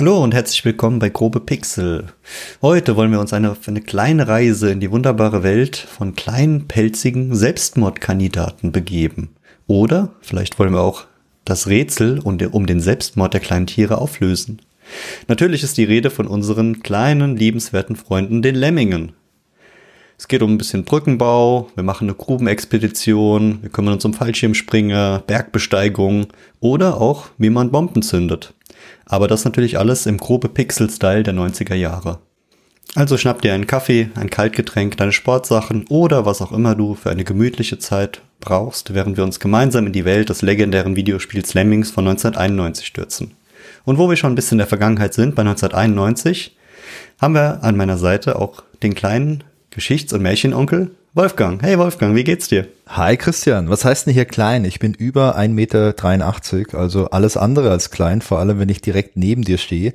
Hallo und herzlich willkommen bei Grobe Pixel. Heute wollen wir uns eine, eine kleine Reise in die wunderbare Welt von kleinen, pelzigen Selbstmordkandidaten begeben. Oder vielleicht wollen wir auch das Rätsel um den Selbstmord der kleinen Tiere auflösen. Natürlich ist die Rede von unseren kleinen, liebenswerten Freunden, den Lemmingen. Es geht um ein bisschen Brückenbau, wir machen eine Grubenexpedition, wir kümmern uns um Fallschirmspringer, Bergbesteigung oder auch, wie man Bomben zündet. Aber das natürlich alles im grobe Pixel-Style der 90er Jahre. Also schnapp dir einen Kaffee, ein Kaltgetränk, deine Sportsachen oder was auch immer du für eine gemütliche Zeit brauchst, während wir uns gemeinsam in die Welt des legendären Videospiels Lemmings von 1991 stürzen. Und wo wir schon ein bisschen in der Vergangenheit sind, bei 1991, haben wir an meiner Seite auch den kleinen Geschichts- und Märchenonkel Wolfgang. Hey Wolfgang, wie geht's dir? Hi Christian, was heißt denn hier klein? Ich bin über 1,83 Meter, also alles andere als klein, vor allem wenn ich direkt neben dir stehe.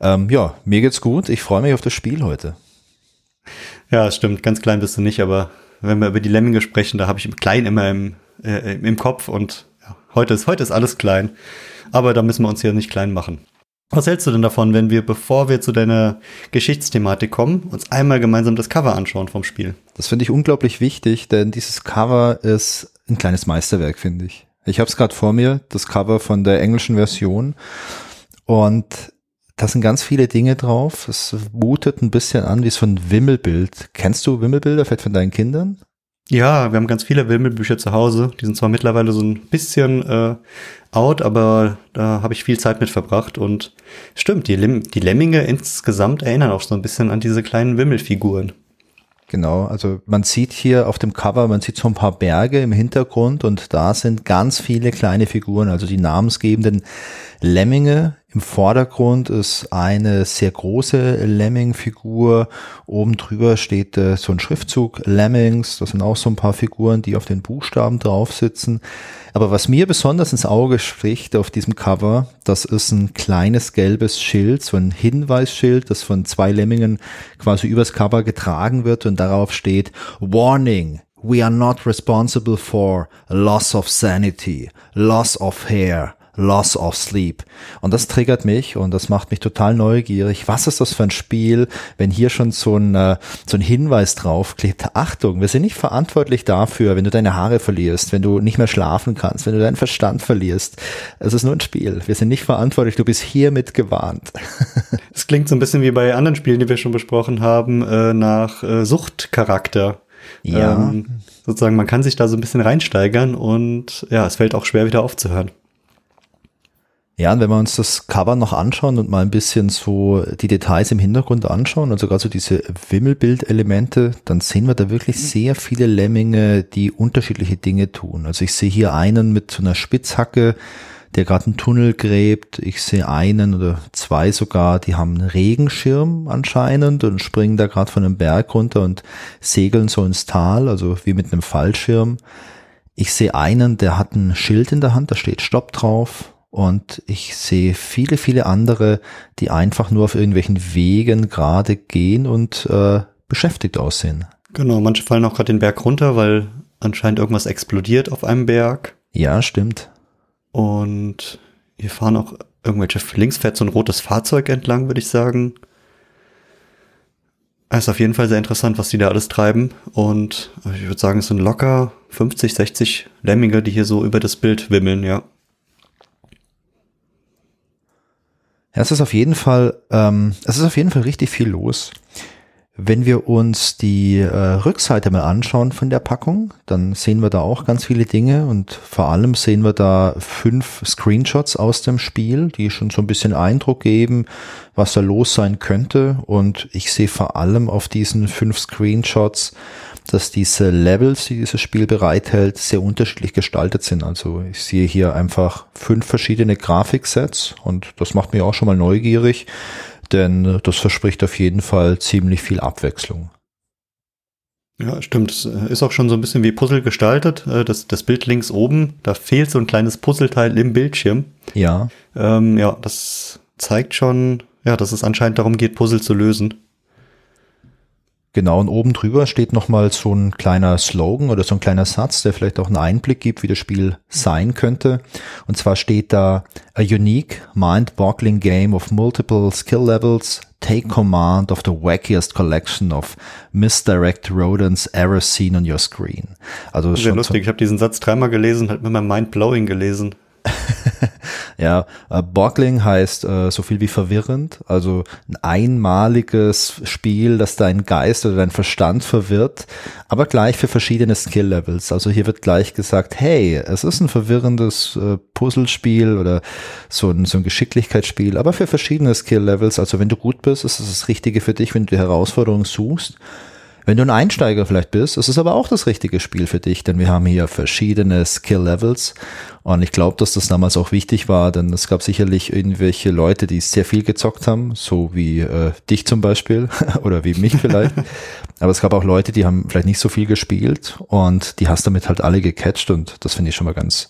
Ähm, ja, mir geht's gut, ich freue mich auf das Spiel heute. Ja, stimmt, ganz klein bist du nicht, aber wenn wir über die Lemminge sprechen, da habe ich klein immer im, äh, im Kopf und ja, heute, ist, heute ist alles klein. Aber da müssen wir uns hier nicht klein machen. Was hältst du denn davon, wenn wir, bevor wir zu deiner Geschichtsthematik kommen, uns einmal gemeinsam das Cover anschauen vom Spiel? Das finde ich unglaublich wichtig, denn dieses Cover ist ein kleines Meisterwerk, finde ich. Ich habe es gerade vor mir, das Cover von der englischen Version. Und da sind ganz viele Dinge drauf. Es mutet ein bisschen an wie so ein Wimmelbild. Kennst du Wimmelbilder vielleicht von deinen Kindern? Ja, wir haben ganz viele Wimmelbücher zu Hause. Die sind zwar mittlerweile so ein bisschen äh, out, aber da habe ich viel Zeit mit verbracht. Und stimmt, die, Lem die Lemminge insgesamt erinnern auch so ein bisschen an diese kleinen Wimmelfiguren. Genau, also man sieht hier auf dem Cover, man sieht so ein paar Berge im Hintergrund und da sind ganz viele kleine Figuren, also die namensgebenden Lemminge. Im Vordergrund ist eine sehr große Lemming-Figur. Oben drüber steht äh, so ein Schriftzug Lemmings. Das sind auch so ein paar Figuren, die auf den Buchstaben drauf sitzen. Aber was mir besonders ins Auge spricht auf diesem Cover, das ist ein kleines gelbes Schild, so ein Hinweisschild, das von zwei Lemmingen quasi übers Cover getragen wird und darauf steht Warning, we are not responsible for loss of sanity, loss of hair, Loss of Sleep. Und das triggert mich und das macht mich total neugierig. Was ist das für ein Spiel, wenn hier schon so ein, äh, so ein Hinweis draufklebt? Achtung, wir sind nicht verantwortlich dafür, wenn du deine Haare verlierst, wenn du nicht mehr schlafen kannst, wenn du deinen Verstand verlierst. Es ist nur ein Spiel. Wir sind nicht verantwortlich. Du bist hiermit gewarnt. Es klingt so ein bisschen wie bei anderen Spielen, die wir schon besprochen haben, äh, nach äh, Suchtcharakter. Ja. Ähm, sozusagen, man kann sich da so ein bisschen reinsteigern und ja, es fällt auch schwer wieder aufzuhören. Ja, und wenn wir uns das Cover noch anschauen und mal ein bisschen so die Details im Hintergrund anschauen und sogar so diese Wimmelbildelemente, dann sehen wir da wirklich mhm. sehr viele Lemminge, die unterschiedliche Dinge tun. Also ich sehe hier einen mit so einer Spitzhacke, der gerade einen Tunnel gräbt. Ich sehe einen oder zwei sogar, die haben einen Regenschirm anscheinend und springen da gerade von einem Berg runter und segeln so ins Tal, also wie mit einem Fallschirm. Ich sehe einen, der hat ein Schild in der Hand, da steht Stopp drauf. Und ich sehe viele, viele andere, die einfach nur auf irgendwelchen Wegen gerade gehen und äh, beschäftigt aussehen. Genau, manche fallen auch gerade den Berg runter, weil anscheinend irgendwas explodiert auf einem Berg. Ja, stimmt. Und hier fahren auch irgendwelche, links fährt so ein rotes Fahrzeug entlang, würde ich sagen. Es ist auf jeden Fall sehr interessant, was die da alles treiben. Und ich würde sagen, es sind locker 50, 60 Lemminge, die hier so über das Bild wimmeln, ja. Ja, es ist auf jeden Fall, ähm, es ist auf jeden Fall richtig viel los. Wenn wir uns die äh, Rückseite mal anschauen von der Packung, dann sehen wir da auch ganz viele Dinge und vor allem sehen wir da fünf Screenshots aus dem Spiel, die schon so ein bisschen Eindruck geben, was da los sein könnte. Und ich sehe vor allem auf diesen fünf Screenshots dass diese Levels, die dieses Spiel bereithält, sehr unterschiedlich gestaltet sind. Also ich sehe hier einfach fünf verschiedene Grafiksets und das macht mich auch schon mal neugierig, denn das verspricht auf jeden Fall ziemlich viel Abwechslung. Ja, stimmt. Es ist auch schon so ein bisschen wie Puzzle gestaltet. Äh, das, das Bild links oben, da fehlt so ein kleines Puzzleteil im Bildschirm. Ja. Ähm, ja, das zeigt schon, ja, dass es anscheinend darum geht, Puzzle zu lösen. Genau, und oben drüber steht nochmal so ein kleiner Slogan oder so ein kleiner Satz, der vielleicht auch einen Einblick gibt, wie das Spiel sein könnte. Und zwar steht da, a unique, mind-boggling game of multiple skill levels, take command of the wackiest collection of misdirect rodents ever seen on your screen. Also Sehr lustig, ich habe diesen Satz dreimal gelesen, halt mit meinem Mind-blowing gelesen. ja, äh, Boggling heißt äh, so viel wie verwirrend, also ein einmaliges Spiel, das dein Geist oder dein Verstand verwirrt, aber gleich für verschiedene Skill-Levels. Also hier wird gleich gesagt, hey, es ist ein verwirrendes äh, Puzzlespiel oder so ein, so ein Geschicklichkeitsspiel, aber für verschiedene Skill-Levels. Also wenn du gut bist, ist es das Richtige für dich, wenn du die Herausforderung suchst. Wenn du ein Einsteiger vielleicht bist, ist es aber auch das richtige Spiel für dich, denn wir haben hier verschiedene Skill-Levels und ich glaube, dass das damals auch wichtig war, denn es gab sicherlich irgendwelche Leute, die sehr viel gezockt haben, so wie äh, dich zum Beispiel oder wie mich vielleicht. aber es gab auch Leute, die haben vielleicht nicht so viel gespielt und die hast damit halt alle gecatcht und das finde ich schon mal ganz,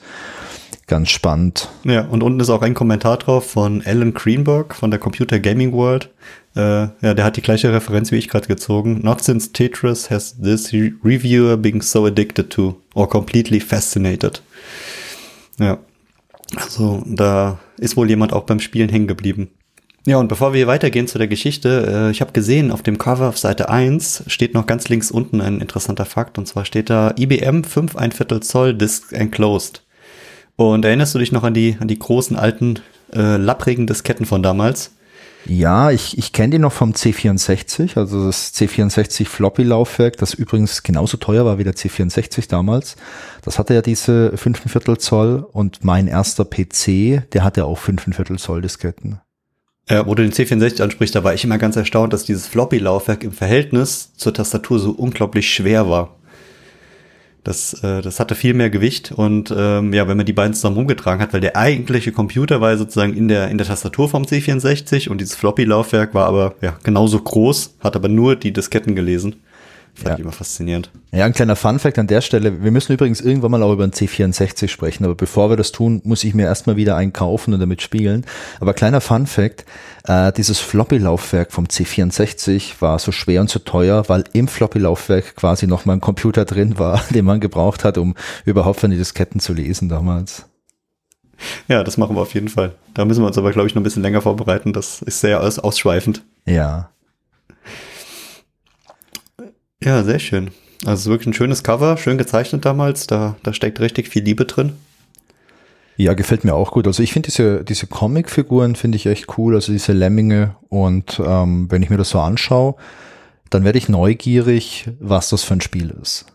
ganz spannend. Ja, und unten ist auch ein Kommentar drauf von Alan Greenberg von der Computer Gaming World. Äh, ja, der hat die gleiche Referenz wie ich gerade gezogen. Not since Tetris has this reviewer been so addicted to or completely fascinated. Ja. Also da ist wohl jemand auch beim Spielen hängen geblieben. Ja, und bevor wir weitergehen zu der Geschichte, äh, ich habe gesehen, auf dem Cover auf Seite 1 steht noch ganz links unten ein interessanter Fakt, und zwar steht da IBM 5 ein Viertel Zoll Disk Enclosed. Und erinnerst du dich noch an die, an die großen alten äh, lapprigen Disketten von damals? Ja, ich, ich kenne die noch vom C64, also das C64 Floppy-Laufwerk, das übrigens genauso teuer war wie der C64 damals. Das hatte ja diese 5 Zoll und mein erster PC, der hatte auch 5 Zoll Disketten. Ja, wo du den C64 ansprichst, da war ich immer ganz erstaunt, dass dieses Floppy-Laufwerk im Verhältnis zur Tastatur so unglaublich schwer war. Das, äh, das hatte viel mehr Gewicht und ähm, ja, wenn man die beiden zusammen rumgetragen hat, weil der eigentliche Computer war sozusagen in der in der Tastatur vom C64 und dieses Floppy-Laufwerk war aber ja genauso groß, hat aber nur die Disketten gelesen. Fand ja. ich immer faszinierend. Ja, ein kleiner Fun-Fact an der Stelle. Wir müssen übrigens irgendwann mal auch über den C64 sprechen, aber bevor wir das tun, muss ich mir erstmal wieder einen kaufen und damit spielen. Aber kleiner Fun-Fact, äh, dieses Floppy-Laufwerk vom C64 war so schwer und so teuer, weil im Floppy-Laufwerk quasi nochmal ein Computer drin war, den man gebraucht hat, um überhaupt von den Disketten zu lesen damals. Ja, das machen wir auf jeden Fall. Da müssen wir uns aber, glaube ich, noch ein bisschen länger vorbereiten. Das ist sehr aus ausschweifend. Ja. Ja, sehr schön. Also wirklich ein schönes Cover, schön gezeichnet damals. Da, da steckt richtig viel Liebe drin. Ja, gefällt mir auch gut. Also ich finde diese, diese Comic-Figuren finde ich echt cool, also diese Lemminge. Und ähm, wenn ich mir das so anschaue, dann werde ich neugierig, was das für ein Spiel ist.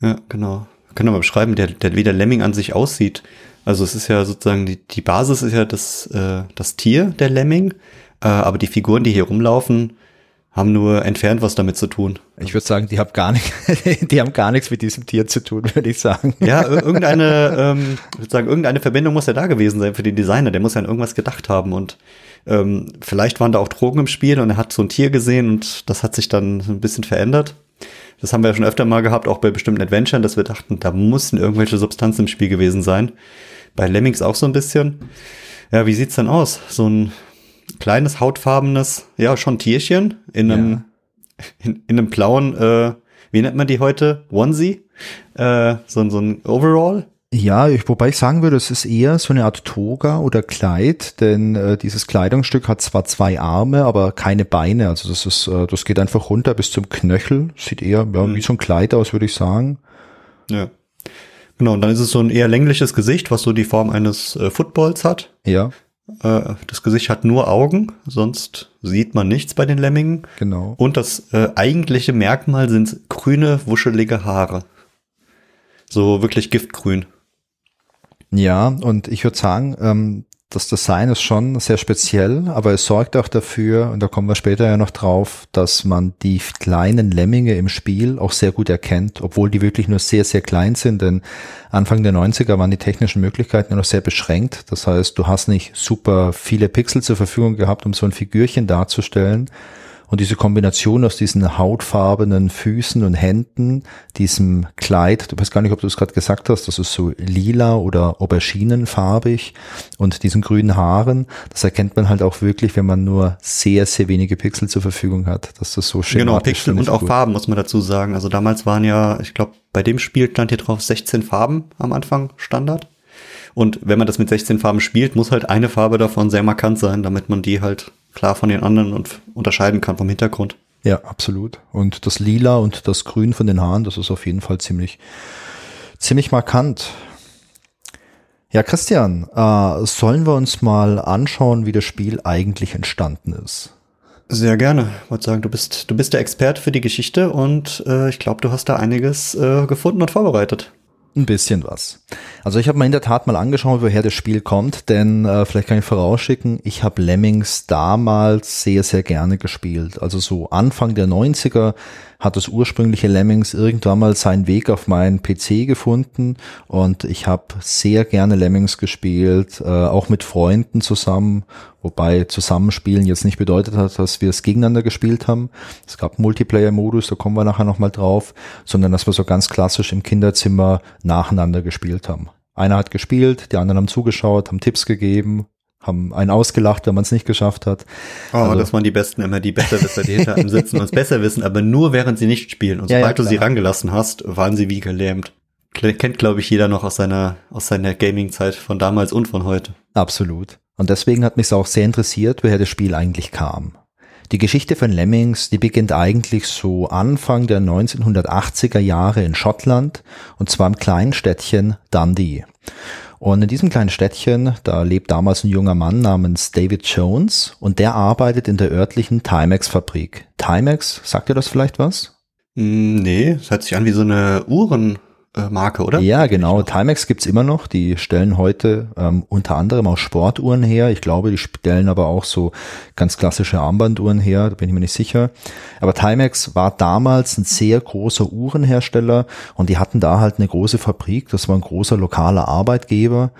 Ja, genau. Können wir mal beschreiben, der, der, wie der Lemming an sich aussieht. Also es ist ja sozusagen, die, die Basis ist ja das, äh, das Tier, der Lemming. Äh, aber die Figuren, die hier rumlaufen, haben nur entfernt was damit zu tun. Ich würde sagen, die haben gar nicht, die haben gar nichts mit diesem Tier zu tun, würde ich sagen. Ja, irgendeine, ähm, ich würde sagen, irgendeine Verbindung muss ja da gewesen sein für den Designer. Der muss ja an irgendwas gedacht haben und ähm, vielleicht waren da auch Drogen im Spiel und er hat so ein Tier gesehen und das hat sich dann ein bisschen verändert. Das haben wir ja schon öfter mal gehabt, auch bei bestimmten Adventuren, dass wir dachten, da mussten irgendwelche Substanzen im Spiel gewesen sein. Bei Lemmings auch so ein bisschen. Ja, wie sieht's denn aus? So ein kleines, hautfarbenes, ja, schon Tierchen in einem, ja. in, in, einem blauen, äh, wie nennt man die heute? Onesie? Äh, so, so ein Overall? Ja, ich, wobei ich sagen würde, es ist eher so eine Art Toga oder Kleid, denn äh, dieses Kleidungsstück hat zwar zwei Arme, aber keine Beine. Also das ist, äh, das geht einfach runter bis zum Knöchel. Sieht eher ja, mhm. wie so ein Kleid aus, würde ich sagen. Ja. Genau, und dann ist es so ein eher längliches Gesicht, was so die Form eines äh, Footballs hat. Ja. Äh, das Gesicht hat nur Augen, sonst sieht man nichts bei den Lemmingen. Genau. Und das äh, eigentliche Merkmal sind grüne, wuschelige Haare. So wirklich giftgrün. Ja, und ich würde sagen, ähm, das Design ist schon sehr speziell, aber es sorgt auch dafür, und da kommen wir später ja noch drauf, dass man die kleinen Lemminge im Spiel auch sehr gut erkennt, obwohl die wirklich nur sehr, sehr klein sind, denn Anfang der 90er waren die technischen Möglichkeiten noch sehr beschränkt. Das heißt, du hast nicht super viele Pixel zur Verfügung gehabt, um so ein Figürchen darzustellen. Und diese Kombination aus diesen hautfarbenen Füßen und Händen, diesem Kleid, du weißt gar nicht, ob du es gerade gesagt hast, das ist so lila oder auberginenfarbig und diesen grünen Haaren, das erkennt man halt auch wirklich, wenn man nur sehr, sehr wenige Pixel zur Verfügung hat, dass das so schön Genau, Pixel und auch gut. Farben, muss man dazu sagen. Also damals waren ja, ich glaube, bei dem Spiel stand hier drauf 16 Farben am Anfang Standard. Und wenn man das mit 16 Farben spielt, muss halt eine Farbe davon sehr markant sein, damit man die halt klar von den anderen und unterscheiden kann vom Hintergrund. Ja, absolut. Und das Lila und das Grün von den Haaren, das ist auf jeden Fall ziemlich, ziemlich markant. Ja, Christian, äh, sollen wir uns mal anschauen, wie das Spiel eigentlich entstanden ist? Sehr gerne. Ich wollte sagen, du bist, du bist der Experte für die Geschichte und äh, ich glaube, du hast da einiges äh, gefunden und vorbereitet. Ein bisschen was. Also ich habe mir in der Tat mal angeschaut, woher das Spiel kommt, denn äh, vielleicht kann ich vorausschicken, ich habe Lemmings damals sehr, sehr gerne gespielt. Also so Anfang der 90er hat das ursprüngliche Lemmings irgendwann mal seinen Weg auf meinen PC gefunden und ich habe sehr gerne Lemmings gespielt, äh, auch mit Freunden zusammen, wobei Zusammenspielen jetzt nicht bedeutet hat, dass wir es gegeneinander gespielt haben. Es gab Multiplayer-Modus, da kommen wir nachher nochmal drauf, sondern dass wir so ganz klassisch im Kinderzimmer nacheinander gespielt haben. Einer hat gespielt, die anderen haben zugeschaut, haben Tipps gegeben, haben einen ausgelacht, wenn man es nicht geschafft hat. Oh, also, das waren die Besten immer, die Besserwisser, die hinter einem sitzen und es besser wissen, aber nur während sie nicht spielen. Und ja, sobald ja, du sie rangelassen hast, waren sie wie gelähmt. Kennt, glaube ich, jeder noch aus seiner, aus seiner Gaming-Zeit von damals und von heute. Absolut. Und deswegen hat mich auch sehr interessiert, woher das Spiel eigentlich kam. Die Geschichte von Lemmings, die beginnt eigentlich so Anfang der 1980er Jahre in Schottland und zwar im kleinen Städtchen Dundee. Und in diesem kleinen Städtchen, da lebt damals ein junger Mann namens David Jones und der arbeitet in der örtlichen Timex-Fabrik. Timex, sagt ihr das vielleicht was? Hm, nee, das hört sich an wie so eine Uhren, Marke, oder? Ja, genau. Timex gibt's immer noch. Die stellen heute ähm, unter anderem auch Sportuhren her. Ich glaube, die stellen aber auch so ganz klassische Armbanduhren her. Da bin ich mir nicht sicher. Aber Timex war damals ein sehr großer Uhrenhersteller und die hatten da halt eine große Fabrik. Das war ein großer lokaler Arbeitgeber.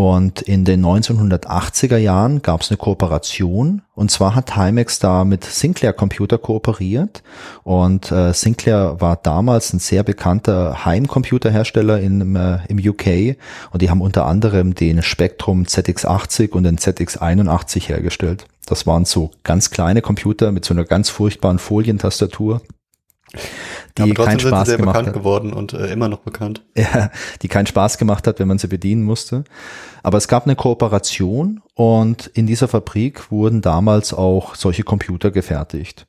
Und in den 1980er Jahren gab es eine Kooperation. Und zwar hat Timex da mit Sinclair Computer kooperiert. Und äh, Sinclair war damals ein sehr bekannter Heimcomputerhersteller in, äh, im UK und die haben unter anderem den Spectrum ZX80 und den ZX81 hergestellt. Das waren so ganz kleine Computer mit so einer ganz furchtbaren Folientastatur die ja, keinen Spaß sehr gemacht bekannt hat. geworden und äh, immer noch bekannt. Ja, die keinen Spaß gemacht hat, wenn man sie bedienen musste. Aber es gab eine Kooperation und in dieser Fabrik wurden damals auch solche Computer gefertigt.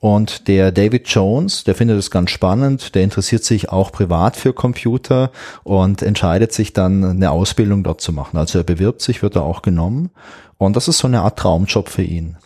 Und der David Jones, der findet es ganz spannend, der interessiert sich auch privat für Computer und entscheidet sich dann eine Ausbildung dort zu machen. Also er bewirbt sich, wird er auch genommen. Und das ist so eine Art Traumjob für ihn.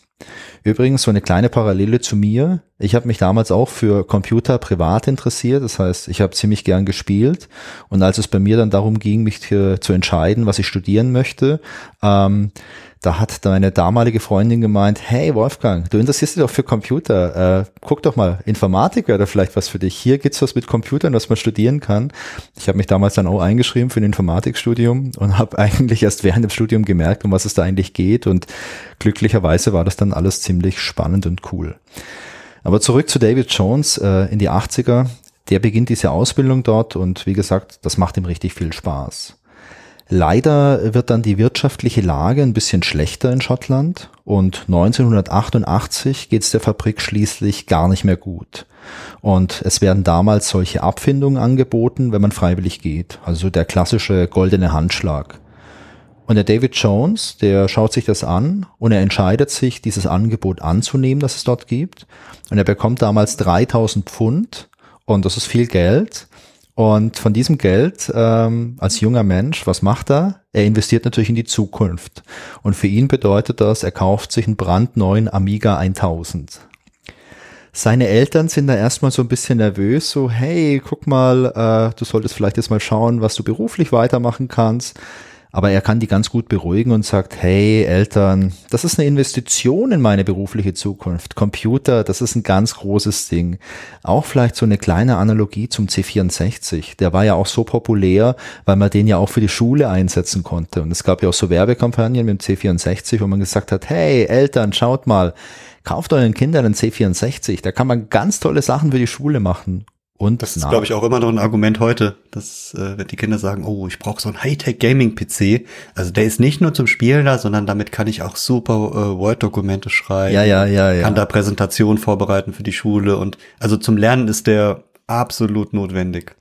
Übrigens so eine kleine Parallele zu mir. Ich habe mich damals auch für Computer privat interessiert. Das heißt, ich habe ziemlich gern gespielt. Und als es bei mir dann darum ging, mich zu entscheiden, was ich studieren möchte, ähm, da hat deine damalige Freundin gemeint, hey Wolfgang, du interessierst dich doch für Computer, äh, guck doch mal, Informatik wäre da vielleicht was für dich. Hier gibt's was mit Computern, was man studieren kann. Ich habe mich damals dann auch eingeschrieben für ein Informatikstudium und habe eigentlich erst während dem Studium gemerkt, um was es da eigentlich geht und glücklicherweise war das dann alles ziemlich spannend und cool. Aber zurück zu David Jones äh, in die 80er. Der beginnt diese Ausbildung dort und wie gesagt, das macht ihm richtig viel Spaß. Leider wird dann die wirtschaftliche Lage ein bisschen schlechter in Schottland und 1988 geht es der Fabrik schließlich gar nicht mehr gut. Und es werden damals solche Abfindungen angeboten, wenn man freiwillig geht. Also der klassische goldene Handschlag. Und der David Jones, der schaut sich das an und er entscheidet sich, dieses Angebot anzunehmen, das es dort gibt. Und er bekommt damals 3000 Pfund und das ist viel Geld. Und von diesem Geld ähm, als junger Mensch, was macht er? Er investiert natürlich in die Zukunft. Und für ihn bedeutet das, er kauft sich einen brandneuen Amiga 1000. Seine Eltern sind da erstmal so ein bisschen nervös, so hey, guck mal, äh, du solltest vielleicht jetzt mal schauen, was du beruflich weitermachen kannst. Aber er kann die ganz gut beruhigen und sagt, hey Eltern, das ist eine Investition in meine berufliche Zukunft. Computer, das ist ein ganz großes Ding. Auch vielleicht so eine kleine Analogie zum C64. Der war ja auch so populär, weil man den ja auch für die Schule einsetzen konnte. Und es gab ja auch so Werbekampagnen mit dem C64, wo man gesagt hat, hey Eltern, schaut mal, Kauft euren Kindern einen C64, da kann man ganz tolle Sachen für die Schule machen. Und das ist, glaube ich, auch immer noch ein Argument heute, dass äh, wenn die Kinder sagen, oh, ich brauche so einen Hightech-Gaming-PC. Also der ist nicht nur zum Spielen da, sondern damit kann ich auch super äh, Word-Dokumente schreiben. Ja, ja, ja, ja. Kann da Präsentationen vorbereiten für die Schule und also zum Lernen ist der absolut notwendig.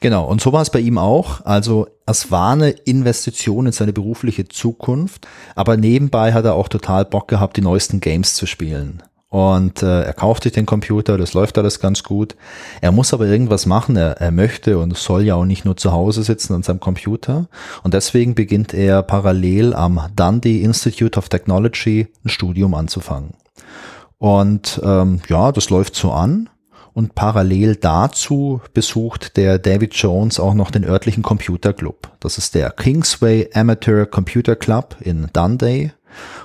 Genau, und so war es bei ihm auch. Also es war eine Investition in seine berufliche Zukunft, aber nebenbei hat er auch total Bock gehabt, die neuesten Games zu spielen. Und äh, er kauft sich den Computer, das läuft alles ganz gut. Er muss aber irgendwas machen, er, er möchte und soll ja auch nicht nur zu Hause sitzen an seinem Computer. Und deswegen beginnt er parallel am Dundee Institute of Technology ein Studium anzufangen. Und ähm, ja, das läuft so an. Und parallel dazu besucht der David Jones auch noch den örtlichen Computerclub. Das ist der Kingsway Amateur Computer Club in Dundee.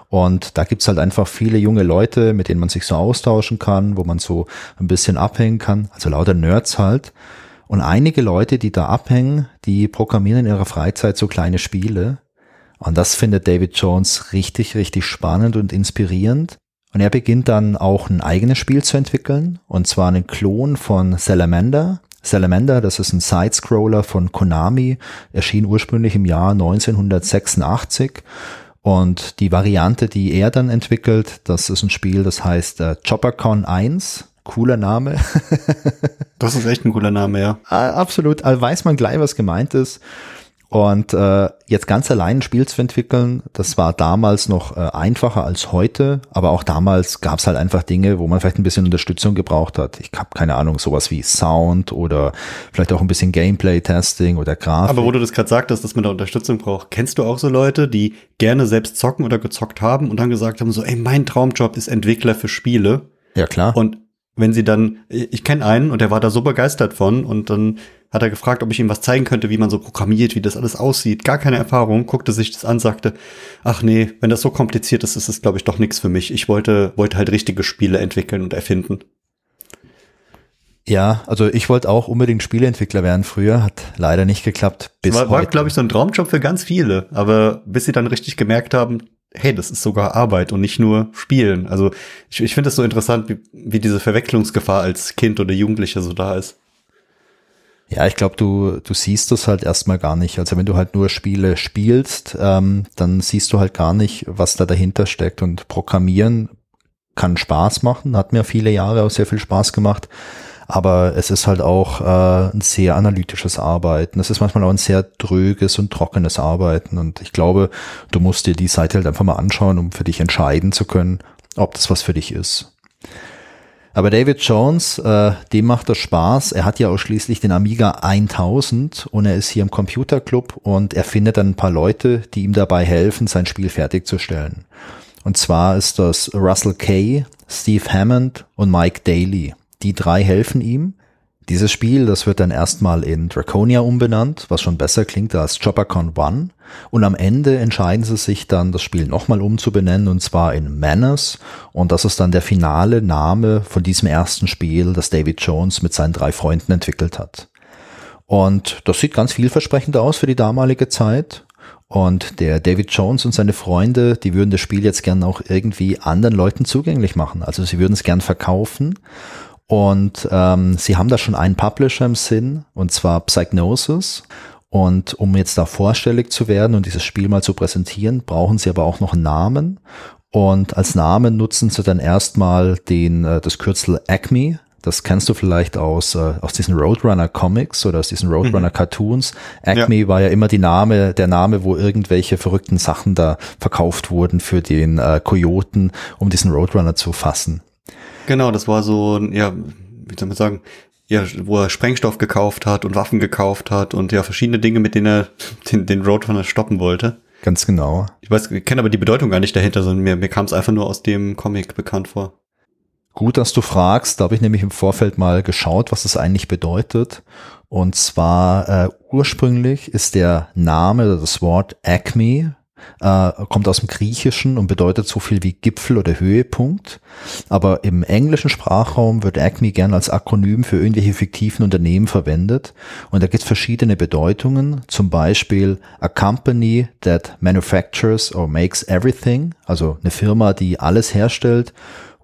Und da gibt's halt einfach viele junge Leute, mit denen man sich so austauschen kann, wo man so ein bisschen abhängen kann. Also lauter Nerds halt. Und einige Leute, die da abhängen, die programmieren in ihrer Freizeit so kleine Spiele. Und das findet David Jones richtig, richtig spannend und inspirierend. Und er beginnt dann auch ein eigenes Spiel zu entwickeln, und zwar einen Klon von Salamander. Salamander, das ist ein Sidescroller von Konami, erschien ursprünglich im Jahr 1986 und die Variante, die er dann entwickelt, das ist ein Spiel, das heißt äh, ChopperCon 1. Cooler Name. das ist echt ein cooler Name, ja. Absolut. Also weiß man gleich, was gemeint ist. Und äh, jetzt ganz allein ein Spiel zu entwickeln, das war damals noch äh, einfacher als heute, aber auch damals gab es halt einfach Dinge, wo man vielleicht ein bisschen Unterstützung gebraucht hat. Ich habe keine Ahnung, sowas wie Sound oder vielleicht auch ein bisschen Gameplay-Testing oder Grafik. Aber wo du das gerade sagtest, dass man da Unterstützung braucht, kennst du auch so Leute, die gerne selbst zocken oder gezockt haben und dann gesagt haben, so, ey, mein Traumjob ist Entwickler für Spiele. Ja, klar. Und wenn sie dann, ich kenne einen und der war da so begeistert von und dann hat er gefragt, ob ich ihm was zeigen könnte, wie man so programmiert, wie das alles aussieht. Gar keine Erfahrung, guckte sich das an, sagte, ach nee, wenn das so kompliziert ist, ist es, glaube ich, doch nichts für mich. Ich wollte, wollte halt richtige Spiele entwickeln und erfinden. Ja, also ich wollte auch unbedingt Spieleentwickler werden früher, hat leider nicht geklappt. Bis war, war glaube ich, so ein Traumjob für ganz viele, aber bis sie dann richtig gemerkt haben, hey, das ist sogar Arbeit und nicht nur Spielen. Also ich, ich finde es so interessant, wie, wie diese Verwechslungsgefahr als Kind oder Jugendlicher so da ist. Ja, ich glaube, du, du siehst das halt erstmal gar nicht. Also wenn du halt nur Spiele spielst, ähm, dann siehst du halt gar nicht, was da dahinter steckt. Und Programmieren kann Spaß machen, hat mir viele Jahre auch sehr viel Spaß gemacht. Aber es ist halt auch äh, ein sehr analytisches Arbeiten. Es ist manchmal auch ein sehr dröges und trockenes Arbeiten. Und ich glaube, du musst dir die Seite halt einfach mal anschauen, um für dich entscheiden zu können, ob das was für dich ist. Aber David Jones, äh, dem macht das Spaß. Er hat ja auch schließlich den Amiga 1000 und er ist hier im Computerclub und er findet dann ein paar Leute, die ihm dabei helfen, sein Spiel fertigzustellen. Und zwar ist das Russell Kay, Steve Hammond und Mike Daly. Die drei helfen ihm dieses Spiel, das wird dann erstmal in Draconia umbenannt, was schon besser klingt als Choppercon One. Und am Ende entscheiden sie sich dann, das Spiel nochmal umzubenennen, und zwar in Manners. Und das ist dann der finale Name von diesem ersten Spiel, das David Jones mit seinen drei Freunden entwickelt hat. Und das sieht ganz vielversprechend aus für die damalige Zeit. Und der David Jones und seine Freunde, die würden das Spiel jetzt gern auch irgendwie anderen Leuten zugänglich machen. Also sie würden es gern verkaufen. Und ähm, sie haben da schon einen Publisher im Sinn, und zwar Psygnosis. Und um jetzt da vorstellig zu werden und dieses Spiel mal zu präsentieren, brauchen sie aber auch noch einen Namen. Und als Namen nutzen sie dann erstmal den, äh, das Kürzel Acme. Das kennst du vielleicht aus, äh, aus diesen Roadrunner Comics oder aus diesen Roadrunner mhm. Cartoons. Acme ja. war ja immer die Name, der Name, wo irgendwelche verrückten Sachen da verkauft wurden für den äh, Kojoten, um diesen Roadrunner zu fassen. Genau, das war so, ja, wie soll man sagen, ja, wo er Sprengstoff gekauft hat und Waffen gekauft hat und ja, verschiedene Dinge, mit denen er den, den Roadrunner stoppen wollte. Ganz genau. Ich weiß, ich kenne aber die Bedeutung gar nicht dahinter, sondern mir, mir kam es einfach nur aus dem Comic bekannt vor. Gut, dass du fragst. Da habe ich nämlich im Vorfeld mal geschaut, was das eigentlich bedeutet. Und zwar äh, ursprünglich ist der Name, das Wort Acme, äh, kommt aus dem Griechischen und bedeutet so viel wie Gipfel oder Höhepunkt. Aber im englischen Sprachraum wird Acme gern als Akronym für irgendwelche fiktiven Unternehmen verwendet. Und da gibt es verschiedene Bedeutungen. Zum Beispiel a company that manufactures or makes everything. Also eine Firma, die alles herstellt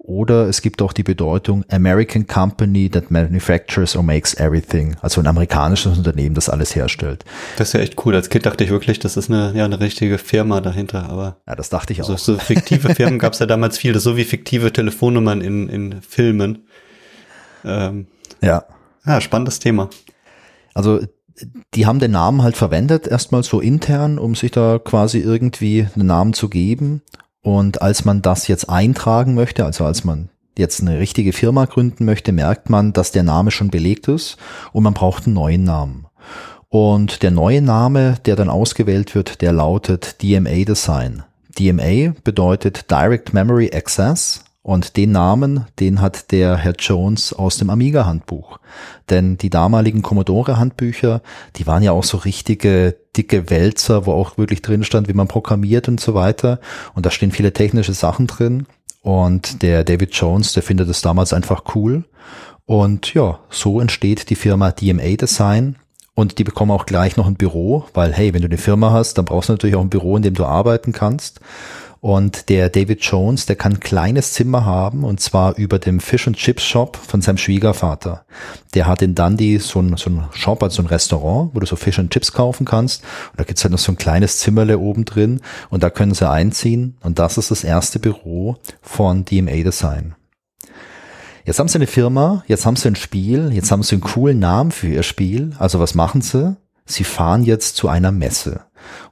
Oder es gibt auch die Bedeutung American Company that manufactures or makes everything. Also ein amerikanisches Unternehmen, das alles herstellt. Das ist ja echt cool. Als Kind dachte ich wirklich, das ist eine, ja, eine richtige Firma dahinter. Aber ja, das dachte ich so, auch. So fiktive Firmen gab es ja damals viel. Das ist so wie fiktive Telefonnummern in, in Filmen. Ähm, ja. Ja, spannendes Thema. Also die haben den Namen halt verwendet, erstmal so intern, um sich da quasi irgendwie einen Namen zu geben. Und als man das jetzt eintragen möchte, also als man jetzt eine richtige Firma gründen möchte, merkt man, dass der Name schon belegt ist und man braucht einen neuen Namen. Und der neue Name, der dann ausgewählt wird, der lautet DMA Design. DMA bedeutet Direct Memory Access und den Namen, den hat der Herr Jones aus dem Amiga-Handbuch. Denn die damaligen Commodore-Handbücher, die waren ja auch so richtige dicke Wälzer, wo auch wirklich drin stand, wie man programmiert und so weiter. Und da stehen viele technische Sachen drin. Und der David Jones, der findet es damals einfach cool. Und ja, so entsteht die Firma DMA Design. Und die bekommen auch gleich noch ein Büro, weil hey, wenn du eine Firma hast, dann brauchst du natürlich auch ein Büro, in dem du arbeiten kannst. Und der David Jones, der kann ein kleines Zimmer haben und zwar über dem Fish and Chips Shop von seinem Schwiegervater. Der hat in Dundee so ein, so ein Shop, also ein Restaurant, wo du so Fish and Chips kaufen kannst. Und da gibt's halt noch so ein kleines Zimmerle oben drin und da können sie einziehen. Und das ist das erste Büro von DMA Design. Jetzt haben sie eine Firma, jetzt haben sie ein Spiel, jetzt haben sie einen coolen Namen für ihr Spiel. Also was machen sie? Sie fahren jetzt zu einer Messe.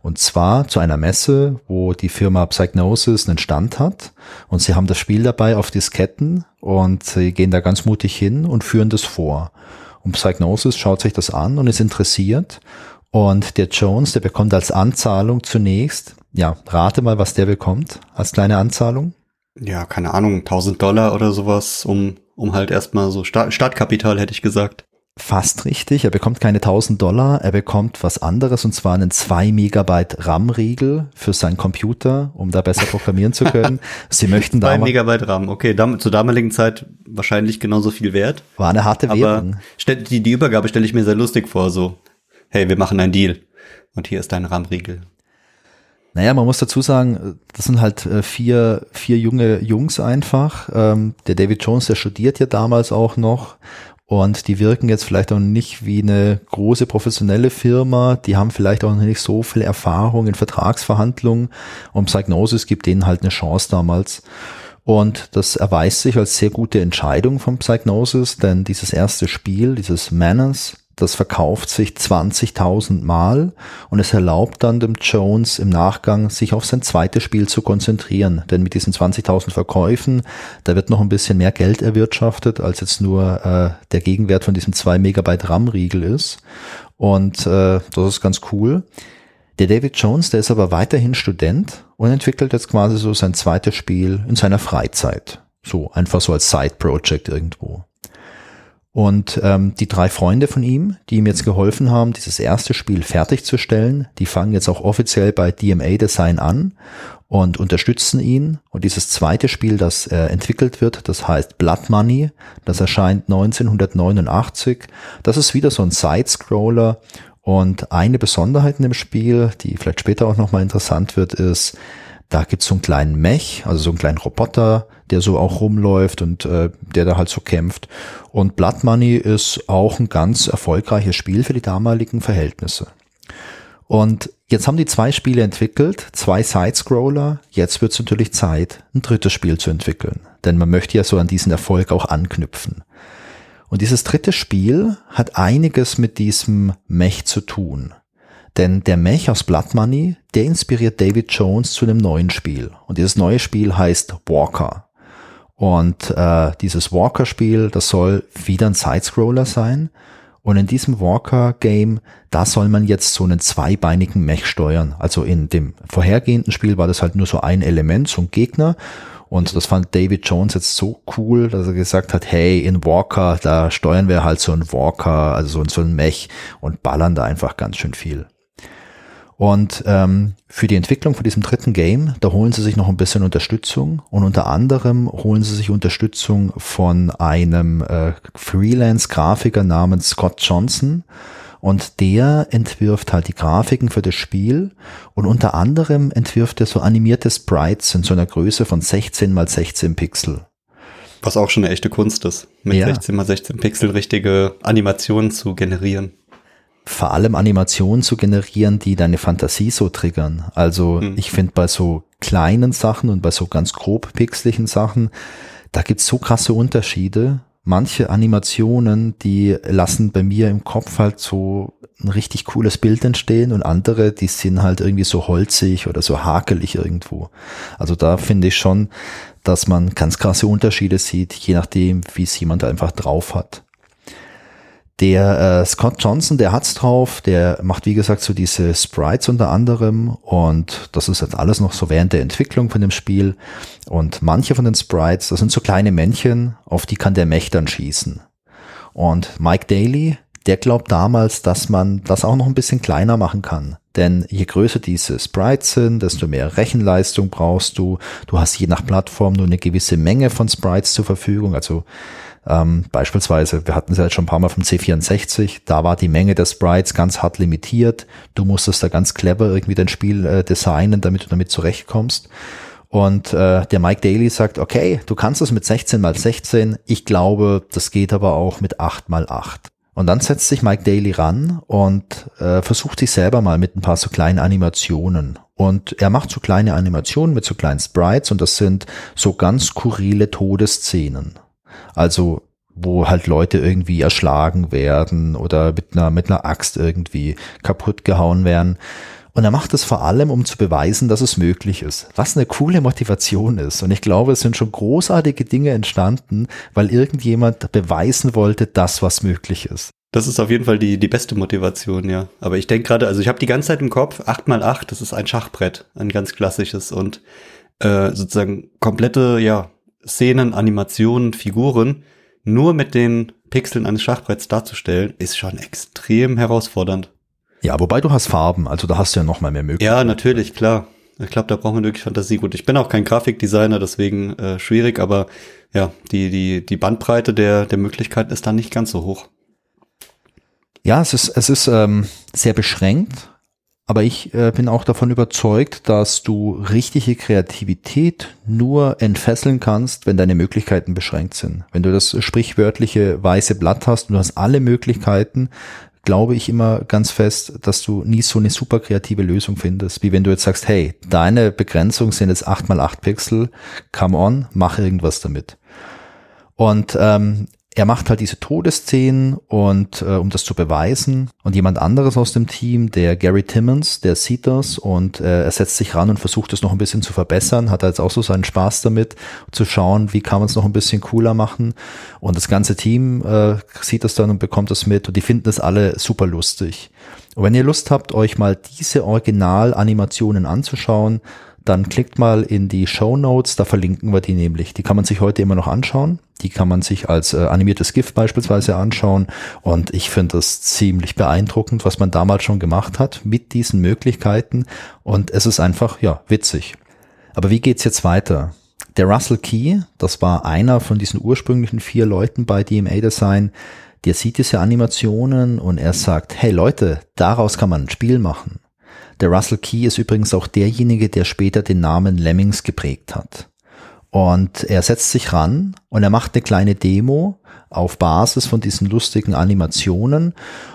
Und zwar zu einer Messe, wo die Firma Psygnosis einen Stand hat. Und sie haben das Spiel dabei auf Disketten und sie gehen da ganz mutig hin und führen das vor. Und Psygnosis schaut sich das an und ist interessiert. Und der Jones, der bekommt als Anzahlung zunächst, ja, rate mal, was der bekommt als kleine Anzahlung. Ja, keine Ahnung, 1000 Dollar oder sowas, um, um halt erstmal so Start, Startkapital, hätte ich gesagt fast richtig. Er bekommt keine 1000 Dollar, er bekommt was anderes und zwar einen 2 Megabyte RAM-Riegel für seinen Computer, um da besser programmieren zu können. Sie möchten da 2 Megabyte RAM, okay, dam zur damaligen Zeit wahrscheinlich genauso viel wert. War eine harte Währung. Die, die Übergabe stelle ich mir sehr lustig vor, so, hey, wir machen einen Deal und hier ist dein RAM-Riegel. Naja, man muss dazu sagen, das sind halt äh, vier, vier junge Jungs einfach. Ähm, der David Jones, der studiert ja damals auch noch und die wirken jetzt vielleicht auch nicht wie eine große professionelle Firma. Die haben vielleicht auch nicht so viel Erfahrung in Vertragsverhandlungen. Und Psygnosis gibt denen halt eine Chance damals. Und das erweist sich als sehr gute Entscheidung von Psygnosis, denn dieses erste Spiel, dieses Manners, das verkauft sich 20.000 Mal und es erlaubt dann dem Jones im Nachgang, sich auf sein zweites Spiel zu konzentrieren. Denn mit diesen 20.000 Verkäufen, da wird noch ein bisschen mehr Geld erwirtschaftet, als jetzt nur äh, der Gegenwert von diesem 2 Megabyte RAM-Riegel ist. Und äh, das ist ganz cool. Der David Jones, der ist aber weiterhin Student und entwickelt jetzt quasi so sein zweites Spiel in seiner Freizeit. So, einfach so als Side-Project irgendwo. Und ähm, die drei Freunde von ihm, die ihm jetzt geholfen haben, dieses erste Spiel fertigzustellen, die fangen jetzt auch offiziell bei DMA Design an und unterstützen ihn. Und dieses zweite Spiel, das äh, entwickelt wird, das heißt Blood Money, das erscheint 1989. Das ist wieder so ein Side-Scroller. Und eine Besonderheit in dem Spiel, die vielleicht später auch nochmal interessant wird, ist, da gibt's so einen kleinen Mech, also so einen kleinen Roboter, der so auch rumläuft und äh, der da halt so kämpft. Und Blood Money ist auch ein ganz erfolgreiches Spiel für die damaligen Verhältnisse. Und jetzt haben die zwei Spiele entwickelt, zwei Side-Scroller. Jetzt wird es natürlich Zeit, ein drittes Spiel zu entwickeln. Denn man möchte ja so an diesen Erfolg auch anknüpfen. Und dieses dritte Spiel hat einiges mit diesem Mech zu tun. Denn der Mech aus Blood Money, der inspiriert David Jones zu einem neuen Spiel. Und dieses neue Spiel heißt Walker. Und äh, dieses Walker-Spiel, das soll wieder ein Sidescroller sein. Und in diesem Walker-Game, da soll man jetzt so einen zweibeinigen Mech steuern. Also in dem vorhergehenden Spiel war das halt nur so ein Element, so ein Gegner. Und das fand David Jones jetzt so cool, dass er gesagt hat, hey, in Walker, da steuern wir halt so einen Walker, also so, so ein Mech und ballern da einfach ganz schön viel. Und ähm, für die Entwicklung von diesem dritten Game, da holen sie sich noch ein bisschen Unterstützung und unter anderem holen sie sich Unterstützung von einem äh, Freelance-Grafiker namens Scott Johnson. Und der entwirft halt die Grafiken für das Spiel und unter anderem entwirft er so animierte Sprites in so einer Größe von 16 mal 16 Pixel. Was auch schon eine echte Kunst ist, mit Ja. 16 mal 16 Pixel richtige Animationen zu generieren. Vor allem Animationen zu generieren, die deine Fantasie so triggern. Also Mhm. ich finde bei so kleinen Sachen und bei so ganz grob pixeligen Sachen, da gibt's so krasse Unterschiede. Manche Animationen, die lassen bei mir im Kopf halt so ein richtig cooles Bild entstehen und andere, die sind halt irgendwie so holzig oder so hakelig irgendwo. Also da finde ich schon, dass man ganz krasse Unterschiede sieht, je nachdem, wie es jemand einfach drauf hat. Der äh, Scott Johnson, der hat's drauf, der macht wie gesagt so diese Sprites unter anderem und das ist jetzt alles noch so während der Entwicklung von dem Spiel und manche von den Sprites, das sind so kleine Männchen, auf die kann der Mech dann schießen. Und Mike Daly, der glaubt damals, dass man das auch noch ein bisschen kleiner machen kann. Denn je größer diese Sprites sind, desto mehr Rechenleistung brauchst du. Du hast je nach Plattform nur eine gewisse Menge von Sprites zur Verfügung. Also ähm, beispielsweise, wir hatten es ja jetzt schon ein paar Mal vom C64, da war die Menge der Sprites ganz hart limitiert. Du musstest da ganz clever irgendwie dein Spiel äh, designen, damit du damit zurechtkommst. Und äh, der Mike Daly sagt, okay, du kannst es mit 16 mal 16. Ich glaube, das geht aber auch mit 8 mal 8. Und dann setzt sich Mike Daly ran und äh, versucht sich selber mal mit ein paar so kleinen Animationen. Und er macht so kleine Animationen mit so kleinen Sprites und das sind so ganz skurrile Todesszenen. Also wo halt Leute irgendwie erschlagen werden oder mit einer, mit einer Axt irgendwie kaputt gehauen werden. Und er macht es vor allem, um zu beweisen, dass es möglich ist. Was eine coole Motivation ist. Und ich glaube, es sind schon großartige Dinge entstanden, weil irgendjemand beweisen wollte, dass was möglich ist. Das ist auf jeden Fall die, die beste Motivation, ja. Aber ich denke gerade, also ich habe die ganze Zeit im Kopf, 8x8, das ist ein Schachbrett, ein ganz klassisches und äh, sozusagen komplette, ja, Szenen, Animationen, Figuren nur mit den Pixeln eines Schachbretts darzustellen, ist schon extrem herausfordernd. Ja, wobei du hast Farben, also da hast du ja noch mal mehr Möglichkeiten. Ja, natürlich, klar. Ich glaube, da braucht man wirklich Fantasie. Gut, ich bin auch kein Grafikdesigner, deswegen äh, schwierig, aber ja, die, die, die Bandbreite der, der Möglichkeiten ist dann nicht ganz so hoch. Ja, es ist, es ist ähm, sehr beschränkt, aber ich äh, bin auch davon überzeugt, dass du richtige Kreativität nur entfesseln kannst, wenn deine Möglichkeiten beschränkt sind. Wenn du das sprichwörtliche weiße Blatt hast und du hast alle Möglichkeiten, glaube ich immer ganz fest, dass du nie so eine super kreative Lösung findest, wie wenn du jetzt sagst, hey, deine Begrenzung sind jetzt 8 mal 8 Pixel, come on, mach irgendwas damit. Und ähm, er macht halt diese Todesszenen und äh, um das zu beweisen und jemand anderes aus dem Team, der Gary Timmons, der sieht das und äh, er setzt sich ran und versucht es noch ein bisschen zu verbessern, hat er jetzt auch so seinen Spaß damit, zu schauen, wie kann man es noch ein bisschen cooler machen und das ganze Team äh, sieht das dann und bekommt das mit und die finden das alle super lustig. Und wenn ihr Lust habt, euch mal diese Original-Animationen anzuschauen, dann klickt mal in die Show Notes, da verlinken wir die nämlich. Die kann man sich heute immer noch anschauen. Die kann man sich als äh, animiertes GIF beispielsweise anschauen. Und ich finde das ziemlich beeindruckend, was man damals schon gemacht hat mit diesen Möglichkeiten. Und es ist einfach, ja, witzig. Aber wie geht's jetzt weiter? Der Russell Key, das war einer von diesen ursprünglichen vier Leuten bei DMA Design, der sieht diese Animationen und er sagt, hey Leute, daraus kann man ein Spiel machen. Der Russell Key ist übrigens auch derjenige, der später den Namen Lemmings geprägt hat. Und er setzt sich ran und er macht eine kleine Demo auf Basis von diesen lustigen Animationen.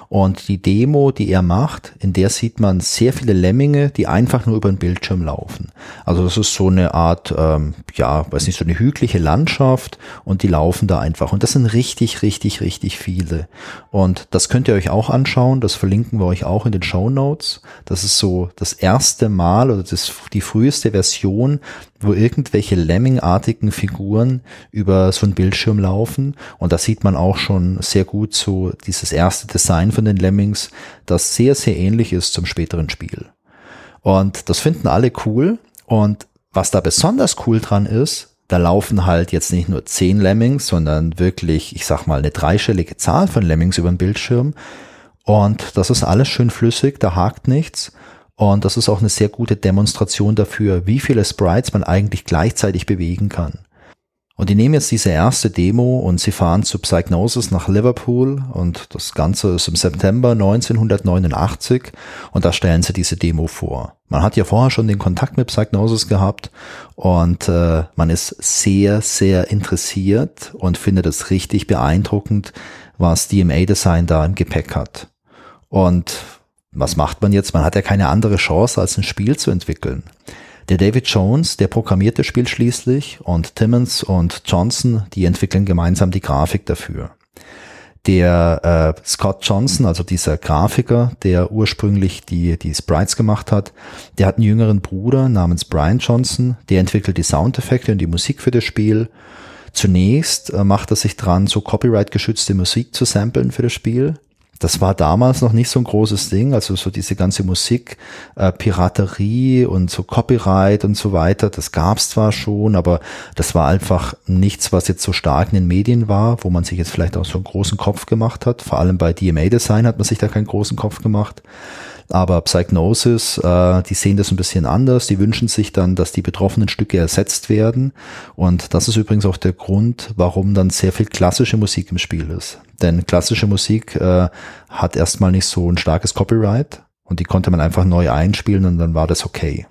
Und die Demo, die er macht, in der sieht man sehr viele Lemminge, die einfach nur über den Bildschirm laufen. Also das ist so eine Art, ähm, ja, weiß nicht, so eine hügliche Landschaft und die laufen da einfach. Und das sind richtig, richtig, richtig viele. Und das könnt ihr euch auch anschauen. Das verlinken wir euch auch in den Show Notes. Das ist so das erste Mal oder das, die früheste Version, wo irgendwelche Lemming-artigen Figuren über so einen Bildschirm laufen. Und da sieht man auch schon sehr gut so dieses erste Design von den Lemmings, das sehr, sehr ähnlich ist zum späteren Spiel. Und das finden alle cool. Und was da besonders cool dran ist, da laufen halt jetzt nicht nur zehn Lemmings, sondern wirklich, ich sag mal, eine dreistellige Zahl von Lemmings über den Bildschirm. Und das ist alles schön flüssig, da hakt nichts. Und das ist auch eine sehr gute Demonstration dafür, wie viele Sprites man eigentlich gleichzeitig bewegen kann. Und die nehmen jetzt diese erste Demo und sie fahren zu Psygnosis nach Liverpool und das Ganze ist im September 1989 und da stellen sie diese Demo vor. Man hat ja vorher schon den Kontakt mit Psygnosis gehabt und äh, man ist sehr, sehr interessiert und findet es richtig beeindruckend, was DMA-Design da im Gepäck hat. Und was macht man jetzt? Man hat ja keine andere Chance, als ein Spiel zu entwickeln. Der David Jones, der programmiert das Spiel schließlich und Timmons und Johnson, die entwickeln gemeinsam die Grafik dafür. Der äh, Scott Johnson, also dieser Grafiker, der ursprünglich die, die Sprites gemacht hat, der hat einen jüngeren Bruder namens Brian Johnson, der entwickelt die Soundeffekte und die Musik für das Spiel. Zunächst äh, macht er sich dran, so copyright-geschützte Musik zu samplen für das Spiel. Das war damals noch nicht so ein großes Ding, also so diese ganze Musik, äh, Piraterie und so Copyright und so weiter, das gab's zwar schon, aber das war einfach nichts, was jetzt so stark in den Medien war, wo man sich jetzt vielleicht auch so einen großen Kopf gemacht hat. Vor allem bei DMA-Design hat man sich da keinen großen Kopf gemacht. Aber Psychnosis, äh, die sehen das ein bisschen anders. Die wünschen sich dann, dass die betroffenen Stücke ersetzt werden. Und das ist übrigens auch der Grund, warum dann sehr viel klassische Musik im Spiel ist. Denn klassische Musik äh, hat erstmal nicht so ein starkes Copyright und die konnte man einfach neu einspielen und dann war das okay.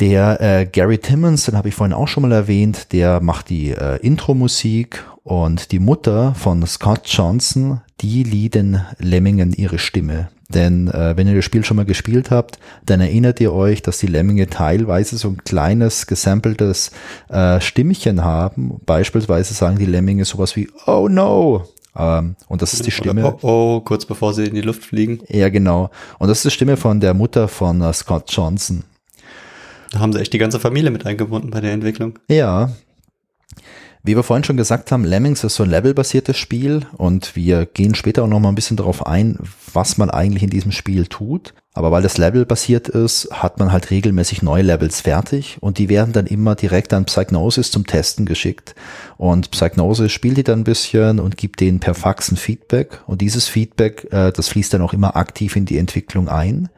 Der äh, Gary Timmons, den habe ich vorhin auch schon mal erwähnt, der macht die äh, Intro-Musik und die Mutter von Scott Johnson, die liehen Lemmingen ihre Stimme. Denn äh, wenn ihr das Spiel schon mal gespielt habt, dann erinnert ihr euch, dass die Lemminge teilweise so ein kleines gesampeltes äh, Stimmchen haben. Beispielsweise sagen die Lemminge sowas wie Oh no. Ähm, und das ist die Stimme. Oder oh, oh, kurz bevor sie in die Luft fliegen. Ja, genau. Und das ist die Stimme von der Mutter von äh, Scott Johnson. Da haben sie echt die ganze Familie mit eingebunden bei der Entwicklung. Ja, wie wir vorhin schon gesagt haben, Lemmings ist so ein levelbasiertes Spiel und wir gehen später auch noch mal ein bisschen darauf ein, was man eigentlich in diesem Spiel tut. Aber weil das Level basiert ist, hat man halt regelmäßig neue Levels fertig und die werden dann immer direkt an Psygnosis zum Testen geschickt. Und Psygnosis spielt die dann ein bisschen und gibt denen per Fax ein Feedback und dieses Feedback, äh, das fließt dann auch immer aktiv in die Entwicklung ein.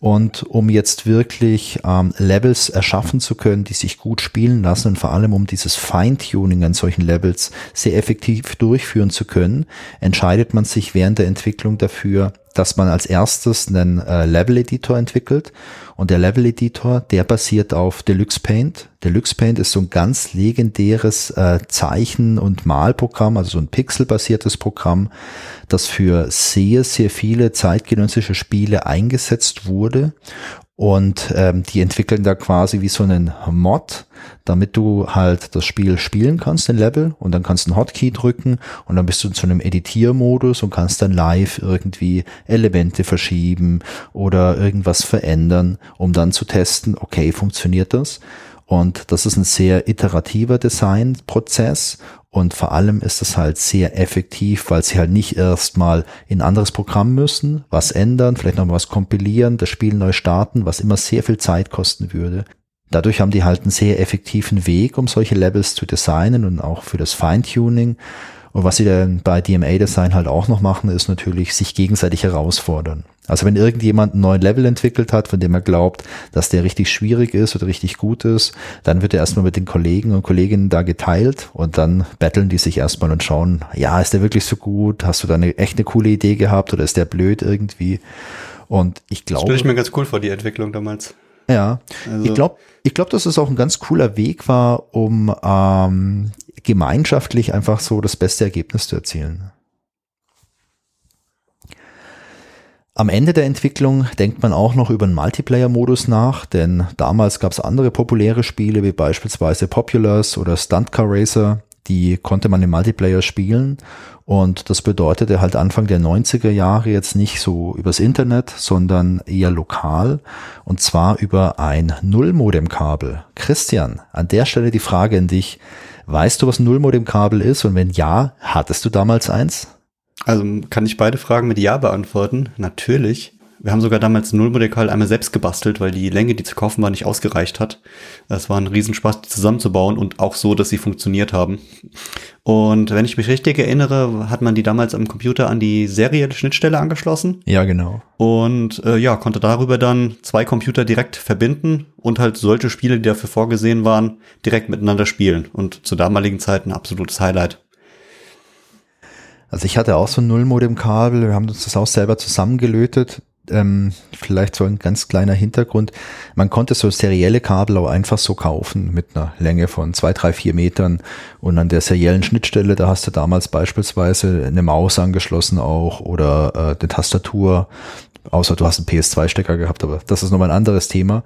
Und um jetzt wirklich ähm, Levels erschaffen zu können, die sich gut spielen lassen und vor allem um dieses Feintuning an solchen Levels sehr effektiv durchführen zu können, entscheidet man sich während der Entwicklung dafür, dass man als erstes einen äh, Level-Editor entwickelt. Und der Level-Editor, der basiert auf Deluxe Paint. Deluxe Paint ist so ein ganz legendäres äh, Zeichen- und Malprogramm, also so ein pixelbasiertes Programm, das für sehr, sehr viele zeitgenössische Spiele eingesetzt wurde und ähm, die entwickeln da quasi wie so einen Mod, damit du halt das Spiel spielen kannst, den Level, und dann kannst du einen Hotkey drücken und dann bist du in so einem Editiermodus und kannst dann live irgendwie Elemente verschieben oder irgendwas verändern, um dann zu testen, okay, funktioniert das? Und das ist ein sehr iterativer Designprozess und vor allem ist es halt sehr effektiv, weil sie halt nicht erstmal in ein anderes Programm müssen, was ändern, vielleicht noch was kompilieren, das Spiel neu starten, was immer sehr viel Zeit kosten würde. Dadurch haben die halt einen sehr effektiven Weg, um solche Levels zu designen und auch für das Feintuning. Und was sie dann bei DMA-Design halt auch noch machen, ist natürlich sich gegenseitig herausfordern. Also wenn irgendjemand einen neuen Level entwickelt hat, von dem er glaubt, dass der richtig schwierig ist oder richtig gut ist, dann wird er erstmal mit den Kollegen und Kolleginnen da geteilt und dann betteln die sich erstmal und schauen, ja, ist der wirklich so gut? Hast du da eine echt eine coole Idee gehabt oder ist der blöd irgendwie? Und ich glaube. Das stelle ich mir ganz cool vor, die Entwicklung damals. Ja, also. ich glaube, ich glaube, dass es auch ein ganz cooler Weg war, um ähm, gemeinschaftlich einfach so das beste Ergebnis zu erzielen. Am Ende der Entwicklung denkt man auch noch über einen Multiplayer-Modus nach, denn damals gab es andere populäre Spiele wie beispielsweise Populars oder Stunt Car Racer, die konnte man im Multiplayer spielen und das bedeutete halt Anfang der 90er Jahre jetzt nicht so übers Internet, sondern eher lokal und zwar über ein Nullmodem-Kabel. Christian, an der Stelle die Frage an dich. Weißt du, was Nullmodem-Kabel ist und wenn ja, hattest du damals eins? Also kann ich beide Fragen mit Ja beantworten. Natürlich. Wir haben sogar damals ein Nullmodell einmal selbst gebastelt, weil die Länge, die zu kaufen war, nicht ausgereicht hat. Es war ein Riesenspaß, die zusammenzubauen und auch so, dass sie funktioniert haben. Und wenn ich mich richtig erinnere, hat man die damals am Computer an die serielle Schnittstelle angeschlossen. Ja, genau. Und äh, ja, konnte darüber dann zwei Computer direkt verbinden und halt solche Spiele, die dafür vorgesehen waren, direkt miteinander spielen. Und zur damaligen Zeit ein absolutes Highlight. Also ich hatte auch so ein Nullmodem-Kabel, wir haben uns das auch selber zusammengelötet. Ähm, vielleicht so ein ganz kleiner Hintergrund. Man konnte so serielle Kabel auch einfach so kaufen mit einer Länge von zwei, drei, vier Metern und an der seriellen Schnittstelle, da hast du damals beispielsweise eine Maus angeschlossen auch oder äh, eine Tastatur, außer du hast einen PS2-Stecker gehabt, aber das ist nochmal ein anderes Thema.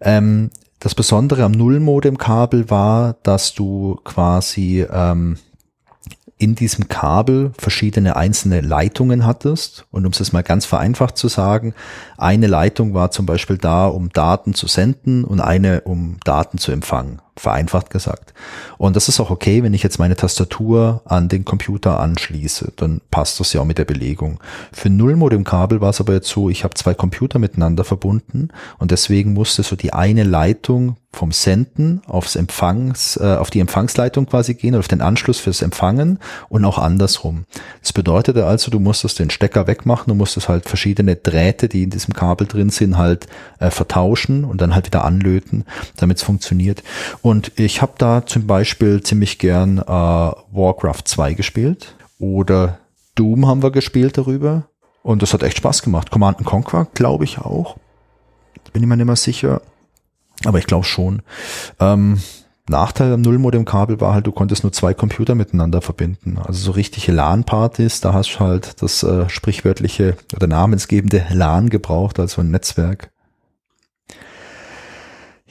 Ähm, das Besondere am Nullmodem-Kabel war, dass du quasi ähm, in diesem Kabel verschiedene einzelne Leitungen hattest. Und um es mal ganz vereinfacht zu sagen, eine Leitung war zum Beispiel da, um Daten zu senden und eine, um Daten zu empfangen vereinfacht gesagt. Und das ist auch okay, wenn ich jetzt meine Tastatur an den Computer anschließe, dann passt das ja auch mit der Belegung. Für Nullmodem-Kabel war es aber jetzt so, ich habe zwei Computer miteinander verbunden und deswegen musste so die eine Leitung vom Senden aufs Empfangs, äh, auf die Empfangsleitung quasi gehen oder auf den Anschluss fürs Empfangen und auch andersrum. Das bedeutete also, du musstest den Stecker wegmachen, du musstest halt verschiedene Drähte, die in diesem Kabel drin sind, halt äh, vertauschen und dann halt wieder anlöten, damit es funktioniert. Und ich habe da zum Beispiel ziemlich gern äh, Warcraft 2 gespielt oder Doom haben wir gespielt darüber. Und das hat echt Spaß gemacht. Command Conquer, glaube ich auch. Bin ich mir nicht mehr sicher. Aber ich glaube schon. Ähm, Nachteil am Nullmodem-Kabel war halt, du konntest nur zwei Computer miteinander verbinden. Also so richtige LAN-Partys, da hast du halt das äh, sprichwörtliche oder namensgebende LAN gebraucht, also ein Netzwerk.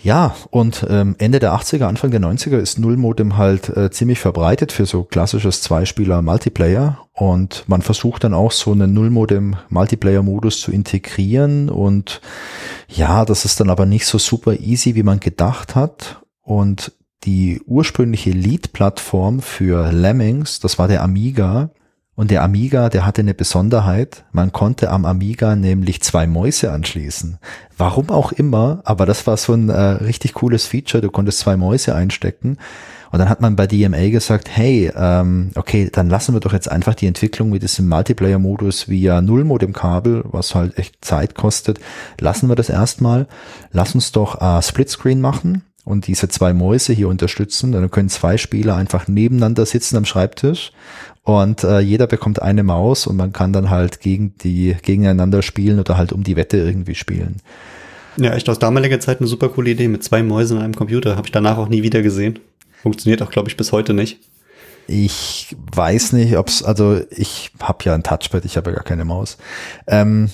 Ja, und ähm, Ende der 80er, Anfang der 90er ist Nullmodem halt äh, ziemlich verbreitet für so klassisches Zweispieler-Multiplayer. Und man versucht dann auch so einen Nullmodem-Multiplayer-Modus zu integrieren. Und ja, das ist dann aber nicht so super easy, wie man gedacht hat. Und die ursprüngliche Lead-Plattform für Lemmings, das war der Amiga, und der Amiga, der hatte eine Besonderheit. Man konnte am Amiga nämlich zwei Mäuse anschließen. Warum auch immer, aber das war so ein äh, richtig cooles Feature. Du konntest zwei Mäuse einstecken. Und dann hat man bei DMA gesagt, hey, ähm, okay, dann lassen wir doch jetzt einfach die Entwicklung mit diesem Multiplayer-Modus via Nullmodem-Kabel, was halt echt Zeit kostet, lassen wir das erstmal. Lass uns doch äh, Splitscreen machen und diese zwei Mäuse hier unterstützen. Dann können zwei Spieler einfach nebeneinander sitzen am Schreibtisch und äh, jeder bekommt eine Maus und man kann dann halt gegen die gegeneinander spielen oder halt um die Wette irgendwie spielen. Ja, echt aus damaliger Zeit eine super coole Idee mit zwei Mäusen an einem Computer. Habe ich danach auch nie wieder gesehen. Funktioniert auch, glaube ich, bis heute nicht. Ich weiß nicht, ob es, also ich habe ja ein Touchpad, ich habe ja gar keine Maus. Ähm,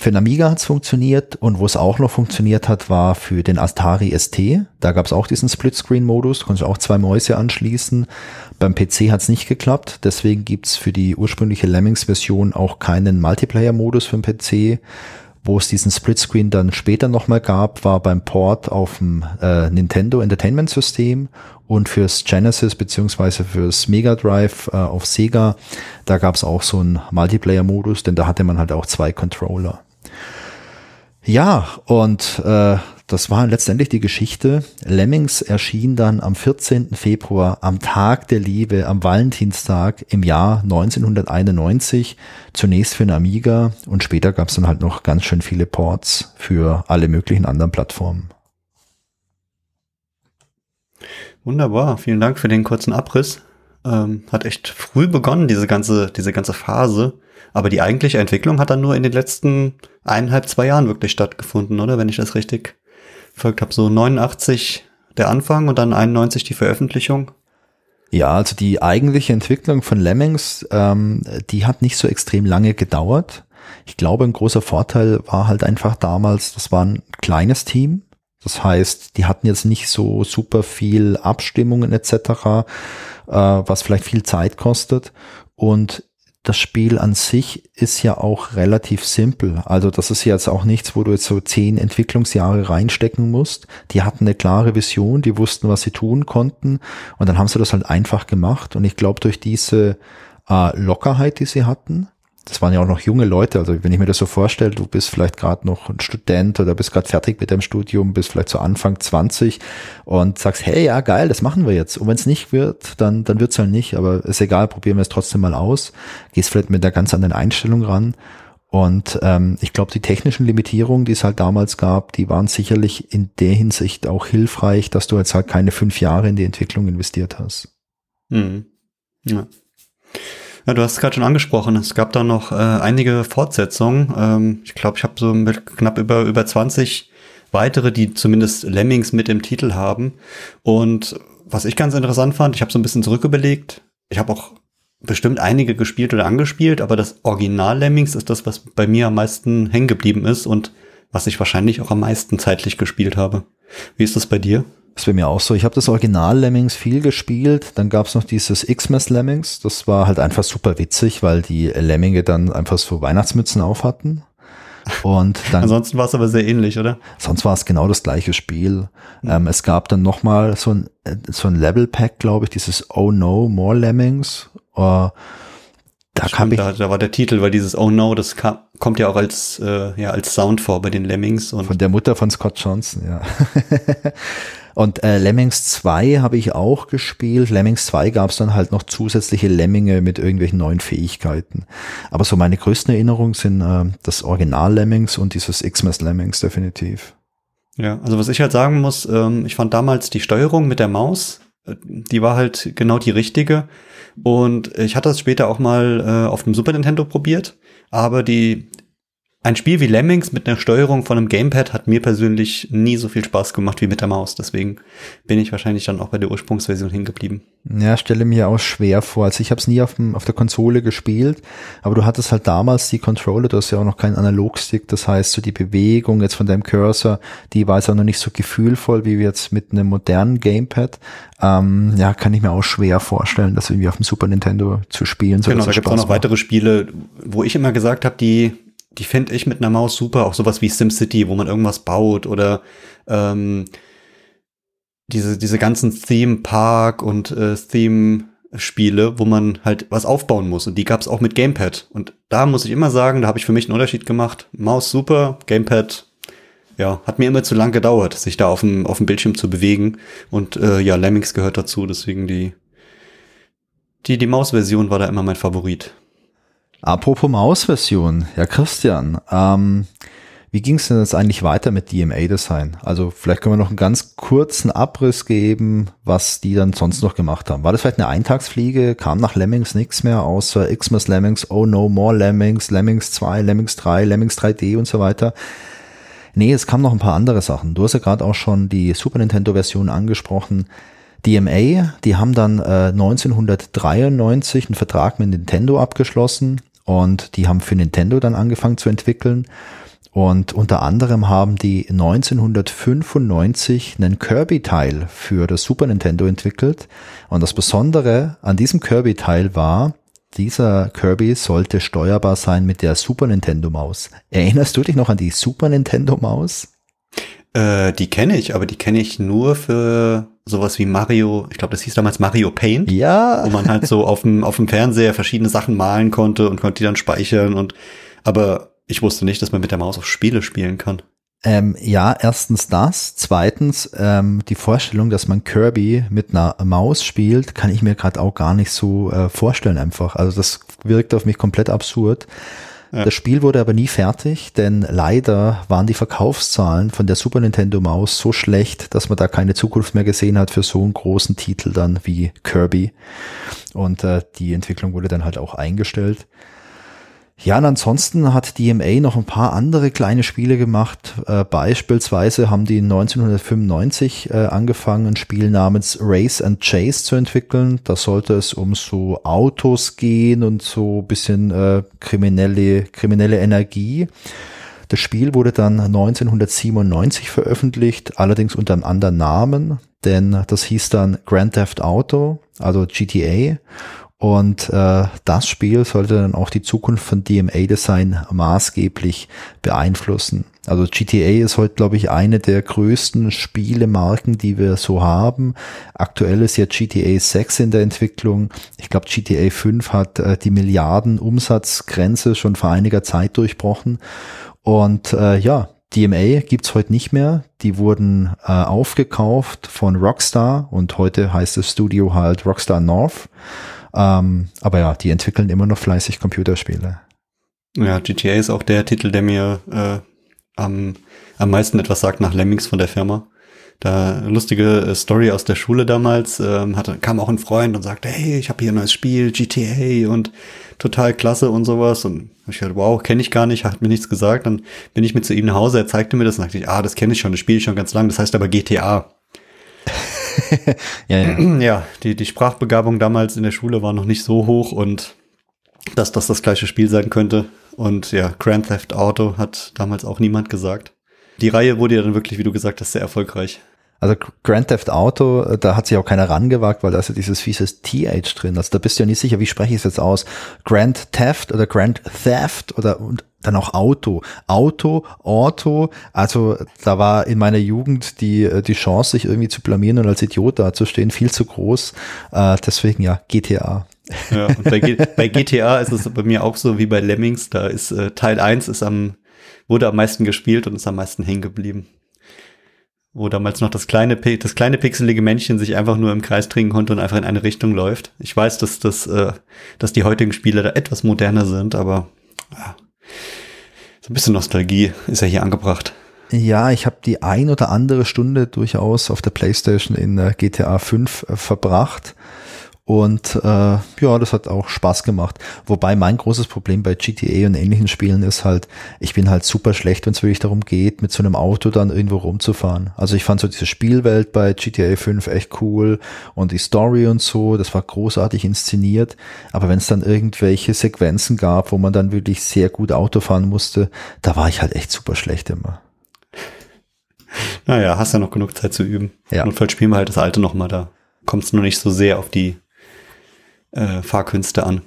für den Amiga hat es funktioniert und wo es auch noch funktioniert hat, war für den Atari ST. Da gab es auch diesen Splitscreen-Modus, konnte auch zwei Mäuse anschließen. Beim PC hat es nicht geklappt, deswegen gibt es für die ursprüngliche Lemmings-Version auch keinen Multiplayer-Modus für den PC. Wo es diesen Splitscreen dann später nochmal gab, war beim Port auf dem äh, Nintendo Entertainment System und fürs Genesis beziehungsweise fürs Mega Drive äh, auf Sega, da gab es auch so einen Multiplayer-Modus, denn da hatte man halt auch zwei Controller. Ja, und äh, das war letztendlich die Geschichte. Lemmings erschien dann am 14. Februar, am Tag der Liebe, am Valentinstag im Jahr 1991, zunächst für eine Amiga und später gab es dann halt noch ganz schön viele Ports für alle möglichen anderen Plattformen. Wunderbar, vielen Dank für den kurzen Abriss. Ähm, hat echt früh begonnen, diese ganze, diese ganze Phase. Aber die eigentliche Entwicklung hat dann nur in den letzten eineinhalb, zwei Jahren wirklich stattgefunden, oder? Wenn ich das richtig folgt habe. So 89 der Anfang und dann 91 die Veröffentlichung. Ja, also die eigentliche Entwicklung von Lemmings, ähm, die hat nicht so extrem lange gedauert. Ich glaube, ein großer Vorteil war halt einfach damals, das war ein kleines Team. Das heißt, die hatten jetzt nicht so super viel Abstimmungen etc., äh, was vielleicht viel Zeit kostet. Und das Spiel an sich ist ja auch relativ simpel. Also das ist jetzt auch nichts, wo du jetzt so zehn Entwicklungsjahre reinstecken musst. Die hatten eine klare Vision, die wussten, was sie tun konnten und dann haben sie das halt einfach gemacht. Und ich glaube, durch diese äh, Lockerheit, die sie hatten, das waren ja auch noch junge Leute, also wenn ich mir das so vorstelle, du bist vielleicht gerade noch ein Student oder bist gerade fertig mit deinem Studium, bist vielleicht so Anfang 20 und sagst, hey, ja, geil, das machen wir jetzt. Und wenn es nicht wird, dann, dann wird's halt nicht, aber ist egal, probieren wir es trotzdem mal aus. Gehst vielleicht mit einer ganz anderen Einstellung ran. Und ähm, ich glaube, die technischen Limitierungen, die es halt damals gab, die waren sicherlich in der Hinsicht auch hilfreich, dass du jetzt halt keine fünf Jahre in die Entwicklung investiert hast. Mhm. Ja. Ja, du hast es gerade schon angesprochen. Es gab da noch äh, einige Fortsetzungen. Ähm, ich glaube, ich habe so mit knapp über, über 20 weitere, die zumindest Lemmings mit im Titel haben. Und was ich ganz interessant fand, ich habe so ein bisschen zurücküberlegt. Ich habe auch bestimmt einige gespielt oder angespielt, aber das Original Lemmings ist das, was bei mir am meisten hängen geblieben ist und was ich wahrscheinlich auch am meisten zeitlich gespielt habe. Wie ist das bei dir? Das wäre mir auch so. Ich habe das Original Lemmings viel gespielt. Dann gab es noch dieses Xmas Lemmings. Das war halt einfach super witzig, weil die Lemminge dann einfach so Weihnachtsmützen auf hatten. Und dann, Ansonsten war es aber sehr ähnlich, oder? Sonst war es genau das gleiche Spiel. Mhm. Ähm, es gab dann noch mal so ein, so ein Level Pack, glaube ich, dieses Oh No, More Lemmings. Uh, da, Stimmt, da, da, war der Titel, weil dieses Oh No, das kam, kommt ja auch als, äh, ja, als Sound vor bei den Lemmings. Und von der Mutter von Scott Johnson, ja. Und äh, Lemmings 2 habe ich auch gespielt. Lemmings 2 gab es dann halt noch zusätzliche Lemminge mit irgendwelchen neuen Fähigkeiten. Aber so meine größten Erinnerungen sind äh, das Original Lemmings und dieses Xmas Lemmings definitiv. Ja, also was ich halt sagen muss, ähm, ich fand damals die Steuerung mit der Maus, äh, die war halt genau die richtige. Und ich hatte das später auch mal äh, auf dem Super Nintendo probiert, aber die ein Spiel wie Lemmings mit einer Steuerung von einem Gamepad hat mir persönlich nie so viel Spaß gemacht wie mit der Maus. Deswegen bin ich wahrscheinlich dann auch bei der Ursprungsversion hingeblieben. Ja, stelle mir auch schwer vor. Also ich habe es nie auf, dem, auf der Konsole gespielt, aber du hattest halt damals die Controller, du hast ja auch noch keinen Analogstick. Das heißt, so die Bewegung jetzt von deinem Cursor, die war jetzt auch noch nicht so gefühlvoll wie jetzt mit einem modernen Gamepad. Ähm, ja, kann ich mir auch schwer vorstellen, das irgendwie auf dem Super Nintendo zu spielen. So genau, da gibt es auch noch macht. weitere Spiele, wo ich immer gesagt habe, die die fände ich mit einer Maus super. Auch sowas wie SimCity, wo man irgendwas baut oder ähm, diese, diese ganzen Theme Park und äh, Theme Spiele, wo man halt was aufbauen muss. Und die gab es auch mit Gamepad. Und da muss ich immer sagen, da habe ich für mich einen Unterschied gemacht. Maus super, Gamepad, ja, hat mir immer zu lang gedauert, sich da auf dem, auf dem Bildschirm zu bewegen. Und äh, ja, Lemmings gehört dazu, deswegen die, die, die Maus-Version war da immer mein Favorit. Apropos Maus-Version, ja Christian, ähm, wie ging es denn jetzt eigentlich weiter mit DMA-Design? Also vielleicht können wir noch einen ganz kurzen Abriss geben, was die dann sonst noch gemacht haben. War das vielleicht eine Eintagsfliege? Kam nach Lemmings nichts mehr außer Xmas Lemmings, Oh No More Lemmings, Lemmings 2, Lemmings 3, Lemmings 3D und so weiter? Nee, es kamen noch ein paar andere Sachen. Du hast ja gerade auch schon die Super Nintendo-Version angesprochen. DMA, die haben dann äh, 1993 einen Vertrag mit Nintendo abgeschlossen und die haben für Nintendo dann angefangen zu entwickeln. Und unter anderem haben die 1995 einen Kirby-Teil für das Super Nintendo entwickelt. Und das Besondere an diesem Kirby-Teil war, dieser Kirby sollte steuerbar sein mit der Super Nintendo Maus. Erinnerst du dich noch an die Super Nintendo Maus? Äh, die kenne ich, aber die kenne ich nur für sowas wie Mario, ich glaube, das hieß damals Mario Paint. Ja. Wo man halt so auf dem, auf dem Fernseher verschiedene Sachen malen konnte und konnte die dann speichern und, aber ich wusste nicht, dass man mit der Maus auch Spiele spielen kann. Ähm, ja, erstens das. Zweitens, ähm, die Vorstellung, dass man Kirby mit einer Maus spielt, kann ich mir gerade auch gar nicht so äh, vorstellen einfach. Also das wirkt auf mich komplett absurd. Ja. Das Spiel wurde aber nie fertig, denn leider waren die Verkaufszahlen von der Super Nintendo Maus so schlecht, dass man da keine Zukunft mehr gesehen hat für so einen großen Titel dann wie Kirby. Und äh, die Entwicklung wurde dann halt auch eingestellt. Ja, und ansonsten hat DMA noch ein paar andere kleine Spiele gemacht. Äh, beispielsweise haben die 1995 äh, angefangen, ein Spiel namens Race and Chase zu entwickeln. Da sollte es um so Autos gehen und so bisschen äh, kriminelle, kriminelle Energie. Das Spiel wurde dann 1997 veröffentlicht, allerdings unter einem anderen Namen, denn das hieß dann Grand Theft Auto, also GTA. Und äh, das Spiel sollte dann auch die Zukunft von DMA-Design maßgeblich beeinflussen. Also GTA ist heute, glaube ich, eine der größten Spielemarken, die wir so haben. Aktuell ist ja GTA 6 in der Entwicklung. Ich glaube, GTA 5 hat äh, die Milliarden Umsatzgrenze schon vor einiger Zeit durchbrochen. Und äh, ja, DMA gibt's heute nicht mehr. Die wurden äh, aufgekauft von Rockstar und heute heißt das Studio halt Rockstar North. Ähm, aber ja, die entwickeln immer noch fleißig Computerspiele. Ja, GTA ist auch der Titel, der mir äh, am, am meisten etwas sagt nach Lemmings von der Firma. Da lustige äh, Story aus der Schule damals, ähm, hatte, kam auch ein Freund und sagte, hey, ich habe hier ein neues Spiel, GTA und total klasse und sowas. Und ich dachte, wow, kenne ich gar nicht, hat mir nichts gesagt. Dann bin ich mit zu ihm nach Hause, er zeigte mir das und sagte, ah, das kenne ich schon, das spiele ich schon ganz lang, das heißt aber GTA. ja, ja. ja, die, die Sprachbegabung damals in der Schule war noch nicht so hoch und dass das das gleiche Spiel sein könnte. Und ja, Grand Theft Auto hat damals auch niemand gesagt. Die Reihe wurde ja dann wirklich, wie du gesagt hast, sehr erfolgreich. Also Grand Theft Auto, äh, da hat sich auch keiner rangewagt, weil da ist ja dieses fieses TH drin. Also da bist du ja nicht sicher, wie spreche ich es jetzt aus? Grand Theft oder Grand Theft oder und dann auch Auto. Auto, Auto. Also da war in meiner Jugend die, äh, die Chance, sich irgendwie zu blamieren und als Idiot dazustehen, viel zu groß. Äh, deswegen ja, GTA. Ja, und bei, bei GTA ist es bei mir auch so wie bei Lemmings. Da ist äh, Teil 1 ist am, wurde am meisten gespielt und ist am meisten hängen geblieben wo damals noch das kleine, das kleine pixelige Männchen sich einfach nur im Kreis trinken konnte und einfach in eine Richtung läuft. Ich weiß, dass, das, äh, dass die heutigen Spiele da etwas moderner sind, aber ja, so ein bisschen Nostalgie ist ja hier angebracht. Ja, ich habe die ein oder andere Stunde durchaus auf der PlayStation in äh, GTA 5 äh, verbracht. Und äh, ja, das hat auch Spaß gemacht. Wobei mein großes Problem bei GTA und ähnlichen Spielen ist halt, ich bin halt super schlecht, wenn es wirklich darum geht, mit so einem Auto dann irgendwo rumzufahren. Also ich fand so diese Spielwelt bei GTA 5 echt cool und die Story und so, das war großartig inszeniert. Aber wenn es dann irgendwelche Sequenzen gab, wo man dann wirklich sehr gut Auto fahren musste, da war ich halt echt super schlecht immer. Naja, hast ja noch genug Zeit zu üben. Ja. Notfalls spielen wir halt das alte nochmal, da kommt es nur nicht so sehr auf die äh, Fahrkünste an.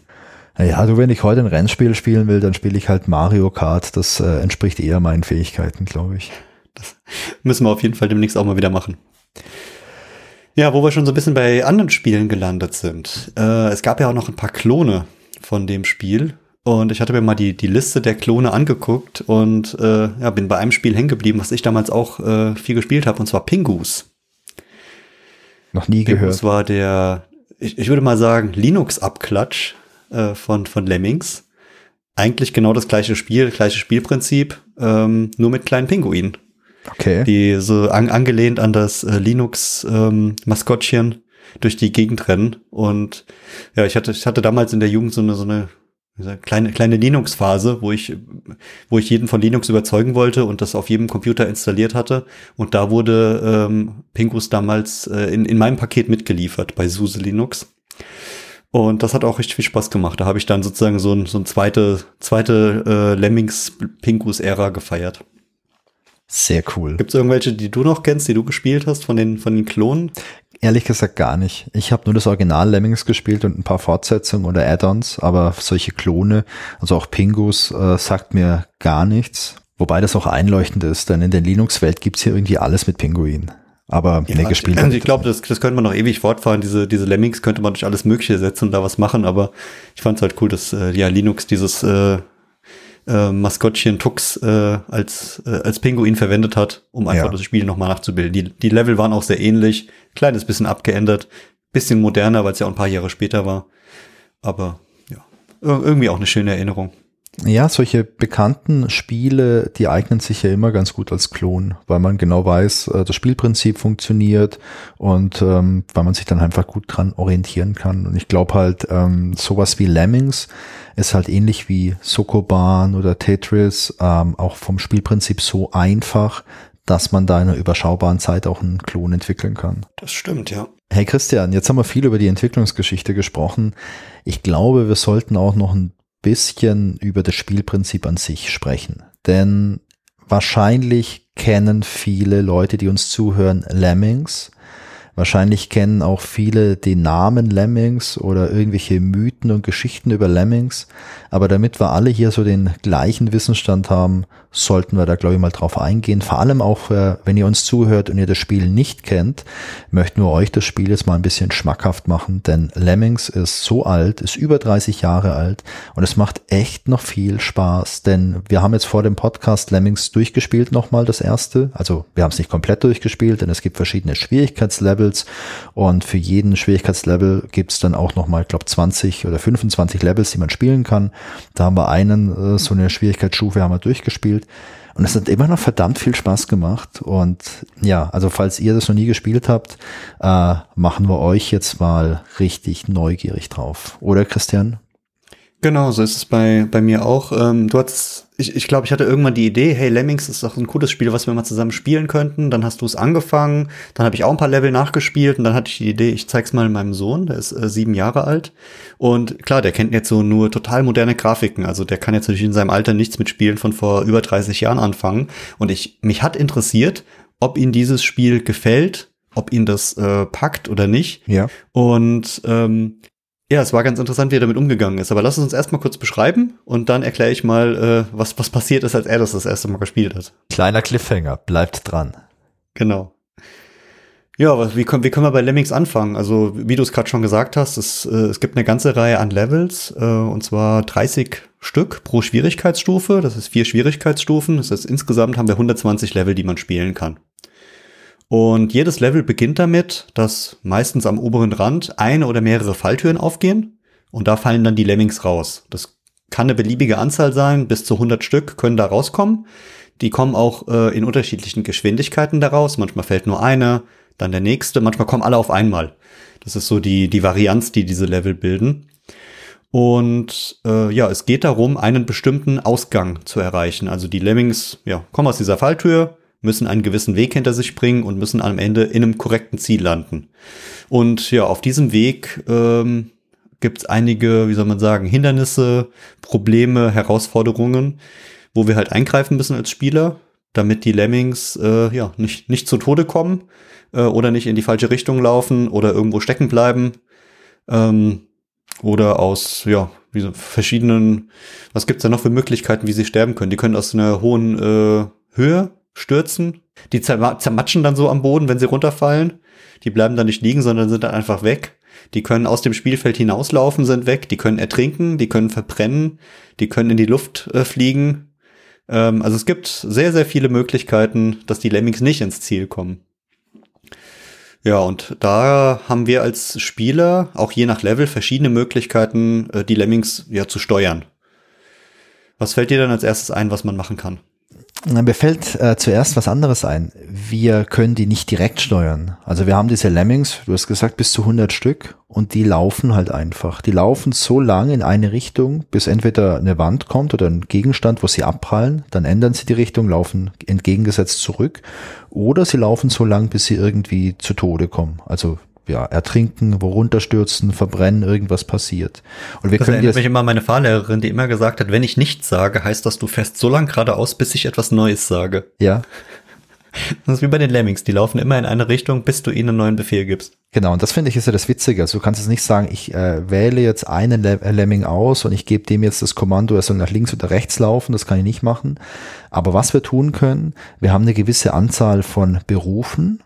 Ja, du, wenn ich heute ein Rennspiel spielen will, dann spiele ich halt Mario Kart. Das äh, entspricht eher meinen Fähigkeiten, glaube ich. Das müssen wir auf jeden Fall demnächst auch mal wieder machen. Ja, wo wir schon so ein bisschen bei anderen Spielen gelandet sind. Äh, es gab ja auch noch ein paar Klone von dem Spiel. Und ich hatte mir mal die, die Liste der Klone angeguckt und äh, ja, bin bei einem Spiel hängen geblieben, was ich damals auch äh, viel gespielt habe, und zwar Pingus. Noch nie Pingus gehört. Pingus war der, ich, ich würde mal sagen, Linux-Abklatsch äh, von, von Lemmings. Eigentlich genau das gleiche Spiel, gleiche Spielprinzip, ähm, nur mit kleinen Pinguinen. Okay. Die so an, angelehnt an das äh, Linux-Maskottchen ähm, durch die Gegend rennen. Und ja, ich hatte, ich hatte damals in der Jugend so eine, so eine kleine, kleine Linux-Phase, wo ich, wo ich jeden von Linux überzeugen wollte und das auf jedem Computer installiert hatte. Und da wurde ähm, Pingus damals äh, in, in meinem Paket mitgeliefert bei SUSE Linux. Und das hat auch richtig viel Spaß gemacht. Da habe ich dann sozusagen so ein, so ein zweite, zweite äh, Lemmings-Pingus-Ära gefeiert. Sehr cool. Gibt es irgendwelche, die du noch kennst, die du gespielt hast von den, von den Klonen? Ehrlich gesagt gar nicht. Ich habe nur das Original Lemmings gespielt und ein paar Fortsetzungen oder Add-ons, aber solche Klone, also auch Pingus, äh, sagt mir gar nichts. Wobei das auch einleuchtend ist, denn in der Linux-Welt gibt's hier irgendwie alles mit Pinguin. Aber ja, nee, gespielt. Also ich glaube, das, das könnte man noch ewig fortfahren. Diese, diese Lemmings könnte man durch alles Mögliche setzen und da was machen, aber ich fand es halt cool, dass äh, ja Linux dieses äh, äh, Maskottchen Tux äh, als, äh, als Pinguin verwendet hat, um einfach ja. das Spiel nochmal nachzubilden. Die, die Level waren auch sehr ähnlich, kleines bisschen abgeändert, bisschen moderner, weil es ja auch ein paar Jahre später war. Aber ja, irgendwie auch eine schöne Erinnerung. Ja, solche bekannten Spiele, die eignen sich ja immer ganz gut als Klon, weil man genau weiß, äh, das Spielprinzip funktioniert und ähm, weil man sich dann einfach gut dran orientieren kann. Und ich glaube halt, ähm, sowas wie Lemmings ist halt ähnlich wie Sokoban oder Tetris, ähm, auch vom Spielprinzip so einfach, dass man da in einer überschaubaren Zeit auch einen Klon entwickeln kann. Das stimmt, ja. Hey Christian, jetzt haben wir viel über die Entwicklungsgeschichte gesprochen. Ich glaube, wir sollten auch noch ein bisschen über das Spielprinzip an sich sprechen. Denn wahrscheinlich kennen viele Leute, die uns zuhören, Lemmings. Wahrscheinlich kennen auch viele den Namen Lemmings oder irgendwelche Mythen und Geschichten über Lemmings. Aber damit wir alle hier so den gleichen Wissensstand haben, sollten wir da, glaube ich, mal drauf eingehen. Vor allem auch, äh, wenn ihr uns zuhört und ihr das Spiel nicht kennt, möchten wir euch das Spiel jetzt mal ein bisschen schmackhaft machen. Denn Lemmings ist so alt, ist über 30 Jahre alt und es macht echt noch viel Spaß. Denn wir haben jetzt vor dem Podcast Lemmings durchgespielt nochmal das erste. Also wir haben es nicht komplett durchgespielt, denn es gibt verschiedene Schwierigkeitslevels Levels und für jeden Schwierigkeitslevel gibt es dann auch nochmal, ich glaube 20 oder 25 Levels, die man spielen kann. Da haben wir einen, äh, so eine Schwierigkeitsstufe haben wir durchgespielt. Und es hat immer noch verdammt viel Spaß gemacht. Und ja, also falls ihr das noch nie gespielt habt, äh, machen wir euch jetzt mal richtig neugierig drauf. Oder Christian? Genau, so ist es bei, bei mir auch. Ähm, du hattest, ich, ich glaube, ich hatte irgendwann die Idee, hey, Lemmings ist doch ein cooles Spiel, was wir mal zusammen spielen könnten. Dann hast du es angefangen, dann habe ich auch ein paar Level nachgespielt und dann hatte ich die Idee, ich zeig's mal meinem Sohn, der ist äh, sieben Jahre alt. Und klar, der kennt jetzt so nur total moderne Grafiken. Also der kann jetzt natürlich in seinem Alter nichts mit Spielen von vor über 30 Jahren anfangen. Und ich, mich hat interessiert, ob ihm dieses Spiel gefällt, ob ihn das äh, packt oder nicht. Ja. Und ähm, ja, es war ganz interessant, wie er damit umgegangen ist. Aber lass uns erstmal kurz beschreiben und dann erkläre ich mal, äh, was, was passiert ist, als er das das erste Mal gespielt hat. Kleiner Cliffhanger, bleibt dran. Genau. Ja, wie, können, wie können wir bei Lemmings anfangen? Also, wie du es gerade schon gesagt hast, es, äh, es gibt eine ganze Reihe an Levels, äh, und zwar 30 Stück pro Schwierigkeitsstufe. Das ist vier Schwierigkeitsstufen. Das heißt, insgesamt haben wir 120 Level, die man spielen kann. Und jedes Level beginnt damit, dass meistens am oberen Rand eine oder mehrere Falltüren aufgehen und da fallen dann die Lemmings raus. Das kann eine beliebige Anzahl sein, bis zu 100 Stück können da rauskommen. Die kommen auch äh, in unterschiedlichen Geschwindigkeiten daraus. Manchmal fällt nur eine, dann der nächste, manchmal kommen alle auf einmal. Das ist so die, die Varianz, die diese Level bilden. Und äh, ja, es geht darum, einen bestimmten Ausgang zu erreichen. Also die Lemmings ja, kommen aus dieser Falltür, müssen einen gewissen Weg hinter sich bringen und müssen am Ende in einem korrekten Ziel landen. Und ja, auf diesem Weg ähm, gibt es einige, wie soll man sagen, Hindernisse, Probleme, Herausforderungen, wo wir halt eingreifen müssen als Spieler, damit die Lemmings äh, ja nicht, nicht zu Tode kommen äh, oder nicht in die falsche Richtung laufen oder irgendwo stecken bleiben. Ähm, oder aus ja wie so verschiedenen, was gibt's da noch für Möglichkeiten, wie sie sterben können? Die können aus einer hohen äh, Höhe stürzen. Die zermatschen dann so am Boden, wenn sie runterfallen. Die bleiben dann nicht liegen, sondern sind dann einfach weg. Die können aus dem Spielfeld hinauslaufen, sind weg. Die können ertrinken, die können verbrennen, die können in die Luft äh, fliegen. Ähm, also es gibt sehr, sehr viele Möglichkeiten, dass die Lemmings nicht ins Ziel kommen. Ja, und da haben wir als Spieler auch je nach Level verschiedene Möglichkeiten, äh, die Lemmings ja zu steuern. Was fällt dir dann als erstes ein, was man machen kann? Mir fällt äh, zuerst was anderes ein. Wir können die nicht direkt steuern. Also wir haben diese Lemmings, du hast gesagt, bis zu 100 Stück und die laufen halt einfach. Die laufen so lange in eine Richtung, bis entweder eine Wand kommt oder ein Gegenstand, wo sie abprallen. Dann ändern sie die Richtung, laufen entgegengesetzt zurück. Oder sie laufen so lang, bis sie irgendwie zu Tode kommen. Also ja, ertrinken, wo runterstürzen, verbrennen, irgendwas passiert. Und wir das können erinnert mich immer meine Fahrlehrerin, die immer gesagt hat, wenn ich nichts sage, heißt das, du fährst so lang geradeaus, bis ich etwas Neues sage. Ja. Das ist wie bei den Lemmings, die laufen immer in eine Richtung, bis du ihnen einen neuen Befehl gibst. Genau, und das finde ich ist ja das Witzige. Also du kannst jetzt nicht sagen, ich äh, wähle jetzt einen äh, Lemming aus und ich gebe dem jetzt das Kommando, er soll nach links oder rechts laufen, das kann ich nicht machen. Aber was wir tun können, wir haben eine gewisse Anzahl von Berufen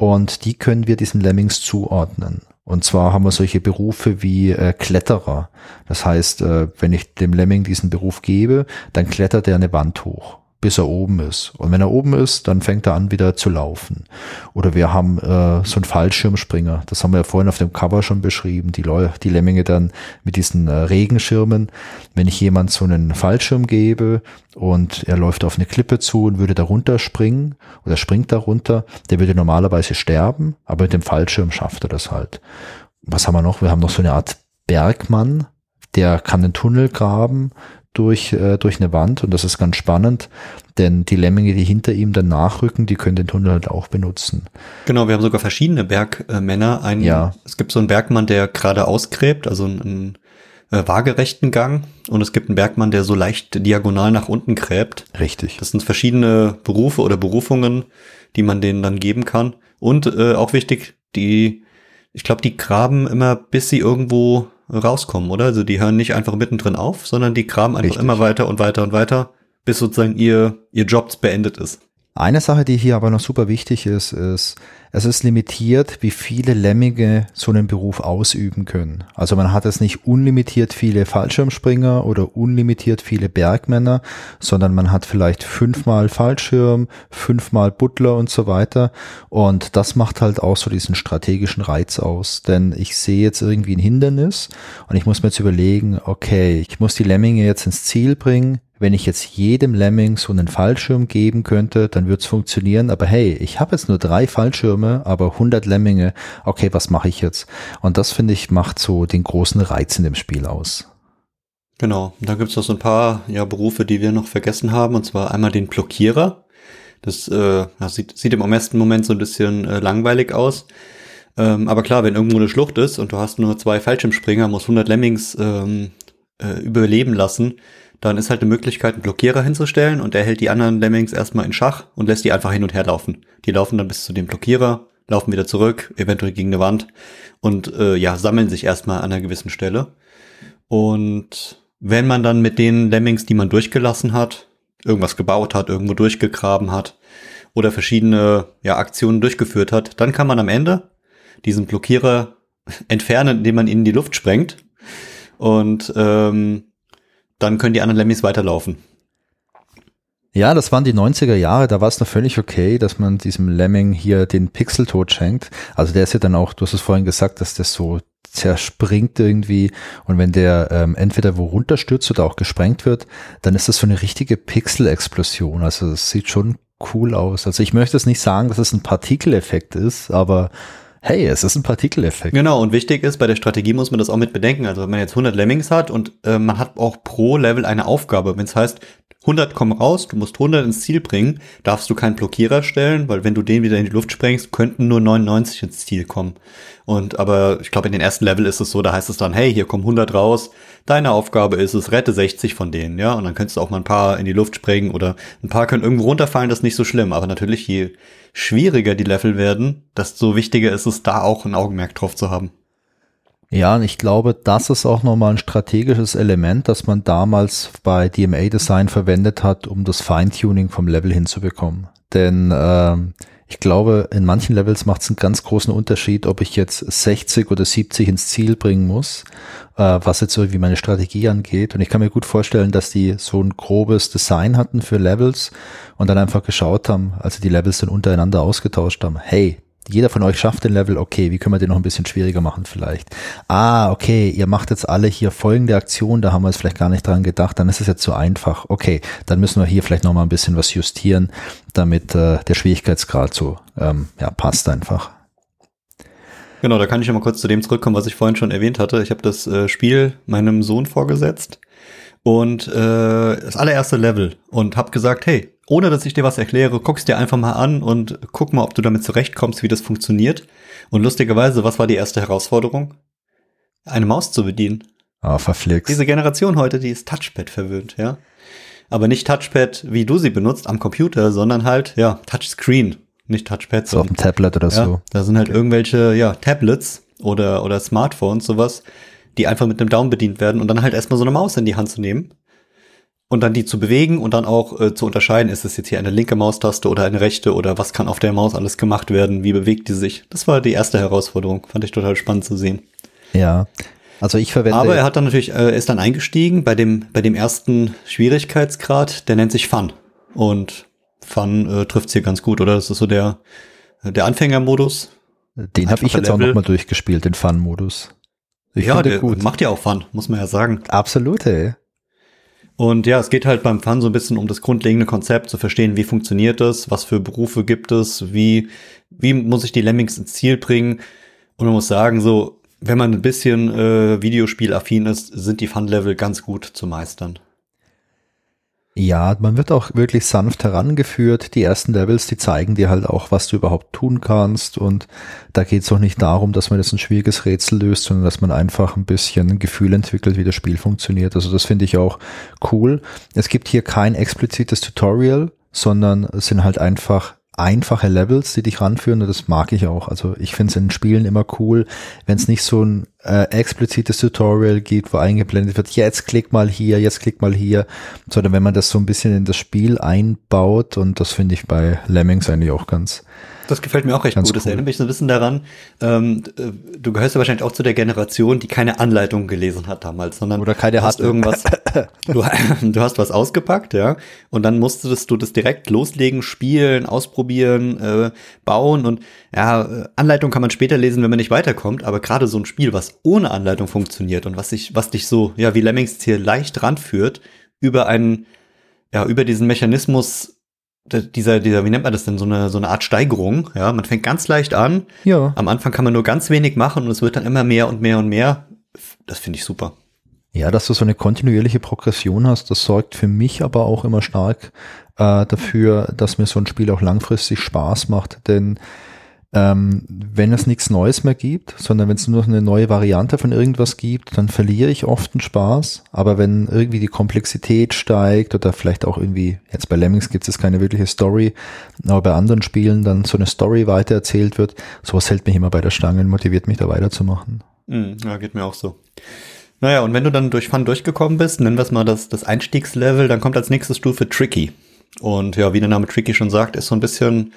und die können wir diesen Lemmings zuordnen. Und zwar haben wir solche Berufe wie äh, Kletterer. Das heißt, äh, wenn ich dem Lemming diesen Beruf gebe, dann klettert er eine Wand hoch bis er oben ist. Und wenn er oben ist, dann fängt er an wieder zu laufen. Oder wir haben äh, so einen Fallschirmspringer. Das haben wir ja vorhin auf dem Cover schon beschrieben. Die, Leu die Lemminge dann mit diesen äh, Regenschirmen. Wenn ich jemand so einen Fallschirm gebe und er läuft auf eine Klippe zu und würde da runterspringen oder springt da runter, der würde normalerweise sterben, aber mit dem Fallschirm schafft er das halt. Was haben wir noch? Wir haben noch so eine Art Bergmann, der kann den Tunnel graben durch, äh, durch eine Wand und das ist ganz spannend, denn die Lemminge, die hinter ihm dann nachrücken, die können den Tunnel halt auch benutzen. Genau, wir haben sogar verschiedene Bergmänner. Ein, ja. Es gibt so einen Bergmann, der gerade ausgräbt, also einen, einen äh, waagerechten Gang und es gibt einen Bergmann, der so leicht diagonal nach unten gräbt. Richtig. Das sind verschiedene Berufe oder Berufungen, die man denen dann geben kann. Und äh, auch wichtig, die, ich glaube, die graben immer, bis sie irgendwo rauskommen, oder? Also die hören nicht einfach mittendrin auf, sondern die graben einfach Richtig. immer weiter und weiter und weiter, bis sozusagen ihr, ihr Job beendet ist. Eine Sache, die hier aber noch super wichtig ist, ist, es ist limitiert, wie viele Lemminge so einen Beruf ausüben können. Also man hat es nicht unlimitiert viele Fallschirmspringer oder unlimitiert viele Bergmänner, sondern man hat vielleicht fünfmal Fallschirm, fünfmal Butler und so weiter. Und das macht halt auch so diesen strategischen Reiz aus. Denn ich sehe jetzt irgendwie ein Hindernis und ich muss mir jetzt überlegen, okay, ich muss die Lemminge jetzt ins Ziel bringen wenn ich jetzt jedem Lemming so einen Fallschirm geben könnte, dann würde es funktionieren. Aber hey, ich habe jetzt nur drei Fallschirme, aber 100 Lemminge. Okay, was mache ich jetzt? Und das finde ich macht so den großen Reiz in dem Spiel aus. Genau, da gibt es noch so ein paar ja, Berufe, die wir noch vergessen haben, und zwar einmal den Blockierer. Das äh, sieht, sieht im ersten Moment so ein bisschen äh, langweilig aus. Ähm, aber klar, wenn irgendwo eine Schlucht ist und du hast nur zwei Fallschirmspringer, musst 100 Lemmings ähm, äh, überleben lassen, dann ist halt eine Möglichkeit, einen Blockierer hinzustellen und er hält die anderen Lemmings erstmal in Schach und lässt die einfach hin und her laufen. Die laufen dann bis zu dem Blockierer, laufen wieder zurück, eventuell gegen eine Wand und äh, ja, sammeln sich erstmal an einer gewissen Stelle. Und wenn man dann mit den Lemmings, die man durchgelassen hat, irgendwas gebaut hat, irgendwo durchgegraben hat oder verschiedene ja, Aktionen durchgeführt hat, dann kann man am Ende diesen Blockierer entfernen, indem man ihn in die Luft sprengt. Und ähm, dann können die anderen Lemmys weiterlaufen. Ja, das waren die 90er Jahre, da war es noch völlig okay, dass man diesem Lemming hier den Pixeltod schenkt. Also der ist ja dann auch, du hast es vorhin gesagt, dass das so zerspringt irgendwie und wenn der ähm, entweder wo runterstürzt oder auch gesprengt wird, dann ist das so eine richtige Pixel-Explosion. Also es sieht schon cool aus. Also ich möchte es nicht sagen, dass es ein Partikeleffekt ist, aber hey, es ist ein Partikeleffekt. Genau, und wichtig ist, bei der Strategie muss man das auch mit bedenken. Also wenn man jetzt 100 Lemmings hat und äh, man hat auch pro Level eine Aufgabe, wenn es heißt, 100 kommen raus, du musst 100 ins Ziel bringen, darfst du keinen Blockierer stellen, weil wenn du den wieder in die Luft sprengst, könnten nur 99 ins Ziel kommen. Und aber ich glaube, in den ersten Level ist es so, da heißt es dann, hey, hier kommen 100 raus, deine Aufgabe ist es, rette 60 von denen, ja, und dann könntest du auch mal ein paar in die Luft sprengen oder ein paar können irgendwo runterfallen, das ist nicht so schlimm, aber natürlich, je schwieriger die Level werden, desto wichtiger ist es, da auch ein Augenmerk drauf zu haben. Ja, und ich glaube, das ist auch nochmal ein strategisches Element, das man damals bei DMA Design verwendet hat, um das Feintuning vom Level hinzubekommen. Denn äh, ich glaube, in manchen Levels macht es einen ganz großen Unterschied, ob ich jetzt 60 oder 70 ins Ziel bringen muss, äh, was jetzt irgendwie meine Strategie angeht. Und ich kann mir gut vorstellen, dass die so ein grobes Design hatten für Levels und dann einfach geschaut haben, als sie die Levels dann untereinander ausgetauscht haben. Hey, jeder von euch schafft den Level, okay, wie können wir den noch ein bisschen schwieriger machen vielleicht? Ah, okay, ihr macht jetzt alle hier folgende Aktion, da haben wir jetzt vielleicht gar nicht dran gedacht, dann ist es jetzt zu einfach. Okay, dann müssen wir hier vielleicht noch mal ein bisschen was justieren, damit äh, der Schwierigkeitsgrad so ähm, ja, passt einfach. Genau, da kann ich mal kurz zu dem zurückkommen, was ich vorhin schon erwähnt hatte. Ich habe das äh, Spiel meinem Sohn vorgesetzt und äh, das allererste Level und habe gesagt, hey, ohne dass ich dir was erkläre, guck's dir einfach mal an und guck mal, ob du damit zurechtkommst, wie das funktioniert. Und lustigerweise, was war die erste Herausforderung? Eine Maus zu bedienen. Ah, oh, verflixt. Diese Generation heute, die ist Touchpad verwöhnt, ja. Aber nicht Touchpad, wie du sie benutzt, am Computer, sondern halt, ja, Touchscreen. Nicht Touchpad. So auf dem Tablet oder ja, so. Da sind halt irgendwelche, ja, Tablets oder, oder Smartphones, sowas, die einfach mit dem Daumen bedient werden und dann halt erstmal so eine Maus in die Hand zu nehmen und dann die zu bewegen und dann auch äh, zu unterscheiden, ist es jetzt hier eine linke Maustaste oder eine rechte oder was kann auf der Maus alles gemacht werden, wie bewegt die sich. Das war die erste Herausforderung, fand ich total spannend zu sehen. Ja. Also ich verwende. Aber er hat dann natürlich, äh, ist dann eingestiegen bei dem, bei dem ersten Schwierigkeitsgrad, der nennt sich Fun. Und Fun äh, trifft's hier ganz gut, oder? Das ist so der, der Anfängermodus. Den habe ich jetzt Level. auch nochmal durchgespielt, den Fun-Modus. Ja, der gut. macht ja auch Fun, muss man ja sagen. Absolut, ey. Und ja, es geht halt beim Fun so ein bisschen um das grundlegende Konzept, zu verstehen, wie funktioniert das, was für Berufe gibt es, wie, wie muss ich die Lemmings ins Ziel bringen. Und man muss sagen, so, wenn man ein bisschen äh, Videospielaffin ist, sind die Fun-Level ganz gut zu meistern. Ja, man wird auch wirklich sanft herangeführt. Die ersten Levels, die zeigen dir halt auch, was du überhaupt tun kannst. Und da geht es auch nicht darum, dass man jetzt ein schwieriges Rätsel löst, sondern dass man einfach ein bisschen ein Gefühl entwickelt, wie das Spiel funktioniert. Also das finde ich auch cool. Es gibt hier kein explizites Tutorial, sondern es sind halt einfach einfache Levels, die dich ranführen und das mag ich auch. Also ich finde es in Spielen immer cool, wenn es nicht so ein äh, explizites Tutorial gibt, wo eingeblendet wird, jetzt klick mal hier, jetzt klick mal hier, sondern wenn man das so ein bisschen in das Spiel einbaut und das finde ich bei Lemmings eigentlich auch ganz das gefällt mir auch recht Ganz gut. Das cool. erinnert mich so ein bisschen daran. Ähm, äh, du gehörst ja wahrscheinlich auch zu der Generation, die keine Anleitung gelesen hat damals, sondern Oder keine hast hatte. irgendwas. du, du hast was ausgepackt, ja, und dann musstest du das direkt loslegen, spielen, ausprobieren, äh, bauen und ja, äh, Anleitung kann man später lesen, wenn man nicht weiterkommt, aber gerade so ein Spiel, was ohne Anleitung funktioniert und was sich, was dich so, ja, wie Lemmings hier leicht ranführt über einen, ja, über diesen Mechanismus dieser, dieser, wie nennt man das denn, so eine, so eine Art Steigerung, ja, man fängt ganz leicht an, Ja. am Anfang kann man nur ganz wenig machen und es wird dann immer mehr und mehr und mehr. Das finde ich super. Ja, dass du so eine kontinuierliche Progression hast, das sorgt für mich aber auch immer stark äh, dafür, dass mir so ein Spiel auch langfristig Spaß macht. Denn ähm, wenn es nichts Neues mehr gibt, sondern wenn es nur eine neue Variante von irgendwas gibt, dann verliere ich oft den Spaß. Aber wenn irgendwie die Komplexität steigt oder vielleicht auch irgendwie, jetzt bei Lemmings gibt es keine wirkliche Story, aber bei anderen Spielen dann so eine Story weitererzählt wird, sowas hält mich immer bei der Stange und motiviert mich da weiterzumachen. Mhm, ja, geht mir auch so. Naja, und wenn du dann durch Fun durchgekommen bist, nennen wir es mal das, das Einstiegslevel, dann kommt als nächste Stufe Tricky. Und ja, wie der Name Tricky schon sagt, ist so ein bisschen,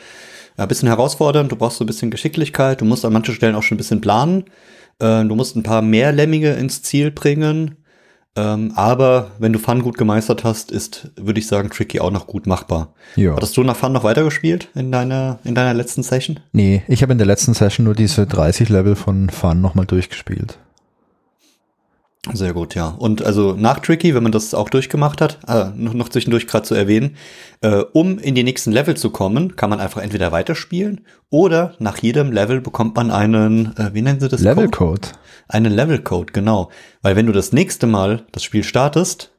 ein bisschen herausfordernd. Du brauchst so ein bisschen Geschicklichkeit. Du musst an manchen Stellen auch schon ein bisschen planen. Äh, du musst ein paar mehr Lemminge ins Ziel bringen. Ähm, aber wenn du Fun gut gemeistert hast, ist, würde ich sagen, Tricky auch noch gut machbar. Ja. Hattest du nach Fun noch weitergespielt in deiner, in deiner letzten Session? Nee, ich habe in der letzten Session nur diese 30 Level von Fun nochmal durchgespielt. Sehr gut, ja. Und also nach Tricky, wenn man das auch durchgemacht hat, äh, noch, noch zwischendurch gerade zu erwähnen, äh, um in die nächsten Level zu kommen, kann man einfach entweder weiterspielen oder nach jedem Level bekommt man einen, äh, wie nennen sie das? Level Code? Einen Level Code, genau. Weil wenn du das nächste Mal das Spiel startest,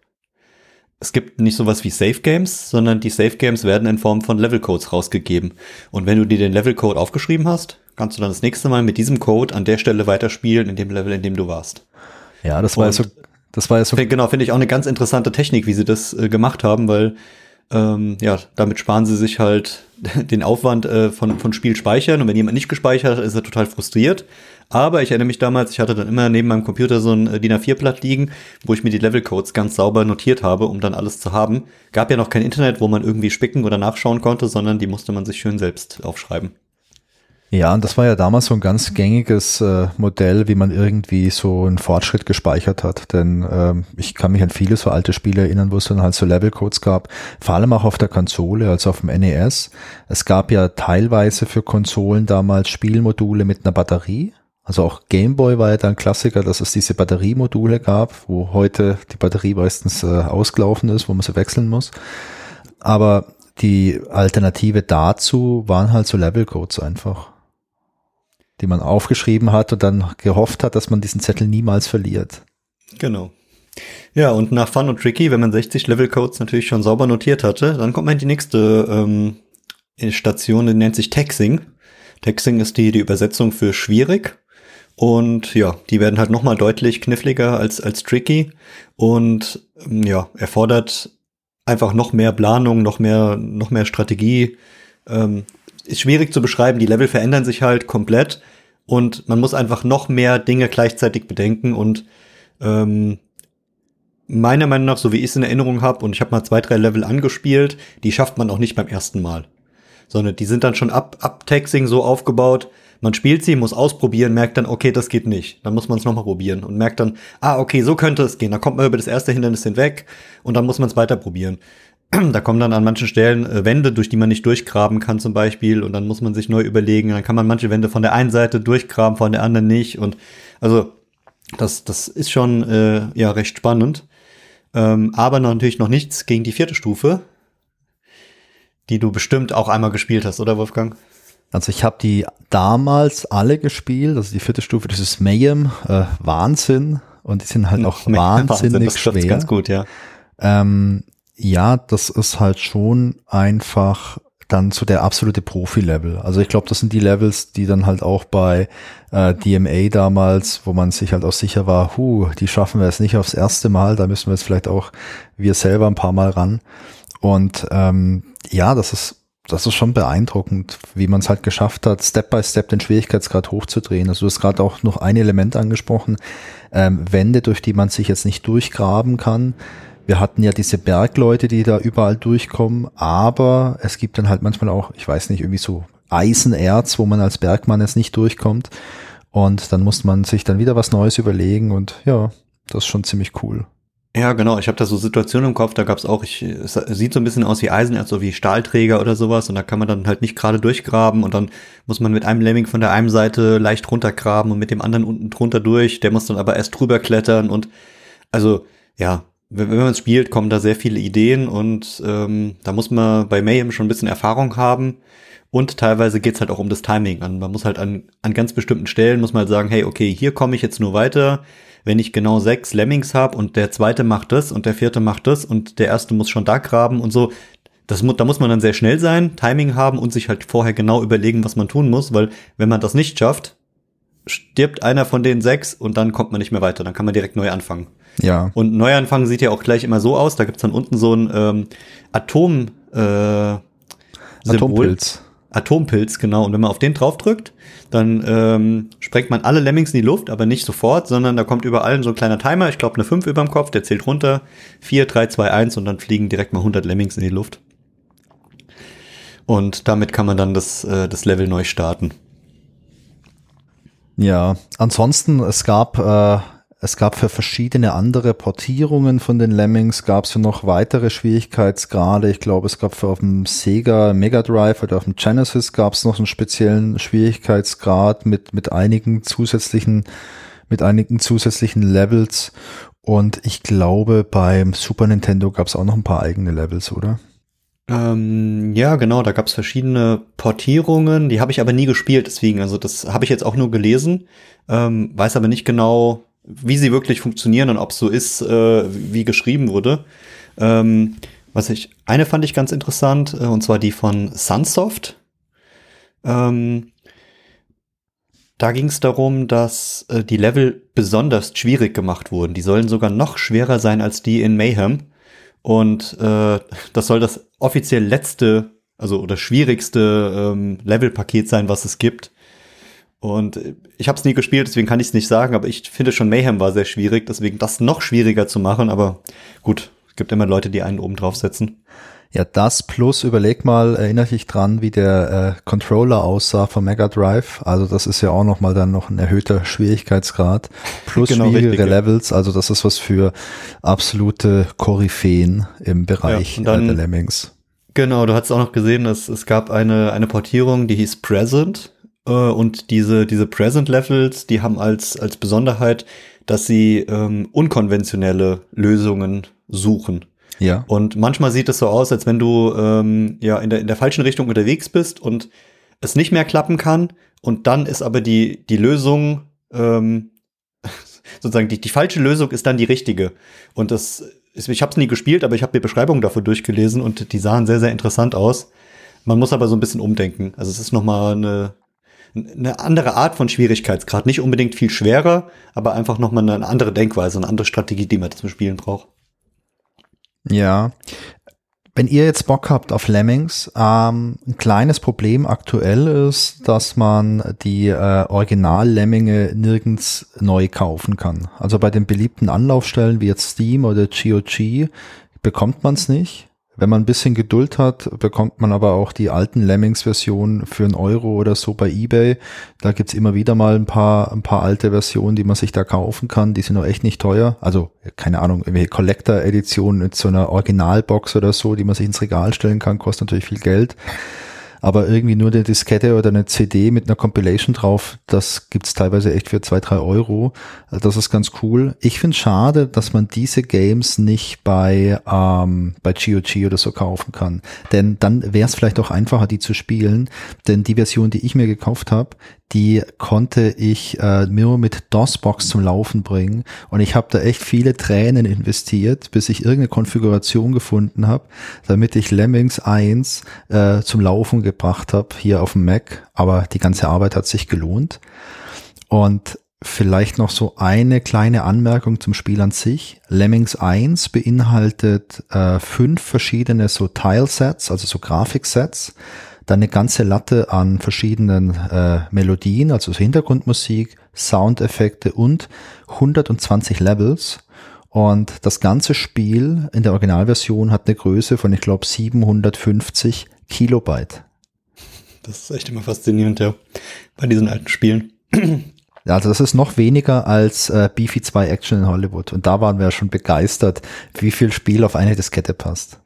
es gibt nicht sowas wie Save Games, sondern die Save Games werden in Form von Level Codes rausgegeben. Und wenn du dir den Level Code aufgeschrieben hast, kannst du dann das nächste Mal mit diesem Code an der Stelle weiterspielen, in dem Level, in dem du warst. Ja, das war ja Und- so, das war ja so, Genau, finde ich auch eine ganz interessante Technik, wie sie das äh, gemacht haben, weil ähm, ja, damit sparen sie sich halt den Aufwand äh, von, von Spiel speichern und wenn jemand nicht gespeichert hat, ist er total frustriert. Aber ich erinnere mich damals, ich hatte dann immer neben meinem Computer so ein äh, DIN A4-Blatt liegen, wo ich mir die Levelcodes ganz sauber notiert habe, um dann alles zu haben. Gab ja noch kein Internet, wo man irgendwie spicken oder nachschauen konnte, sondern die musste man sich schön selbst aufschreiben. Ja, und das war ja damals so ein ganz gängiges äh, Modell, wie man irgendwie so einen Fortschritt gespeichert hat. Denn ähm, ich kann mich an viele so alte Spiele erinnern, wo es dann halt so Levelcodes gab, vor allem auch auf der Konsole, also auf dem NES. Es gab ja teilweise für Konsolen damals Spielmodule mit einer Batterie. Also auch Gameboy war ja dann Klassiker, dass es diese Batteriemodule gab, wo heute die Batterie meistens äh, ausgelaufen ist, wo man sie wechseln muss. Aber die Alternative dazu waren halt so Levelcodes einfach, die man aufgeschrieben hat und dann gehofft hat, dass man diesen Zettel niemals verliert. Genau. Ja, und nach Fun und Tricky, wenn man 60 Levelcodes natürlich schon sauber notiert hatte, dann kommt man in die nächste ähm, Station, die nennt sich Taxing. Taxing ist die, die Übersetzung für schwierig. Und ja, die werden halt nochmal deutlich kniffliger als, als Tricky. Und ähm, ja, erfordert einfach noch mehr Planung, noch mehr, noch mehr Strategie. Ähm, ist schwierig zu beschreiben. Die Level verändern sich halt komplett. Und man muss einfach noch mehr Dinge gleichzeitig bedenken und ähm, meiner Meinung nach, so wie ich es in Erinnerung habe, und ich habe mal zwei, drei Level angespielt, die schafft man auch nicht beim ersten Mal. Sondern die sind dann schon ab, ab Taxing so aufgebaut, man spielt sie, muss ausprobieren, merkt dann, okay, das geht nicht. Dann muss man es nochmal probieren und merkt dann, ah, okay, so könnte es gehen. Dann kommt man über das erste Hindernis hinweg und dann muss man es weiter probieren. Da kommen dann an manchen Stellen äh, Wände, durch die man nicht durchgraben kann zum Beispiel und dann muss man sich neu überlegen. Dann kann man manche Wände von der einen Seite durchgraben, von der anderen nicht und also das, das ist schon äh, ja recht spannend. Ähm, aber natürlich noch nichts gegen die vierte Stufe, die du bestimmt auch einmal gespielt hast, oder Wolfgang? Also ich habe die damals alle gespielt, also die vierte Stufe, das ist Mayhem, äh, Wahnsinn und die sind halt auch wahnsinnig das trifft's schwer. ganz gut, ja. Ähm, ja, das ist halt schon einfach dann so der absolute Profi-Level. Also ich glaube, das sind die Levels, die dann halt auch bei äh, DMA damals, wo man sich halt auch sicher war, hu, die schaffen wir jetzt nicht aufs erste Mal, da müssen wir jetzt vielleicht auch wir selber ein paar Mal ran. Und ähm, ja, das ist das ist schon beeindruckend, wie man es halt geschafft hat, Step by Step den Schwierigkeitsgrad hochzudrehen. Also du hast gerade auch noch ein Element angesprochen, ähm, Wände, durch die man sich jetzt nicht durchgraben kann. Wir hatten ja diese Bergleute, die da überall durchkommen, aber es gibt dann halt manchmal auch, ich weiß nicht, irgendwie so Eisenerz, wo man als Bergmann jetzt nicht durchkommt. Und dann muss man sich dann wieder was Neues überlegen und ja, das ist schon ziemlich cool. Ja, genau. Ich habe da so Situationen im Kopf, da gab's auch, ich, es sieht so ein bisschen aus wie Eisenerz, so wie Stahlträger oder sowas und da kann man dann halt nicht gerade durchgraben und dann muss man mit einem Lemming von der einen Seite leicht runtergraben und mit dem anderen unten drunter durch, der muss dann aber erst drüber klettern und also ja, wenn, wenn man spielt, kommen da sehr viele Ideen und ähm, da muss man bei Mayhem schon ein bisschen Erfahrung haben und teilweise geht's halt auch um das Timing. an. Man muss halt an, an ganz bestimmten Stellen, muss man halt sagen, hey, okay, hier komme ich jetzt nur weiter, wenn ich genau sechs Lemmings habe und der zweite macht das und der vierte macht das und der erste muss schon da graben und so, das, da muss man dann sehr schnell sein, Timing haben und sich halt vorher genau überlegen, was man tun muss, weil wenn man das nicht schafft, stirbt einer von den sechs und dann kommt man nicht mehr weiter, dann kann man direkt neu anfangen. Ja. Und Neuanfang sieht ja auch gleich immer so aus, da gibt's dann unten so ein ähm, Atom äh, Atompilz. Atompilz, genau. Und wenn man auf den draufdrückt, dann ähm, sprengt man alle Lemmings in die Luft, aber nicht sofort, sondern da kommt überall so ein kleiner Timer, ich glaube eine 5 über dem Kopf, der zählt runter, 4, 3, 2, 1 und dann fliegen direkt mal 100 Lemmings in die Luft. Und damit kann man dann das, äh, das Level neu starten. Ja, ansonsten, es gab äh, es gab für verschiedene andere Portierungen von den Lemmings gab es ja noch weitere Schwierigkeitsgrade. Ich glaube, es gab für auf dem Sega Mega Drive oder auf dem Genesis gab es noch einen speziellen Schwierigkeitsgrad mit mit einigen zusätzlichen mit einigen zusätzlichen Levels. Und ich glaube, beim Super Nintendo gab es auch noch ein paar eigene Levels, oder? Ähm, ja, genau, da gab es verschiedene Portierungen, die habe ich aber nie gespielt, deswegen, also das habe ich jetzt auch nur gelesen, ähm, weiß aber nicht genau, wie sie wirklich funktionieren und ob so ist, äh, wie geschrieben wurde. Ähm, was ich, eine fand ich ganz interessant, äh, und zwar die von Sunsoft. Ähm, da ging es darum, dass äh, die Level besonders schwierig gemacht wurden. Die sollen sogar noch schwerer sein als die in Mayhem. Und äh, das soll das offiziell letzte, also oder schwierigste ähm, Levelpaket sein, was es gibt. Und ich habe es nie gespielt, deswegen kann ich es nicht sagen, aber ich finde schon Mayhem war sehr schwierig, deswegen das noch schwieriger zu machen. Aber gut, es gibt immer Leute, die einen oben draufsetzen. Ja, das plus überleg mal, erinnere dich dran, wie der äh, Controller aussah vom Mega Drive. Also das ist ja auch nochmal dann noch ein erhöhter Schwierigkeitsgrad. Plus genau, schwierige richtig, Levels. Also das ist was für absolute Koryphäen im Bereich ja, dann, äh, der Lemmings. Genau, du hast auch noch gesehen, dass es gab eine, eine Portierung, die hieß Present. Äh, und diese, diese Present Levels, die haben als, als Besonderheit, dass sie ähm, unkonventionelle Lösungen suchen. Ja. Und manchmal sieht es so aus, als wenn du ähm, ja in der, in der falschen Richtung unterwegs bist und es nicht mehr klappen kann. Und dann ist aber die, die Lösung, ähm, sozusagen die, die falsche Lösung ist dann die richtige. Und das ist, ich habe es nie gespielt, aber ich habe mir Beschreibungen dafür durchgelesen und die sahen sehr, sehr interessant aus. Man muss aber so ein bisschen umdenken. Also es ist nochmal eine, eine andere Art von Schwierigkeitsgrad. Nicht unbedingt viel schwerer, aber einfach nochmal eine andere Denkweise, eine andere Strategie, die man zum Spielen braucht. Ja. Wenn ihr jetzt Bock habt auf Lemmings, ähm, ein kleines Problem aktuell ist, dass man die äh, Original-Lemminge nirgends neu kaufen kann. Also bei den beliebten Anlaufstellen wie jetzt Steam oder GOG bekommt man es nicht. Wenn man ein bisschen Geduld hat, bekommt man aber auch die alten Lemmings-Versionen für einen Euro oder so bei eBay. Da gibt's immer wieder mal ein paar, ein paar alte Versionen, die man sich da kaufen kann. Die sind auch echt nicht teuer. Also, keine Ahnung, irgendwelche Collector-Editionen mit so einer Originalbox oder so, die man sich ins Regal stellen kann, kostet natürlich viel Geld aber irgendwie nur eine Diskette oder eine CD mit einer Compilation drauf, das gibt's teilweise echt für zwei, drei Euro. Das ist ganz cool. Ich finde schade, dass man diese Games nicht bei, ähm, bei GOG oder so kaufen kann. Denn dann wäre es vielleicht auch einfacher, die zu spielen. Denn die Version, die ich mir gekauft habe, die konnte ich äh, nur mit DOS-Box zum Laufen bringen. Und ich habe da echt viele Tränen investiert, bis ich irgendeine Konfiguration gefunden habe, damit ich Lemmings 1 äh, zum Laufen gebracht habe hier auf dem Mac. Aber die ganze Arbeit hat sich gelohnt. Und Vielleicht noch so eine kleine Anmerkung zum Spiel an sich. Lemmings 1 beinhaltet äh, fünf verschiedene so Tilesets, also so Grafiksets, dann eine ganze Latte an verschiedenen äh, Melodien, also so Hintergrundmusik, Soundeffekte und 120 Levels. Und das ganze Spiel in der Originalversion hat eine Größe von, ich glaube, 750 Kilobyte. Das ist echt immer faszinierend, ja, bei diesen alten Spielen. Ja, also das ist noch weniger als äh, Beefy 2 Action in Hollywood. Und da waren wir schon begeistert, wie viel Spiel auf eine Diskette passt.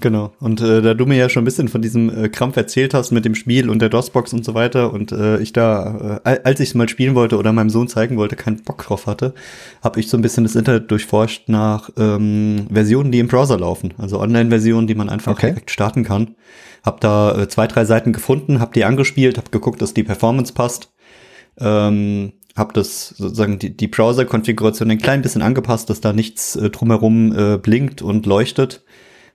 Genau. Und äh, da du mir ja schon ein bisschen von diesem äh, Krampf erzählt hast mit dem Spiel und der DOS-Box und so weiter und äh, ich da, äh, als ich es mal spielen wollte oder meinem Sohn zeigen wollte, keinen Bock drauf hatte, habe ich so ein bisschen das Internet durchforscht nach ähm, Versionen, die im Browser laufen. Also Online-Versionen, die man einfach okay. direkt starten kann. Hab da äh, zwei, drei Seiten gefunden, hab die angespielt, hab geguckt, dass die Performance passt ähm, habe das sozusagen die, die Browser-Konfiguration ein klein bisschen angepasst, dass da nichts äh, drumherum äh, blinkt und leuchtet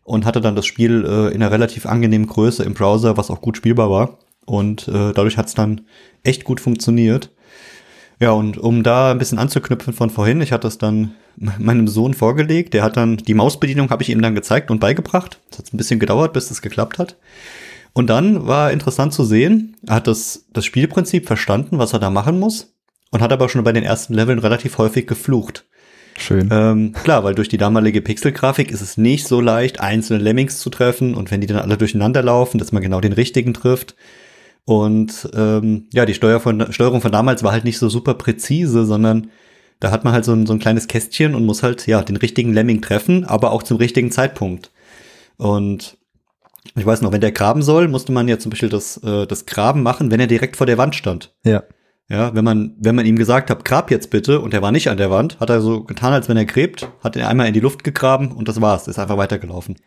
und hatte dann das Spiel äh, in einer relativ angenehmen Größe im Browser, was auch gut spielbar war. Und äh, dadurch hat es dann echt gut funktioniert. Ja, und um da ein bisschen anzuknüpfen von vorhin, ich hatte das dann meinem Sohn vorgelegt. Der hat dann die Mausbedienung habe ich ihm dann gezeigt und beigebracht. Es hat ein bisschen gedauert, bis das geklappt hat. Und dann war interessant zu sehen, er hat das, das Spielprinzip verstanden, was er da machen muss, und hat aber schon bei den ersten Leveln relativ häufig geflucht. Schön. Ähm, klar, weil durch die damalige Pixelgrafik ist es nicht so leicht, einzelne Lemmings zu treffen und wenn die dann alle durcheinander laufen, dass man genau den richtigen trifft. Und ähm, ja, die Steuer von, Steuerung von damals war halt nicht so super präzise, sondern da hat man halt so ein, so ein kleines Kästchen und muss halt ja den richtigen Lemming treffen, aber auch zum richtigen Zeitpunkt. Und ich weiß noch, wenn der graben soll, musste man ja zum Beispiel das, äh, das Graben machen, wenn er direkt vor der Wand stand. Ja. Ja, wenn man, wenn man ihm gesagt hat, grab jetzt bitte, und er war nicht an der Wand, hat er so getan, als wenn er gräbt, hat er einmal in die Luft gegraben und das war's, ist einfach weitergelaufen.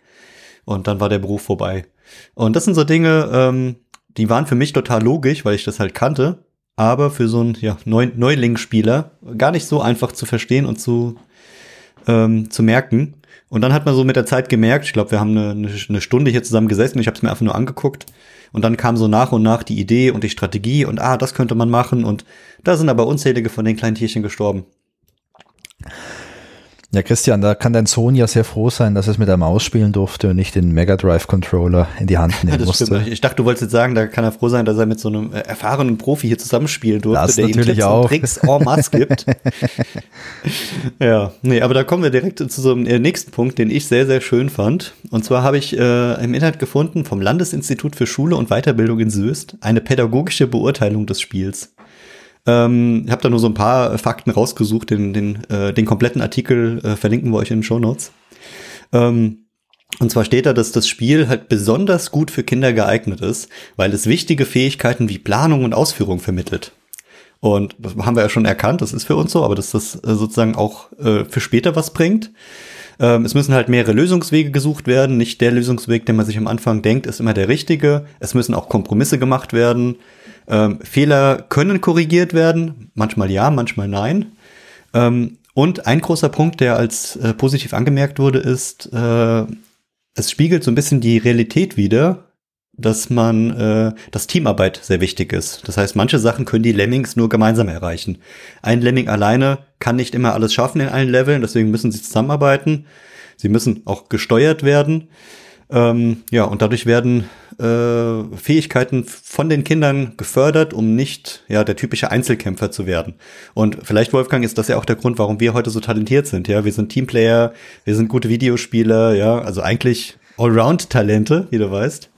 Und dann war der Beruf vorbei. Und das sind so Dinge, ähm, die waren für mich total logisch, weil ich das halt kannte, aber für so einen ja, Neu Neulingsspieler gar nicht so einfach zu verstehen und zu, ähm, zu merken. Und dann hat man so mit der Zeit gemerkt, ich glaube, wir haben eine, eine Stunde hier zusammen gesessen, ich habe es mir einfach nur angeguckt. Und dann kam so nach und nach die Idee und die Strategie und ah, das könnte man machen. Und da sind aber unzählige von den kleinen Tierchen gestorben. Ja, Christian, da kann dein Sohn ja sehr froh sein, dass es mit der Maus spielen durfte und nicht den Mega Drive Controller in die Hand nehmen musste. Stimmt. Ich dachte, du wolltest jetzt sagen, da kann er froh sein, dass er mit so einem äh, erfahrenen Profi hier zusammenspielen durfte, das der ihm Tipps auch. und Tricks en masse gibt. ja, nee, aber da kommen wir direkt zu so einem äh, nächsten Punkt, den ich sehr, sehr schön fand. Und zwar habe ich äh, im Internet gefunden vom Landesinstitut für Schule und Weiterbildung in Söst eine pädagogische Beurteilung des Spiels. Ähm, ich habe da nur so ein paar Fakten rausgesucht, den, den, äh, den kompletten Artikel äh, verlinken wir euch in den Show Notes. Ähm, und zwar steht da, dass das Spiel halt besonders gut für Kinder geeignet ist, weil es wichtige Fähigkeiten wie Planung und Ausführung vermittelt. Und das haben wir ja schon erkannt, das ist für uns so, aber dass das äh, sozusagen auch äh, für später was bringt. Ähm, es müssen halt mehrere Lösungswege gesucht werden. Nicht der Lösungsweg, den man sich am Anfang denkt, ist immer der richtige. Es müssen auch Kompromisse gemacht werden. Ähm, Fehler können korrigiert werden, manchmal ja, manchmal nein. Ähm, und ein großer Punkt, der als äh, positiv angemerkt wurde, ist, äh, es spiegelt so ein bisschen die Realität wider, dass man, äh, dass Teamarbeit sehr wichtig ist. Das heißt, manche Sachen können die Lemmings nur gemeinsam erreichen. Ein Lemming alleine kann nicht immer alles schaffen in allen Leveln, deswegen müssen sie zusammenarbeiten. Sie müssen auch gesteuert werden. Ähm, ja, und dadurch werden äh, Fähigkeiten von den Kindern gefördert, um nicht ja der typische Einzelkämpfer zu werden. Und vielleicht Wolfgang ist das ja auch der Grund, warum wir heute so talentiert sind. Ja, wir sind Teamplayer, wir sind gute Videospieler, ja, also eigentlich Allround-Talente, wie du weißt.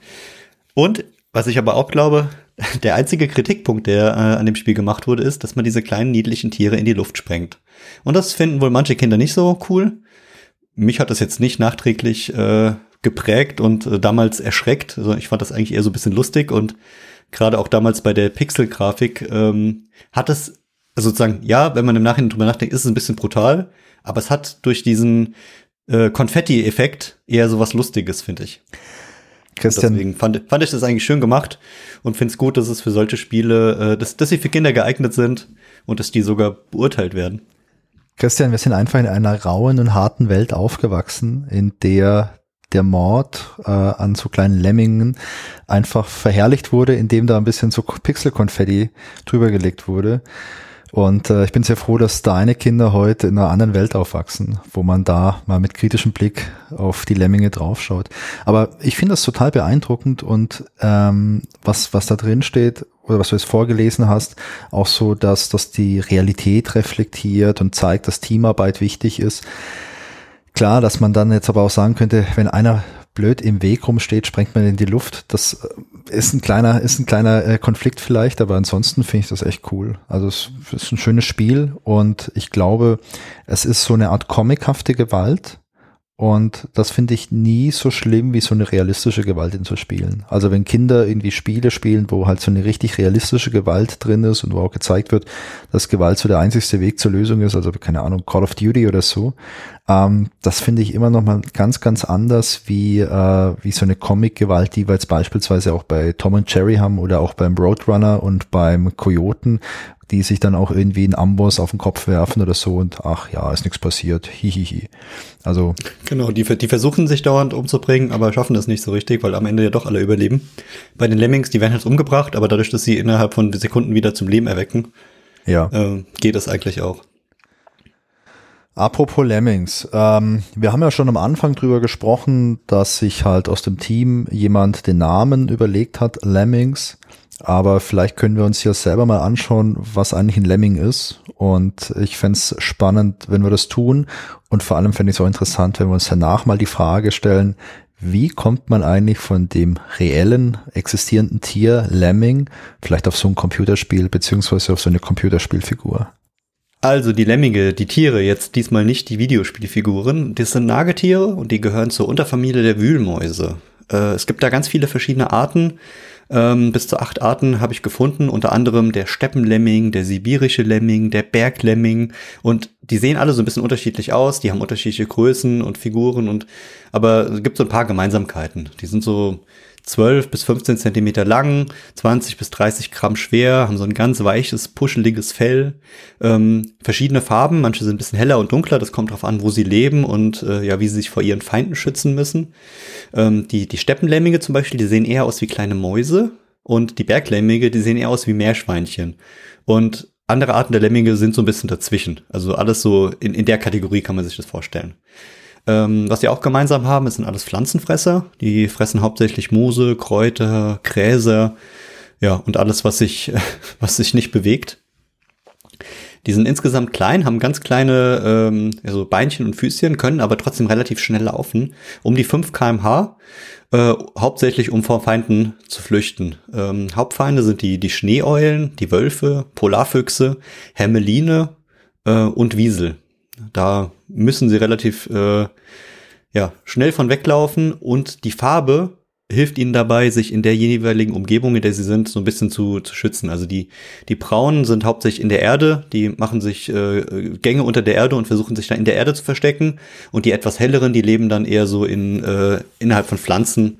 Und was ich aber auch glaube, der einzige Kritikpunkt, der äh, an dem Spiel gemacht wurde, ist, dass man diese kleinen niedlichen Tiere in die Luft sprengt. Und das finden wohl manche Kinder nicht so cool. Mich hat das jetzt nicht nachträglich äh, geprägt und äh, damals erschreckt. Also ich fand das eigentlich eher so ein bisschen lustig und gerade auch damals bei der Pixel-Grafik ähm, hat es sozusagen, ja, wenn man im Nachhinein drüber nachdenkt, ist es ein bisschen brutal, aber es hat durch diesen äh, Konfetti-Effekt eher so was Lustiges, finde ich. Christian. Deswegen fand, fand ich das eigentlich schön gemacht und finde es gut, dass es für solche Spiele, äh, dass, dass sie für Kinder geeignet sind und dass die sogar beurteilt werden. Christian, wir sind einfach in einer rauen und harten Welt aufgewachsen, in der der Mord äh, an so kleinen Lemmingen einfach verherrlicht wurde, indem da ein bisschen so Pixelkonfetti drüber gelegt wurde. Und äh, ich bin sehr froh, dass deine Kinder heute in einer anderen Welt aufwachsen, wo man da mal mit kritischem Blick auf die Lemminge draufschaut. Aber ich finde das total beeindruckend und ähm, was, was da drin steht, oder was du jetzt vorgelesen hast, auch so, dass das die Realität reflektiert und zeigt, dass Teamarbeit wichtig ist. Klar, dass man dann jetzt aber auch sagen könnte, wenn einer blöd im Weg rumsteht, sprengt man in die Luft. Das äh, ist ein kleiner, ist ein kleiner äh, Konflikt vielleicht, aber ansonsten finde ich das echt cool. Also es ist ein schönes Spiel und ich glaube, es ist so eine Art comichafte Gewalt, und das finde ich nie so schlimm, wie so eine realistische Gewalt in so Spielen. Also wenn Kinder irgendwie Spiele spielen, wo halt so eine richtig realistische Gewalt drin ist und wo auch gezeigt wird, dass Gewalt so der einzigste Weg zur Lösung ist, also keine Ahnung, Call of Duty oder so, ähm, das finde ich immer noch mal ganz, ganz anders wie, äh, wie so eine Comic-Gewalt, die wir jetzt beispielsweise auch bei Tom und Jerry haben oder auch beim Roadrunner und beim Coyoten, die sich dann auch irgendwie einen Amboss auf den Kopf werfen oder so und ach ja, ist nichts passiert. Hihihi. Also. Genau, die, die versuchen sich dauernd umzubringen, aber schaffen das nicht so richtig, weil am Ende ja doch alle überleben. Bei den Lemmings, die werden halt umgebracht, aber dadurch, dass sie innerhalb von Sekunden wieder zum Leben erwecken, ja. äh, geht das eigentlich auch. Apropos Lemmings, ähm, wir haben ja schon am Anfang drüber gesprochen, dass sich halt aus dem Team jemand den Namen überlegt hat, Lemmings. Aber vielleicht können wir uns ja selber mal anschauen, was eigentlich ein Lemming ist. Und ich fände es spannend, wenn wir das tun. Und vor allem fände ich es auch interessant, wenn wir uns danach mal die Frage stellen, wie kommt man eigentlich von dem reellen, existierenden Tier Lemming vielleicht auf so ein Computerspiel beziehungsweise auf so eine Computerspielfigur? Also die Lemminge, die Tiere, jetzt diesmal nicht die Videospielfiguren, das sind Nagetiere und die gehören zur Unterfamilie der Wühlmäuse. Äh, es gibt da ganz viele verschiedene Arten. Ähm, bis zu acht Arten habe ich gefunden, unter anderem der Steppenlemming, der sibirische Lemming, der Berglemming und die sehen alle so ein bisschen unterschiedlich aus, die haben unterschiedliche Größen und Figuren und aber es gibt so ein paar Gemeinsamkeiten. Die sind so 12 bis 15 Zentimeter lang, 20 bis 30 Gramm schwer, haben so ein ganz weiches, puscheliges Fell, ähm, verschiedene Farben, manche sind ein bisschen heller und dunkler, das kommt darauf an, wo sie leben und äh, ja, wie sie sich vor ihren Feinden schützen müssen. Ähm, die, die Steppenlämmige zum Beispiel, die sehen eher aus wie kleine Mäuse und die Berglämmige, die sehen eher aus wie Meerschweinchen. Und andere Arten der Lemminge sind so ein bisschen dazwischen. Also alles so in, in der Kategorie kann man sich das vorstellen. Ähm, was die auch gemeinsam haben, es sind alles Pflanzenfresser. Die fressen hauptsächlich Moose, Kräuter, Gräser, ja, und alles, was sich, was sich nicht bewegt. Die sind insgesamt klein, haben ganz kleine ähm, also Beinchen und Füßchen, können aber trotzdem relativ schnell laufen. Um die 5 kmh, äh, hauptsächlich um vor Feinden zu flüchten. Ähm, Hauptfeinde sind die, die Schneeeulen, die Wölfe, Polarfüchse, Hermeline äh, und Wiesel. Da müssen sie relativ äh, ja, schnell von weglaufen und die Farbe hilft ihnen dabei, sich in der jeweiligen Umgebung, in der sie sind, so ein bisschen zu, zu schützen. Also die, die Braunen sind hauptsächlich in der Erde, die machen sich äh, Gänge unter der Erde und versuchen sich dann in der Erde zu verstecken. Und die etwas helleren, die leben dann eher so in, äh, innerhalb von Pflanzen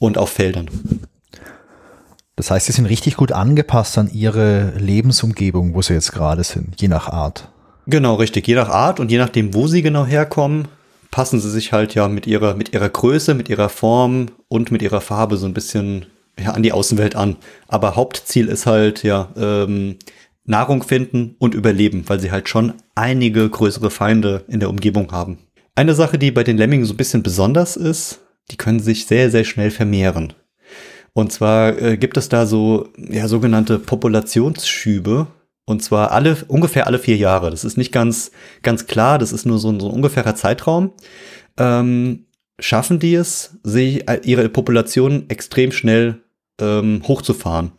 und auf Feldern. Das heißt, sie sind richtig gut angepasst an ihre Lebensumgebung, wo sie jetzt gerade sind, je nach Art. Genau, richtig. Je nach Art und je nachdem, wo sie genau herkommen, passen sie sich halt ja mit ihrer, mit ihrer Größe, mit ihrer Form und mit ihrer Farbe so ein bisschen ja, an die Außenwelt an. Aber Hauptziel ist halt ja ähm, Nahrung finden und überleben, weil sie halt schon einige größere Feinde in der Umgebung haben. Eine Sache, die bei den Lemmingen so ein bisschen besonders ist, die können sich sehr, sehr schnell vermehren. Und zwar äh, gibt es da so ja, sogenannte Populationsschübe, und zwar alle, ungefähr alle vier Jahre. Das ist nicht ganz, ganz klar, das ist nur so ein, so ein ungefährer Zeitraum. Ähm, schaffen die es, sich, ihre Population extrem schnell ähm, hochzufahren.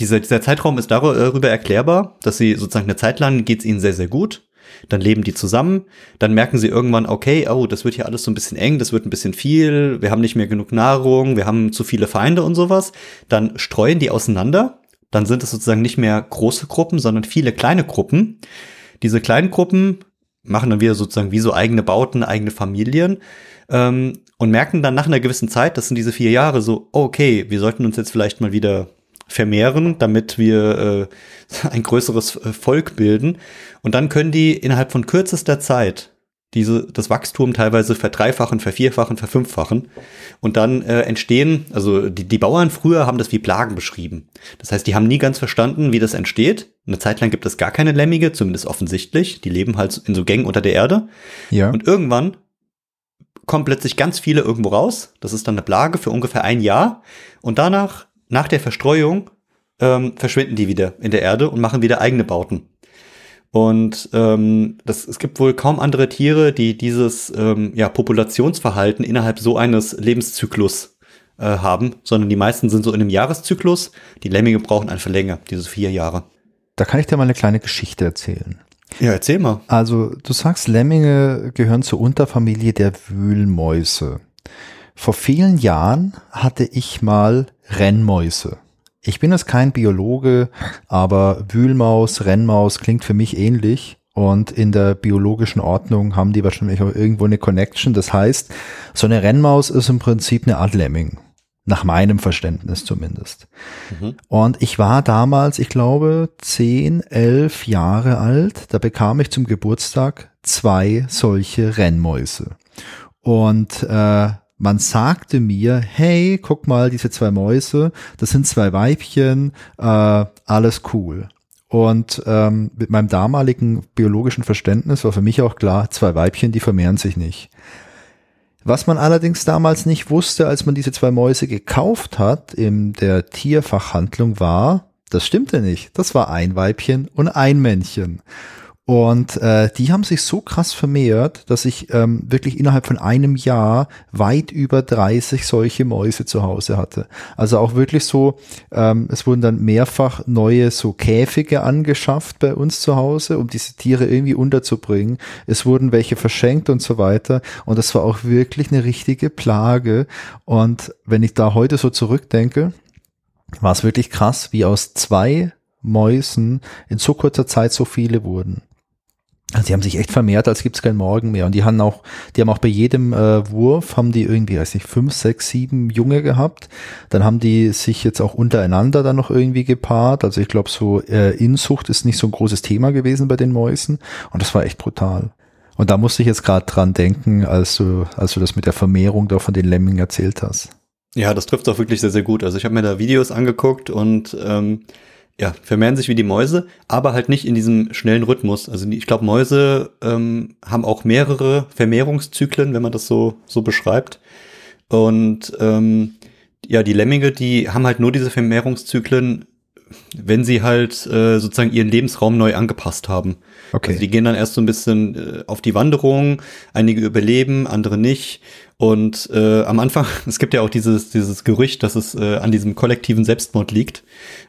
Dieser, dieser Zeitraum ist darüber erklärbar, dass sie sozusagen eine Zeit lang geht es ihnen sehr, sehr gut. Dann leben die zusammen, dann merken sie irgendwann, okay, oh, das wird hier alles so ein bisschen eng, das wird ein bisschen viel, wir haben nicht mehr genug Nahrung, wir haben zu viele Feinde und sowas. Dann streuen die auseinander dann sind es sozusagen nicht mehr große Gruppen, sondern viele kleine Gruppen. Diese kleinen Gruppen machen dann wieder sozusagen wie so eigene Bauten, eigene Familien ähm, und merken dann nach einer gewissen Zeit, das sind diese vier Jahre so, okay, wir sollten uns jetzt vielleicht mal wieder vermehren, damit wir äh, ein größeres äh, Volk bilden. Und dann können die innerhalb von kürzester Zeit diese, das Wachstum teilweise verdreifachen, vervierfachen, verfünffachen. Und dann äh, entstehen, also die, die Bauern früher haben das wie Plagen beschrieben. Das heißt, die haben nie ganz verstanden, wie das entsteht. Eine Zeit lang gibt es gar keine Lemmige, zumindest offensichtlich. Die leben halt in so Gängen unter der Erde. Ja. Und irgendwann kommen plötzlich ganz viele irgendwo raus. Das ist dann eine Plage für ungefähr ein Jahr. Und danach, nach der Verstreuung, ähm, verschwinden die wieder in der Erde und machen wieder eigene Bauten. Und ähm, das, es gibt wohl kaum andere Tiere, die dieses ähm, ja, Populationsverhalten innerhalb so eines Lebenszyklus äh, haben, sondern die meisten sind so in einem Jahreszyklus. Die Lemminge brauchen einfach länger, diese vier Jahre. Da kann ich dir mal eine kleine Geschichte erzählen. Ja, erzähl mal. Also, du sagst, Lemminge gehören zur Unterfamilie der Wühlmäuse. Vor vielen Jahren hatte ich mal Rennmäuse. Ich bin jetzt kein Biologe, aber Wühlmaus, Rennmaus klingt für mich ähnlich. Und in der biologischen Ordnung haben die wahrscheinlich auch irgendwo eine Connection. Das heißt, so eine Rennmaus ist im Prinzip eine Art Lemming. Nach meinem Verständnis zumindest. Mhm. Und ich war damals, ich glaube, zehn, elf Jahre alt. Da bekam ich zum Geburtstag zwei solche Rennmäuse. Und äh, man sagte mir, hey, guck mal, diese zwei Mäuse, das sind zwei Weibchen, äh, alles cool. Und ähm, mit meinem damaligen biologischen Verständnis war für mich auch klar, zwei Weibchen, die vermehren sich nicht. Was man allerdings damals nicht wusste, als man diese zwei Mäuse gekauft hat in der Tierfachhandlung war, das stimmte nicht. Das war ein Weibchen und ein Männchen. Und äh, die haben sich so krass vermehrt, dass ich ähm, wirklich innerhalb von einem Jahr weit über 30 solche Mäuse zu Hause hatte. Also auch wirklich so, ähm, es wurden dann mehrfach neue so Käfige angeschafft bei uns zu Hause, um diese Tiere irgendwie unterzubringen. Es wurden welche verschenkt und so weiter. Und das war auch wirklich eine richtige Plage. Und wenn ich da heute so zurückdenke, war es wirklich krass, wie aus zwei Mäusen in so kurzer Zeit so viele wurden. Also die haben sich echt vermehrt, als gibt's keinen Morgen mehr. Und die haben auch, die haben auch bei jedem äh, Wurf haben die irgendwie, weiß nicht, fünf, sechs, sieben Junge gehabt. Dann haben die sich jetzt auch untereinander dann noch irgendwie gepaart. Also ich glaube, so äh, Inzucht ist nicht so ein großes Thema gewesen bei den Mäusen. Und das war echt brutal. Und da musste ich jetzt gerade dran denken, als du, als du das mit der Vermehrung da von den Lemmingen erzählt hast. Ja, das trifft auch wirklich sehr, sehr gut. Also ich habe mir da Videos angeguckt und ähm, ja, vermehren sich wie die Mäuse, aber halt nicht in diesem schnellen Rhythmus. Also ich glaube, Mäuse ähm, haben auch mehrere Vermehrungszyklen, wenn man das so, so beschreibt. Und ähm, ja, die Lemminge, die haben halt nur diese Vermehrungszyklen, wenn sie halt äh, sozusagen ihren Lebensraum neu angepasst haben. Okay. Also die gehen dann erst so ein bisschen äh, auf die Wanderung, einige überleben, andere nicht. Und äh, am Anfang, es gibt ja auch dieses, dieses Gerücht, dass es äh, an diesem kollektiven Selbstmord liegt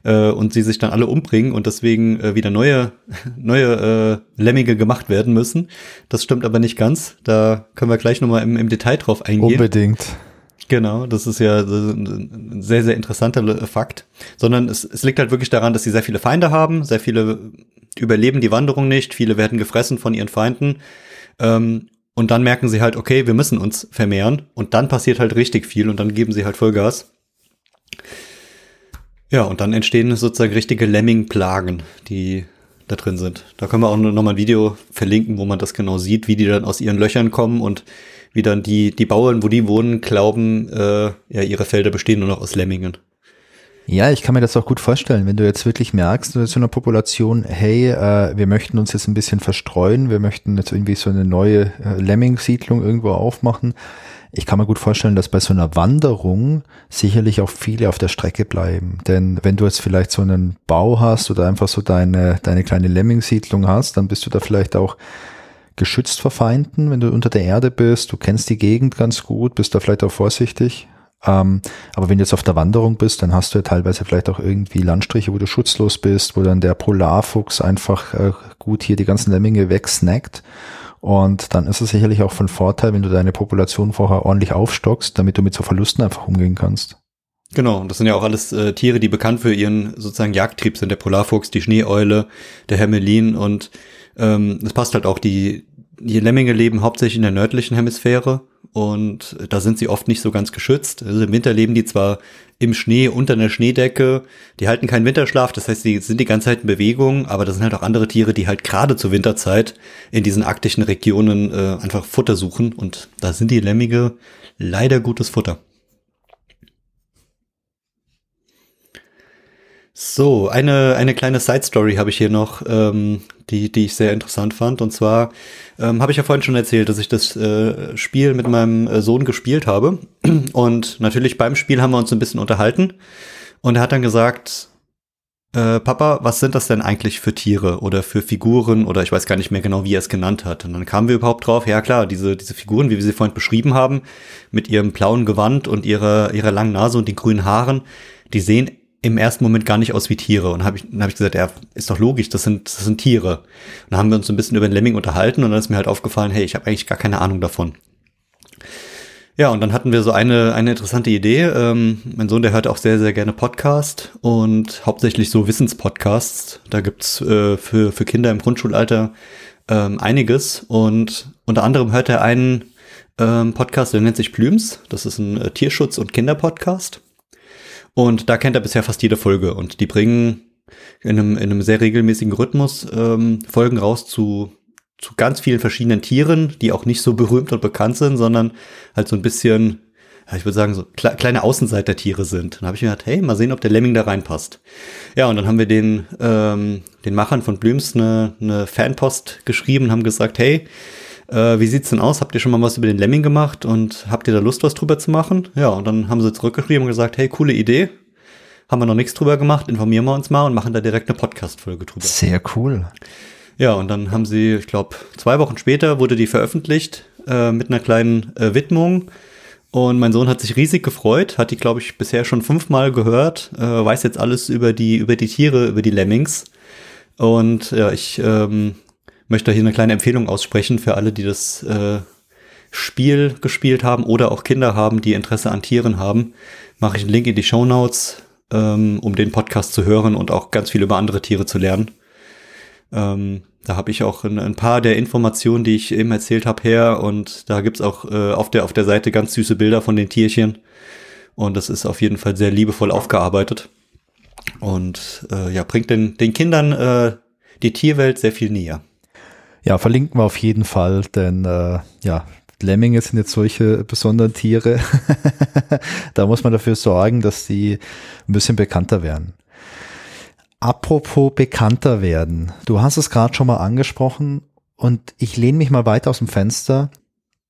äh, und sie sich dann alle umbringen und deswegen äh, wieder neue, neue äh, Lemmige gemacht werden müssen. Das stimmt aber nicht ganz. Da können wir gleich nochmal im, im Detail drauf eingehen. Unbedingt. Genau, das ist ja ein sehr, sehr interessanter Fakt. Sondern es, es liegt halt wirklich daran, dass sie sehr viele Feinde haben, sehr viele überleben die Wanderung nicht, viele werden gefressen von ihren Feinden. Ähm, und dann merken sie halt, okay, wir müssen uns vermehren. Und dann passiert halt richtig viel und dann geben sie halt Vollgas. Ja, und dann entstehen sozusagen richtige Lemming-Plagen, die da drin sind. Da können wir auch noch mal ein Video verlinken, wo man das genau sieht, wie die dann aus ihren Löchern kommen und wie dann die, die Bauern, wo die wohnen, glauben, äh, ja, ihre Felder bestehen nur noch aus Lemmingen. Ja, ich kann mir das auch gut vorstellen, wenn du jetzt wirklich merkst, zu einer Population, hey, äh, wir möchten uns jetzt ein bisschen verstreuen, wir möchten jetzt irgendwie so eine neue äh, Lemming-Siedlung irgendwo aufmachen. Ich kann mir gut vorstellen, dass bei so einer Wanderung sicherlich auch viele auf der Strecke bleiben. Denn wenn du jetzt vielleicht so einen Bau hast oder einfach so deine, deine kleine Lemming-Siedlung hast, dann bist du da vielleicht auch geschützt vor Feinden, wenn du unter der Erde bist, du kennst die Gegend ganz gut, bist da vielleicht auch vorsichtig. Ähm, aber wenn du jetzt auf der Wanderung bist, dann hast du ja teilweise vielleicht auch irgendwie Landstriche, wo du schutzlos bist, wo dann der Polarfuchs einfach äh, gut hier die ganzen Lemminge wegsnackt. Und dann ist es sicherlich auch von Vorteil, wenn du deine Population vorher ordentlich aufstockst, damit du mit so Verlusten einfach umgehen kannst. Genau, und das sind ja auch alles äh, Tiere, die bekannt für ihren sozusagen Jagdtrieb sind. Der Polarfuchs, die Schneeeule, der Hermelin und ähm, es passt halt auch, die, die Lemminge leben hauptsächlich in der nördlichen Hemisphäre und da sind sie oft nicht so ganz geschützt. Also im Winter leben die zwar im Schnee unter einer Schneedecke, die halten keinen Winterschlaf, das heißt, die sind die ganze Zeit in Bewegung, aber das sind halt auch andere Tiere, die halt gerade zur Winterzeit in diesen arktischen Regionen äh, einfach Futter suchen und da sind die Lemminge leider gutes Futter. So, eine, eine kleine Side-Story habe ich hier noch, ähm, die, die ich sehr interessant fand. Und zwar ähm, habe ich ja vorhin schon erzählt, dass ich das äh, Spiel mit meinem äh, Sohn gespielt habe. Und natürlich beim Spiel haben wir uns ein bisschen unterhalten. Und er hat dann gesagt, äh, Papa, was sind das denn eigentlich für Tiere oder für Figuren oder ich weiß gar nicht mehr genau, wie er es genannt hat. Und dann kamen wir überhaupt drauf, ja klar, diese, diese Figuren, wie wir sie vorhin beschrieben haben, mit ihrem blauen Gewand und ihrer, ihrer langen Nase und den grünen Haaren, die sehen im ersten Moment gar nicht aus wie Tiere. Und habe ich, dann hab ich gesagt, ja, ist doch logisch, das sind, das sind Tiere. Und dann haben wir uns ein bisschen über den Lemming unterhalten und dann ist mir halt aufgefallen, hey, ich habe eigentlich gar keine Ahnung davon. Ja, und dann hatten wir so eine, eine interessante Idee. Ähm, mein Sohn, der hört auch sehr, sehr gerne Podcast und hauptsächlich so Wissenspodcasts. Da gibt's äh, für, für Kinder im Grundschulalter ähm, einiges. Und unter anderem hört er einen ähm, Podcast, der nennt sich Plüms. Das ist ein äh, Tierschutz- und Kinderpodcast. Und da kennt er bisher fast jede Folge. Und die bringen in einem, in einem sehr regelmäßigen Rhythmus ähm, Folgen raus zu, zu ganz vielen verschiedenen Tieren, die auch nicht so berühmt und bekannt sind, sondern halt so ein bisschen, ja, ich würde sagen, so kle kleine Außenseiter-Tiere sind. Dann habe ich mir gedacht, hey, mal sehen, ob der Lemming da reinpasst. Ja, und dann haben wir den, ähm, den Machern von Blüms eine, eine Fanpost geschrieben, haben gesagt, hey, äh, wie sieht's denn aus? Habt ihr schon mal was über den Lemming gemacht und habt ihr da Lust, was drüber zu machen? Ja, und dann haben sie zurückgeschrieben und gesagt, hey, coole Idee. Haben wir noch nichts drüber gemacht, informieren wir uns mal und machen da direkt eine Podcast-Folge drüber. Sehr cool. Ja, und dann haben sie, ich glaube, zwei Wochen später wurde die veröffentlicht äh, mit einer kleinen äh, Widmung. Und mein Sohn hat sich riesig gefreut, hat die, glaube ich, bisher schon fünfmal gehört, äh, weiß jetzt alles über die, über die Tiere, über die Lemmings. Und ja, ich ähm, möchte hier eine kleine Empfehlung aussprechen für alle, die das äh, Spiel gespielt haben oder auch Kinder haben, die Interesse an Tieren haben. Mache ich einen Link in die Show Notes, ähm, um den Podcast zu hören und auch ganz viel über andere Tiere zu lernen. Ähm, da habe ich auch ein, ein, paar der Informationen, die ich eben erzählt habe, her. Und da gibt's auch äh, auf, der, auf der Seite ganz süße Bilder von den Tierchen. Und das ist auf jeden Fall sehr liebevoll aufgearbeitet. Und äh, ja, bringt den, den Kindern äh, die Tierwelt sehr viel näher. Ja, verlinken wir auf jeden Fall, denn äh, ja, Lemminge sind jetzt solche besonderen Tiere. da muss man dafür sorgen, dass die ein bisschen bekannter werden. Apropos bekannter werden. Du hast es gerade schon mal angesprochen und ich lehne mich mal weiter aus dem Fenster.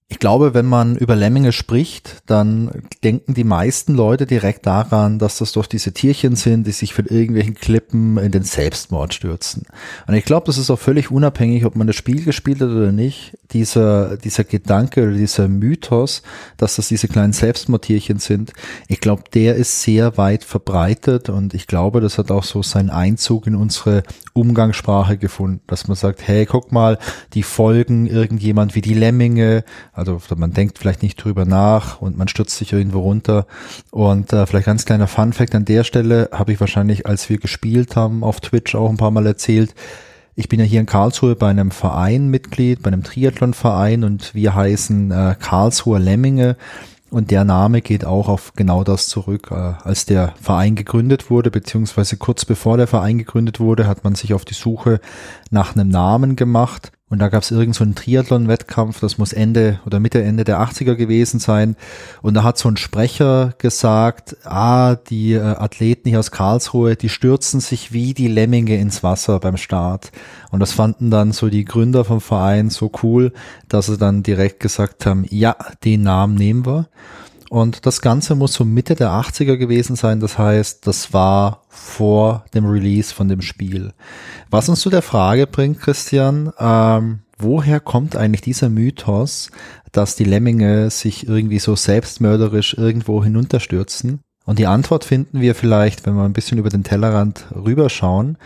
Ich glaube, wenn man über Lemminge spricht, dann denken die meisten Leute direkt daran, dass das doch diese Tierchen sind, die sich von irgendwelchen Klippen in den Selbstmord stürzen. Und ich glaube, das ist auch völlig unabhängig, ob man das Spiel gespielt hat oder nicht. Dieser, dieser Gedanke oder dieser Mythos, dass das diese kleinen Selbstmordtierchen sind, ich glaube, der ist sehr weit verbreitet und ich glaube, das hat auch so seinen Einzug in unsere Umgangssprache gefunden, dass man sagt, hey, guck mal, die folgen irgendjemand wie die Lemminge, also man denkt vielleicht nicht drüber nach und man stürzt sich irgendwo runter. Und äh, vielleicht ganz kleiner Fun Fact an der Stelle habe ich wahrscheinlich, als wir gespielt haben, auf Twitch auch ein paar Mal erzählt. Ich bin ja hier in Karlsruhe bei einem Verein Mitglied, bei einem Triathlonverein und wir heißen äh, Karlsruher Lemminge. Und der Name geht auch auf genau das zurück. Äh, als der Verein gegründet wurde, beziehungsweise kurz bevor der Verein gegründet wurde, hat man sich auf die Suche nach einem Namen gemacht. Und da gab es irgend so einen Triathlon-Wettkampf, das muss Ende oder Mitte, Ende der 80er gewesen sein. Und da hat so ein Sprecher gesagt, ah, die äh, Athleten hier aus Karlsruhe, die stürzen sich wie die Lemminge ins Wasser beim Start. Und das fanden dann so die Gründer vom Verein so cool, dass sie dann direkt gesagt haben, ja, den Namen nehmen wir. Und das Ganze muss so Mitte der 80er gewesen sein. Das heißt, das war vor dem Release von dem Spiel. Was uns zu der Frage bringt, Christian, ähm, woher kommt eigentlich dieser Mythos, dass die Lemminge sich irgendwie so selbstmörderisch irgendwo hinunterstürzen? Und die Antwort finden wir vielleicht, wenn wir ein bisschen über den Tellerrand rüberschauen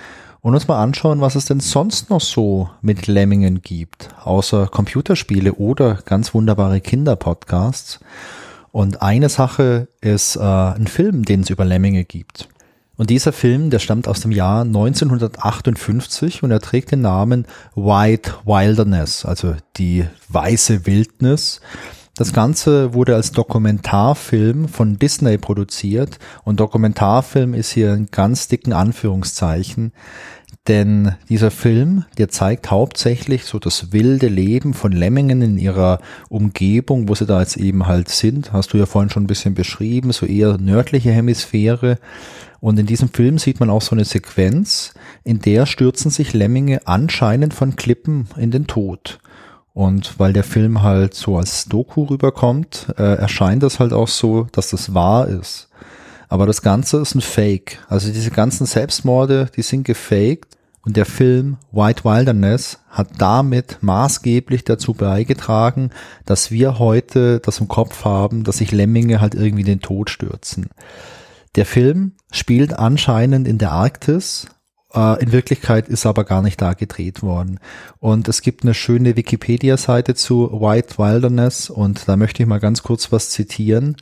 und uns mal anschauen, was es denn sonst noch so mit Lemmingen gibt, außer Computerspiele oder ganz wunderbare Kinderpodcasts. Und eine Sache ist äh, ein Film, den es über Lemminge gibt. Und dieser Film, der stammt aus dem Jahr 1958 und er trägt den Namen White Wilderness, also die weiße Wildnis. Das Ganze wurde als Dokumentarfilm von Disney produziert und Dokumentarfilm ist hier in ganz dicken Anführungszeichen, denn dieser Film, der zeigt hauptsächlich so das wilde Leben von Lemmingen in ihrer Umgebung, wo sie da jetzt eben halt sind. Hast du ja vorhin schon ein bisschen beschrieben, so eher nördliche Hemisphäre. Und in diesem Film sieht man auch so eine Sequenz, in der stürzen sich Lemminge anscheinend von Klippen in den Tod. Und weil der Film halt so als Doku rüberkommt, äh, erscheint es halt auch so, dass das wahr ist. Aber das Ganze ist ein Fake. Also diese ganzen Selbstmorde, die sind gefaked. Und der Film White Wilderness hat damit maßgeblich dazu beigetragen, dass wir heute das im Kopf haben, dass sich Lemminge halt irgendwie den Tod stürzen. Der Film spielt anscheinend in der Arktis äh, in Wirklichkeit ist aber gar nicht da gedreht worden. Und es gibt eine schöne Wikipedia-Seite zu White Wilderness und da möchte ich mal ganz kurz was zitieren.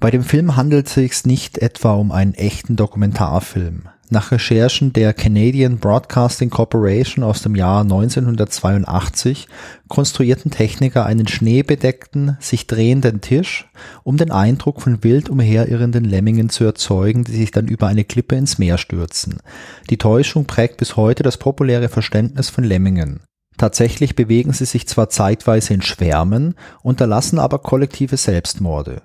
Bei dem Film handelt es sich nicht etwa um einen echten Dokumentarfilm. Nach Recherchen der Canadian Broadcasting Corporation aus dem Jahr 1982 konstruierten Techniker einen schneebedeckten, sich drehenden Tisch, um den Eindruck von wild umherirrenden Lemmingen zu erzeugen, die sich dann über eine Klippe ins Meer stürzen. Die Täuschung prägt bis heute das populäre Verständnis von Lemmingen. Tatsächlich bewegen sie sich zwar zeitweise in Schwärmen, unterlassen aber kollektive Selbstmorde.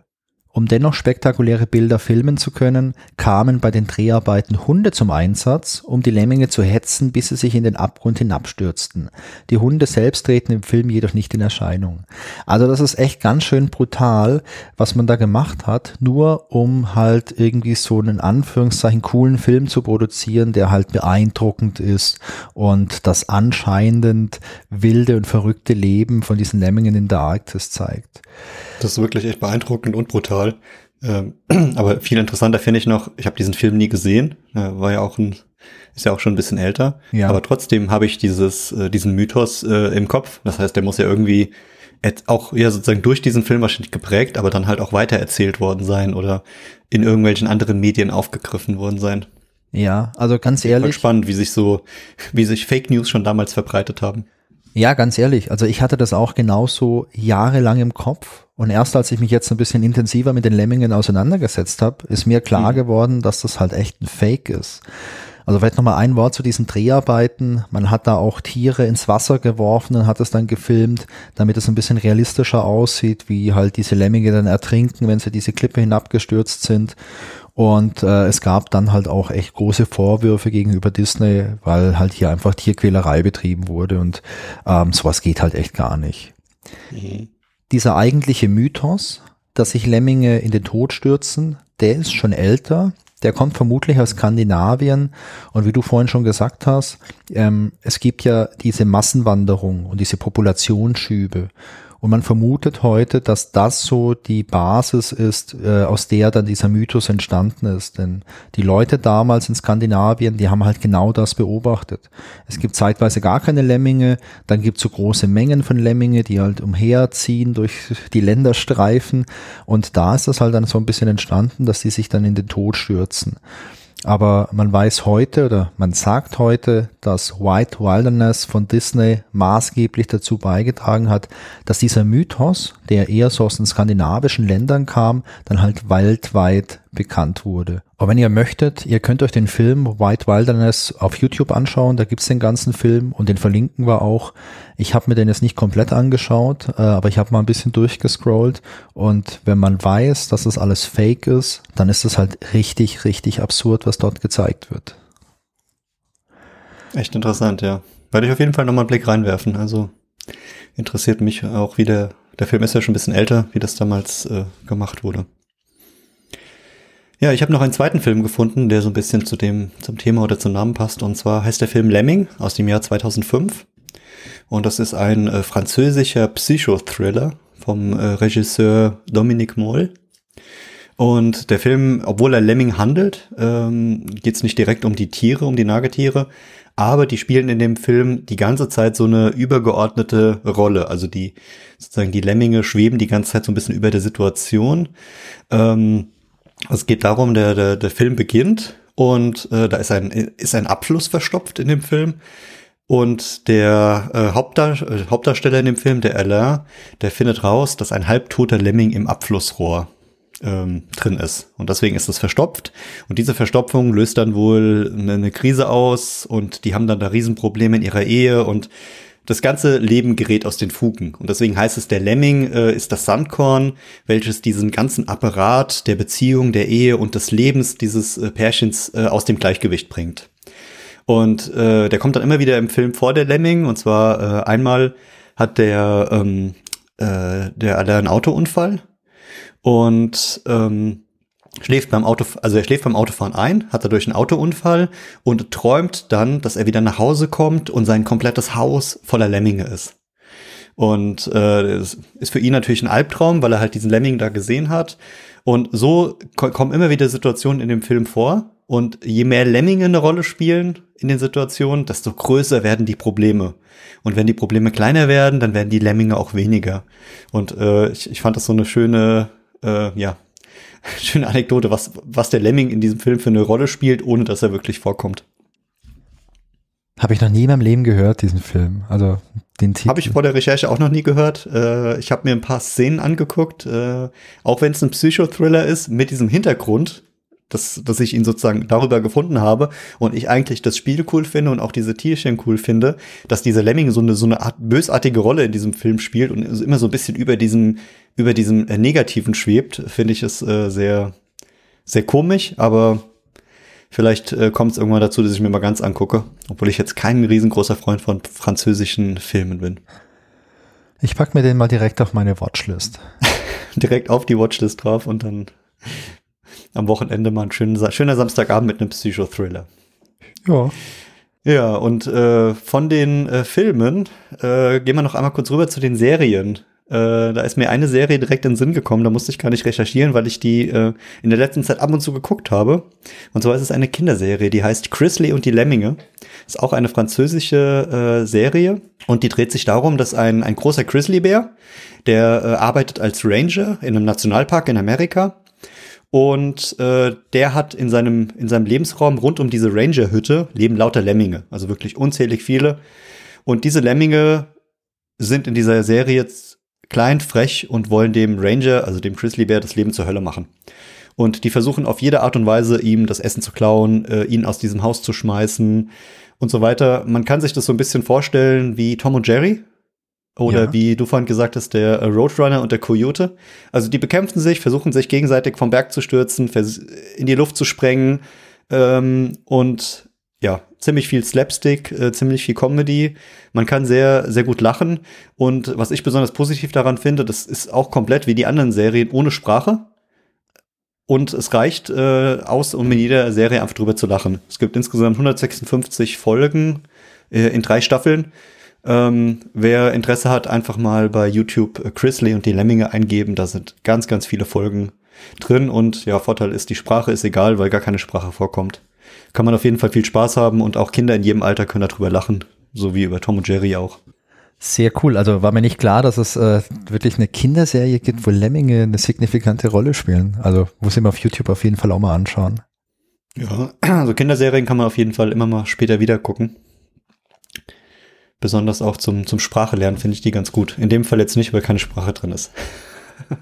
Um dennoch spektakuläre Bilder filmen zu können, kamen bei den Dreharbeiten Hunde zum Einsatz, um die Lemminge zu hetzen, bis sie sich in den Abgrund hinabstürzten. Die Hunde selbst treten im Film jedoch nicht in Erscheinung. Also das ist echt ganz schön brutal, was man da gemacht hat, nur um halt irgendwie so einen Anführungszeichen coolen Film zu produzieren, der halt beeindruckend ist und das anscheinend wilde und verrückte Leben von diesen Lemmingen in der Arktis zeigt. Das ist wirklich echt beeindruckend und brutal. Ähm, aber viel interessanter finde ich noch, ich habe diesen Film nie gesehen, war ja auch ein, ist ja auch schon ein bisschen älter. Ja. Aber trotzdem habe ich dieses, äh, diesen Mythos äh, im Kopf. Das heißt, der muss ja irgendwie auch ja sozusagen durch diesen Film wahrscheinlich geprägt, aber dann halt auch weitererzählt worden sein oder in irgendwelchen anderen Medien aufgegriffen worden sein. Ja, also ganz ehrlich. Spannend, wie sich so, wie sich Fake News schon damals verbreitet haben. Ja, ganz ehrlich. Also ich hatte das auch genauso jahrelang im Kopf. Und erst als ich mich jetzt ein bisschen intensiver mit den Lemmingen auseinandergesetzt habe, ist mir klar mhm. geworden, dass das halt echt ein Fake ist. Also vielleicht nochmal ein Wort zu diesen Dreharbeiten. Man hat da auch Tiere ins Wasser geworfen und hat es dann gefilmt, damit es ein bisschen realistischer aussieht, wie halt diese Lemminge dann ertrinken, wenn sie diese Klippe hinabgestürzt sind. Und äh, es gab dann halt auch echt große Vorwürfe gegenüber Disney, weil halt hier einfach Tierquälerei betrieben wurde und ähm, sowas geht halt echt gar nicht. Mhm. Dieser eigentliche Mythos, dass sich Lemminge in den Tod stürzen, der ist schon älter. Der kommt vermutlich aus Skandinavien. Und wie du vorhin schon gesagt hast, ähm, es gibt ja diese Massenwanderung und diese Populationsschübe. Und man vermutet heute, dass das so die Basis ist, äh, aus der dann dieser Mythos entstanden ist. Denn die Leute damals in Skandinavien, die haben halt genau das beobachtet. Es gibt zeitweise gar keine Lemminge, dann gibt es so große Mengen von Lemminge, die halt umherziehen durch die Länderstreifen. Und da ist das halt dann so ein bisschen entstanden, dass die sich dann in den Tod stürzen. Aber man weiß heute oder man sagt heute, dass White Wilderness von Disney maßgeblich dazu beigetragen hat, dass dieser Mythos, der eher so aus den skandinavischen Ländern kam, dann halt weltweit bekannt wurde. Aber wenn ihr möchtet, ihr könnt euch den Film White Wilderness auf YouTube anschauen, da gibt's den ganzen Film und den verlinken wir auch. Ich habe mir den jetzt nicht komplett angeschaut, äh, aber ich habe mal ein bisschen durchgescrollt und wenn man weiß, dass das alles fake ist, dann ist es halt richtig, richtig absurd, was dort gezeigt wird. Echt interessant, ja. Werde ich auf jeden Fall nochmal einen Blick reinwerfen. Also interessiert mich auch, wie der, der Film ist ja schon ein bisschen älter, wie das damals äh, gemacht wurde. Ja, ich habe noch einen zweiten Film gefunden, der so ein bisschen zu dem, zum Thema oder zum Namen passt. Und zwar heißt der Film Lemming aus dem Jahr 2005. Und das ist ein äh, französischer Psychothriller vom äh, Regisseur Dominique Moll. Und der Film, obwohl er Lemming handelt, ähm, geht es nicht direkt um die Tiere, um die Nagetiere, aber die spielen in dem Film die ganze Zeit so eine übergeordnete Rolle. Also die sozusagen die Lemminge schweben die ganze Zeit so ein bisschen über der Situation. Ähm, es geht darum, der, der, der Film beginnt und äh, da ist ein, ist ein Abfluss verstopft in dem Film. Und der äh, Hauptdar äh, Hauptdarsteller in dem Film, der Alain, der findet raus, dass ein halbtoter Lemming im Abflussrohr ähm, drin ist. Und deswegen ist es verstopft. Und diese Verstopfung löst dann wohl eine, eine Krise aus und die haben dann da Riesenprobleme in ihrer Ehe und das ganze Leben gerät aus den Fugen. Und deswegen heißt es, der Lemming äh, ist das Sandkorn, welches diesen ganzen Apparat der Beziehung, der Ehe und des Lebens dieses äh, Pärchens äh, aus dem Gleichgewicht bringt. Und äh, der kommt dann immer wieder im Film vor, der Lemming. Und zwar äh, einmal hat der, ähm, äh, der hat einen Autounfall und ähm, schläft beim Auto, also er schläft beim Autofahren ein, hat dadurch einen Autounfall und träumt dann, dass er wieder nach Hause kommt und sein komplettes Haus voller Lemminge ist. Und äh, ist für ihn natürlich ein Albtraum, weil er halt diesen Lemming da gesehen hat. Und so kommen immer wieder Situationen in dem Film vor. Und je mehr Lemminge eine Rolle spielen in den Situationen, desto größer werden die Probleme. Und wenn die Probleme kleiner werden, dann werden die Lemminge auch weniger. Und äh, ich, ich fand das so eine schöne, äh, ja, schöne Anekdote, was, was der Lemming in diesem Film für eine Rolle spielt, ohne dass er wirklich vorkommt. Habe ich noch nie in meinem Leben gehört, diesen Film. Also den Titel. Habe ich vor der Recherche auch noch nie gehört. Äh, ich habe mir ein paar Szenen angeguckt, äh, auch wenn es ein Psychothriller ist, mit diesem Hintergrund, dass, dass ich ihn sozusagen darüber gefunden habe und ich eigentlich das Spiel cool finde und auch diese Tierchen cool finde, dass dieser Lemming so eine, so eine Art bösartige Rolle in diesem Film spielt und immer so ein bisschen über diesem, über diesem äh, Negativen schwebt, finde ich es äh, sehr, sehr komisch, aber vielleicht äh, kommt es irgendwann dazu, dass ich mir mal ganz angucke, obwohl ich jetzt kein riesengroßer Freund von französischen Filmen bin. Ich pack mir den mal direkt auf meine Watchlist. direkt auf die Watchlist drauf und dann am Wochenende mal ein schöner, schöner Samstagabend mit einem Psychothriller. Ja. Ja, und äh, von den äh, Filmen äh, gehen wir noch einmal kurz rüber zu den Serien. Äh, da ist mir eine Serie direkt in den Sinn gekommen, da musste ich gar nicht recherchieren, weil ich die äh, in der letzten Zeit ab und zu geguckt habe. Und zwar ist es eine Kinderserie, die heißt Chrisley und die Lemminge. Ist auch eine französische äh, Serie und die dreht sich darum, dass ein, ein großer Grizzlybär, der äh, arbeitet als Ranger in einem Nationalpark in Amerika und äh, der hat in seinem, in seinem Lebensraum rund um diese Ranger-Hütte leben lauter Lemminge, also wirklich unzählig viele. Und diese Lemminge sind in dieser Serie jetzt klein, frech und wollen dem Ranger, also dem Grizzlybär, das Leben zur Hölle machen. Und die versuchen auf jede Art und Weise, ihm das Essen zu klauen, äh, ihn aus diesem Haus zu schmeißen und so weiter. Man kann sich das so ein bisschen vorstellen wie Tom und Jerry. Oder ja. wie du vorhin gesagt hast, der äh, Roadrunner und der Coyote. Also die bekämpfen sich, versuchen sich gegenseitig vom Berg zu stürzen, in die Luft zu sprengen ähm, und ja, ziemlich viel Slapstick, äh, ziemlich viel Comedy. Man kann sehr, sehr gut lachen. Und was ich besonders positiv daran finde, das ist auch komplett wie die anderen Serien ohne Sprache. Und es reicht äh, aus, um in jeder Serie einfach drüber zu lachen. Es gibt insgesamt 156 Folgen äh, in drei Staffeln. Ähm, wer Interesse hat, einfach mal bei YouTube äh, Chrisley und die Lemminge eingeben. Da sind ganz, ganz viele Folgen drin. Und ja, Vorteil ist, die Sprache ist egal, weil gar keine Sprache vorkommt kann man auf jeden Fall viel Spaß haben und auch Kinder in jedem Alter können darüber lachen, so wie über Tom und Jerry auch. Sehr cool. Also war mir nicht klar, dass es äh, wirklich eine Kinderserie gibt, wo Lemminge eine signifikante Rolle spielen. Also muss ich mir auf YouTube auf jeden Fall auch mal anschauen. Ja, also Kinderserien kann man auf jeden Fall immer mal später wieder gucken. Besonders auch zum, zum Sprache finde ich die ganz gut. In dem Fall jetzt nicht, weil keine Sprache drin ist.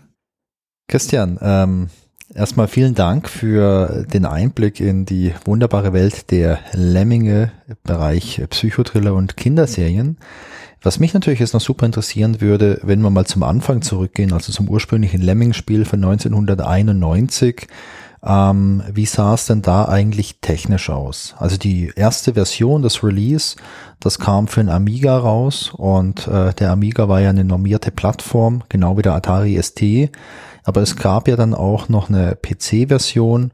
Christian, ähm, Erstmal vielen Dank für den Einblick in die wunderbare Welt der Lemminge, Bereich Psychotriller und Kinderserien. Was mich natürlich jetzt noch super interessieren würde, wenn wir mal zum Anfang zurückgehen, also zum ursprünglichen Lemming-Spiel von 1991. Ähm, wie sah es denn da eigentlich technisch aus? Also die erste Version, das Release, das kam für den Amiga raus und äh, der Amiga war ja eine normierte Plattform, genau wie der Atari ST. Aber es gab ja dann auch noch eine PC-Version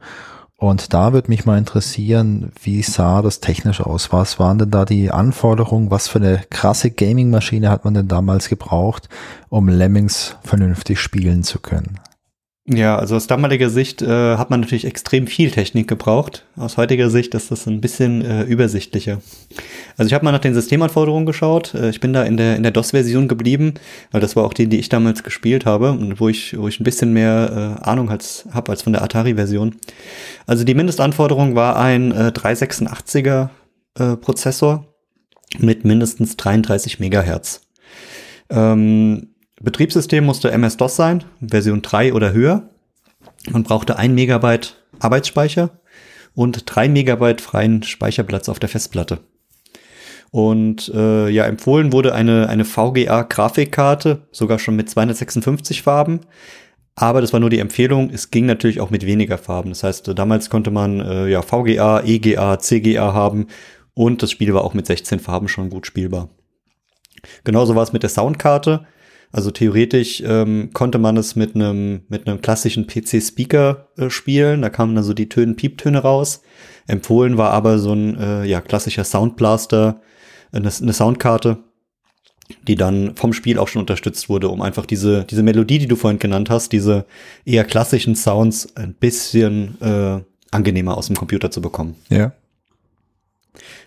und da würde mich mal interessieren, wie sah das technisch aus? Was waren denn da die Anforderungen? Was für eine krasse Gaming-Maschine hat man denn damals gebraucht, um Lemmings vernünftig spielen zu können? Ja, also aus damaliger Sicht äh, hat man natürlich extrem viel Technik gebraucht. Aus heutiger Sicht ist das ein bisschen äh, übersichtlicher. Also ich habe mal nach den Systemanforderungen geschaut. Äh, ich bin da in der in der DOS-Version geblieben, weil das war auch die, die ich damals gespielt habe und wo ich wo ich ein bisschen mehr äh, Ahnung als habe als von der Atari-Version. Also die Mindestanforderung war ein äh, 386er äh, Prozessor mit mindestens 33 Megahertz. Ähm, Betriebssystem musste MS-DOS sein, Version 3 oder höher. Man brauchte ein Megabyte Arbeitsspeicher und drei Megabyte freien Speicherplatz auf der Festplatte. Und äh, ja, empfohlen wurde eine, eine VGA-Grafikkarte, sogar schon mit 256 Farben. Aber das war nur die Empfehlung. Es ging natürlich auch mit weniger Farben. Das heißt, damals konnte man äh, ja VGA, EGA, CGA haben und das Spiel war auch mit 16 Farben schon gut spielbar. Genauso war es mit der Soundkarte. Also theoretisch ähm, konnte man es mit einem mit einem klassischen PC-Speaker äh, spielen. Da kamen dann so die Töne, Pieptöne raus. Empfohlen war aber so ein äh, ja klassischer Soundblaster, eine, eine Soundkarte, die dann vom Spiel auch schon unterstützt wurde, um einfach diese diese Melodie, die du vorhin genannt hast, diese eher klassischen Sounds ein bisschen äh, angenehmer aus dem Computer zu bekommen. Ja.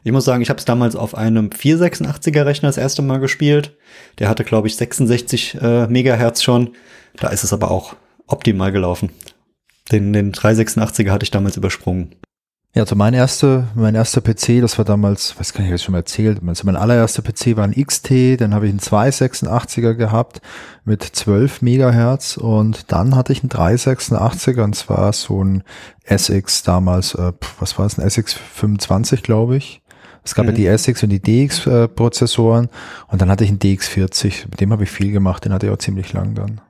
Ich muss sagen, ich habe es damals auf einem 486er Rechner das erste Mal gespielt. Der hatte, glaube ich, 66 äh, Megahertz schon. Da ist es aber auch optimal gelaufen. Den, den 386er hatte ich damals übersprungen. Ja, also mein erster, mein erster PC, das war damals, weiß gar nicht, ich das schon mal erzählt, also mein allererster PC war ein XT, dann habe ich einen 286er gehabt mit 12 Megahertz und dann hatte ich einen 386er und zwar so ein SX damals, äh, was war es, ein SX 25, glaube ich. Es gab mhm. ja die SX und die DX-Prozessoren äh, und dann hatte ich einen DX40, mit dem habe ich viel gemacht, den hatte ich auch ziemlich lang dann.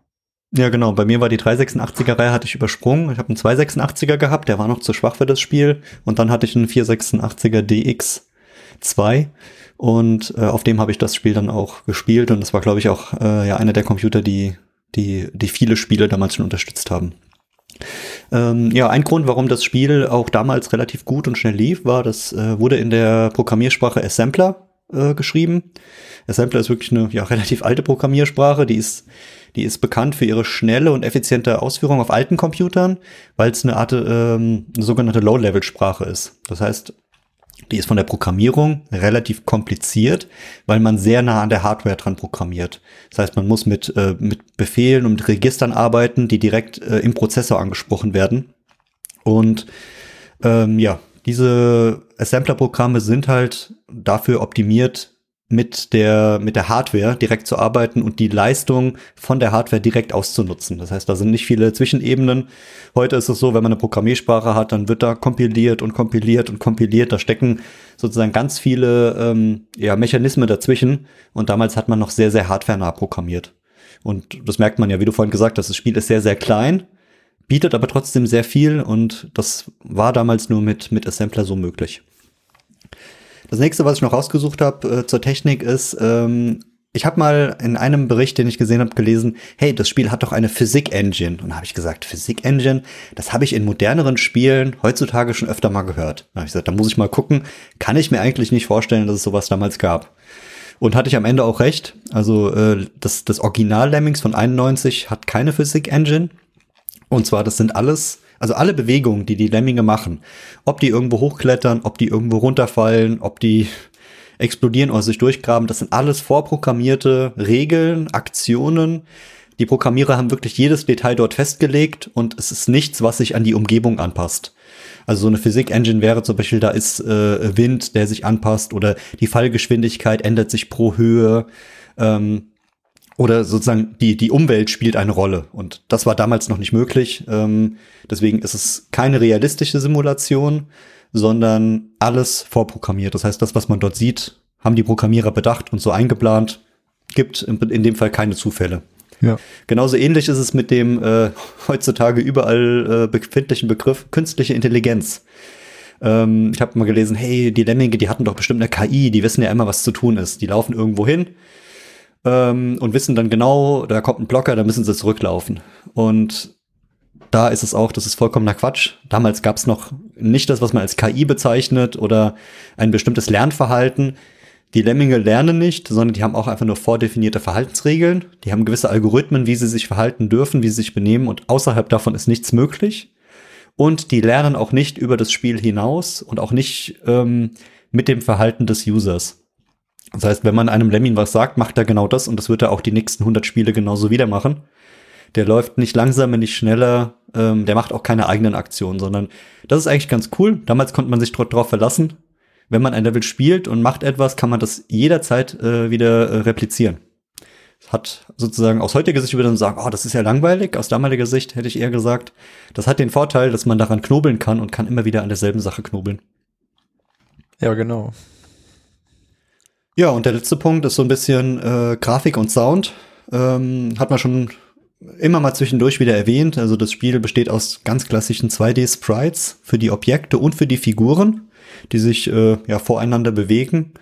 Ja, genau. Bei mir war die 386er-Reihe, hatte ich übersprungen. Ich habe einen 286er gehabt, der war noch zu schwach für das Spiel. Und dann hatte ich einen 486er DX2. Und äh, auf dem habe ich das Spiel dann auch gespielt. Und das war, glaube ich, auch äh, ja einer der Computer, die, die, die viele Spiele damals schon unterstützt haben. Ähm, ja, ein Grund, warum das Spiel auch damals relativ gut und schnell lief, war, das äh, wurde in der Programmiersprache Assembler äh, geschrieben. Assembler ist wirklich eine ja, relativ alte Programmiersprache, die ist die ist bekannt für ihre schnelle und effiziente Ausführung auf alten Computern, weil es eine Art ähm, eine sogenannte Low-Level-Sprache ist. Das heißt, die ist von der Programmierung relativ kompliziert, weil man sehr nah an der Hardware dran programmiert. Das heißt, man muss mit, äh, mit Befehlen und Registern arbeiten, die direkt äh, im Prozessor angesprochen werden. Und ähm, ja, diese Assembler-Programme sind halt dafür optimiert, mit der, mit der Hardware direkt zu arbeiten und die Leistung von der Hardware direkt auszunutzen. Das heißt, da sind nicht viele Zwischenebenen. Heute ist es so, wenn man eine Programmiersprache hat, dann wird da kompiliert und kompiliert und kompiliert. Da stecken sozusagen ganz viele ähm, ja, Mechanismen dazwischen. Und damals hat man noch sehr, sehr hardwarenah programmiert. Und das merkt man ja, wie du vorhin gesagt hast, das Spiel ist sehr, sehr klein, bietet aber trotzdem sehr viel und das war damals nur mit, mit Assembler so möglich. Das nächste, was ich noch rausgesucht habe äh, zur Technik ist, ähm, ich habe mal in einem Bericht, den ich gesehen habe, gelesen, hey, das Spiel hat doch eine Physik-Engine. Und da habe ich gesagt, Physik-Engine, das habe ich in moderneren Spielen heutzutage schon öfter mal gehört. Da habe ich gesagt, da muss ich mal gucken, kann ich mir eigentlich nicht vorstellen, dass es sowas damals gab. Und hatte ich am Ende auch recht. Also äh, das, das Original Lemmings von 91 hat keine Physik-Engine. Und zwar, das sind alles also alle Bewegungen, die die Lemminge machen, ob die irgendwo hochklettern, ob die irgendwo runterfallen, ob die explodieren oder sich durchgraben, das sind alles vorprogrammierte Regeln, Aktionen. Die Programmierer haben wirklich jedes Detail dort festgelegt und es ist nichts, was sich an die Umgebung anpasst. Also so eine Physik-Engine wäre zum Beispiel, da ist äh, Wind, der sich anpasst oder die Fallgeschwindigkeit ändert sich pro Höhe. Ähm, oder sozusagen die, die Umwelt spielt eine Rolle. Und das war damals noch nicht möglich. Ähm, deswegen ist es keine realistische Simulation, sondern alles vorprogrammiert. Das heißt, das, was man dort sieht, haben die Programmierer bedacht und so eingeplant. Gibt in, in dem Fall keine Zufälle. Ja. Genauso ähnlich ist es mit dem äh, heutzutage überall äh, befindlichen Begriff künstliche Intelligenz. Ähm, ich habe mal gelesen, hey, die Lemminge, die hatten doch bestimmt eine KI, die wissen ja immer, was zu tun ist. Die laufen irgendwo hin, ähm, und wissen dann genau, da kommt ein Blocker, da müssen sie zurücklaufen. Und da ist es auch, das ist vollkommener Quatsch. Damals gab es noch nicht das, was man als KI bezeichnet oder ein bestimmtes Lernverhalten. Die Lemminge lernen nicht, sondern die haben auch einfach nur vordefinierte Verhaltensregeln. Die haben gewisse Algorithmen, wie sie sich verhalten dürfen, wie sie sich benehmen und außerhalb davon ist nichts möglich. Und die lernen auch nicht über das Spiel hinaus und auch nicht ähm, mit dem Verhalten des Users. Das heißt, wenn man einem Lemmin was sagt, macht er genau das und das wird er auch die nächsten 100 Spiele genauso wieder machen. Der läuft nicht langsamer, nicht schneller, ähm, der macht auch keine eigenen Aktionen, sondern das ist eigentlich ganz cool. Damals konnte man sich darauf verlassen. wenn man ein Level spielt und macht etwas, kann man das jederzeit äh, wieder äh, replizieren. Hat sozusagen aus heutiger Sicht würde man sagen, oh, das ist ja langweilig. Aus damaliger Sicht hätte ich eher gesagt, das hat den Vorteil, dass man daran knobeln kann und kann immer wieder an derselben Sache knobeln. Ja, genau. Ja, und der letzte Punkt ist so ein bisschen äh, Grafik und Sound. Ähm, hat man schon immer mal zwischendurch wieder erwähnt. Also das Spiel besteht aus ganz klassischen 2D-Sprites für die Objekte und für die Figuren, die sich äh, ja voreinander bewegen.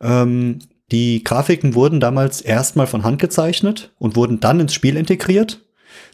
Ähm, die Grafiken wurden damals erstmal von Hand gezeichnet und wurden dann ins Spiel integriert.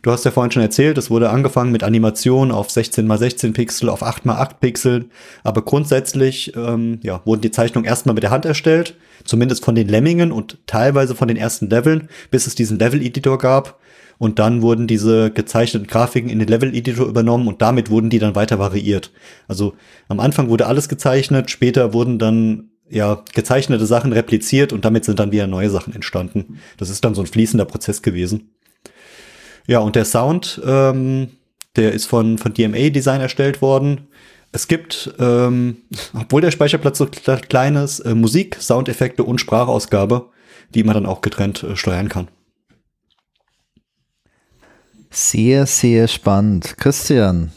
Du hast ja vorhin schon erzählt, es wurde angefangen mit Animationen auf 16 x 16 Pixel, auf 8 x 8 Pixel. Aber grundsätzlich ähm, ja, wurden die Zeichnungen erstmal mit der Hand erstellt, zumindest von den Lemmingen und teilweise von den ersten Leveln, bis es diesen Level-Editor gab. Und dann wurden diese gezeichneten Grafiken in den Level-Editor übernommen und damit wurden die dann weiter variiert. Also am Anfang wurde alles gezeichnet, später wurden dann ja gezeichnete Sachen repliziert und damit sind dann wieder neue Sachen entstanden. Das ist dann so ein fließender Prozess gewesen. Ja, und der Sound, ähm, der ist von, von DMA Design erstellt worden. Es gibt, ähm, obwohl der Speicherplatz so klein ist, äh, Musik, Soundeffekte und Sprachausgabe, die man dann auch getrennt äh, steuern kann. Sehr, sehr spannend. Christian,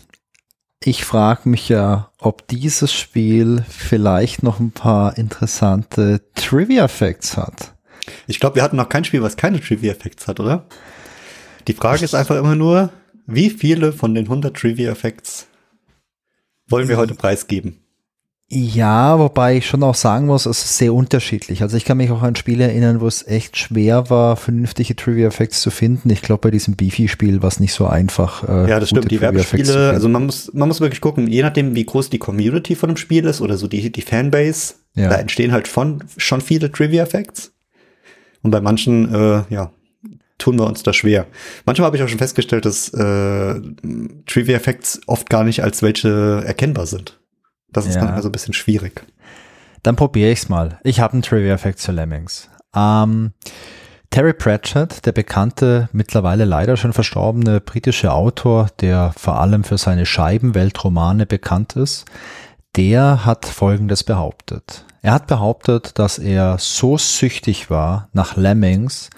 ich frage mich ja, ob dieses Spiel vielleicht noch ein paar interessante Trivia-Facts hat. Ich glaube, wir hatten noch kein Spiel, was keine Trivia-Facts hat, oder? Die Frage ist einfach immer nur, wie viele von den 100 Trivia-Facts wollen wir heute preisgeben? Ja, wobei ich schon auch sagen muss, es ist sehr unterschiedlich. Also ich kann mich auch an Spiele erinnern, wo es echt schwer war, vernünftige Trivia-Facts zu finden. Ich glaube, bei diesem Beefy-Spiel war es nicht so einfach. Äh, ja, das stimmt. Die Werbespiele, also man muss, man muss wirklich gucken, je nachdem, wie groß die Community von einem Spiel ist oder so die, die Fanbase, ja. da entstehen halt von, schon viele Trivia-Facts. Und bei manchen, äh, ja, tun wir uns da schwer. Manchmal habe ich auch schon festgestellt, dass äh, Trivia Facts oft gar nicht als welche erkennbar sind. Das ist ja. dann also ein bisschen schwierig. Dann probiere ich es mal. Ich habe einen Trivia Fact zu Lemmings. Ähm, Terry Pratchett, der bekannte, mittlerweile leider schon verstorbene britische Autor, der vor allem für seine Scheibenweltromane bekannt ist, der hat Folgendes behauptet. Er hat behauptet, dass er so süchtig war nach Lemmings,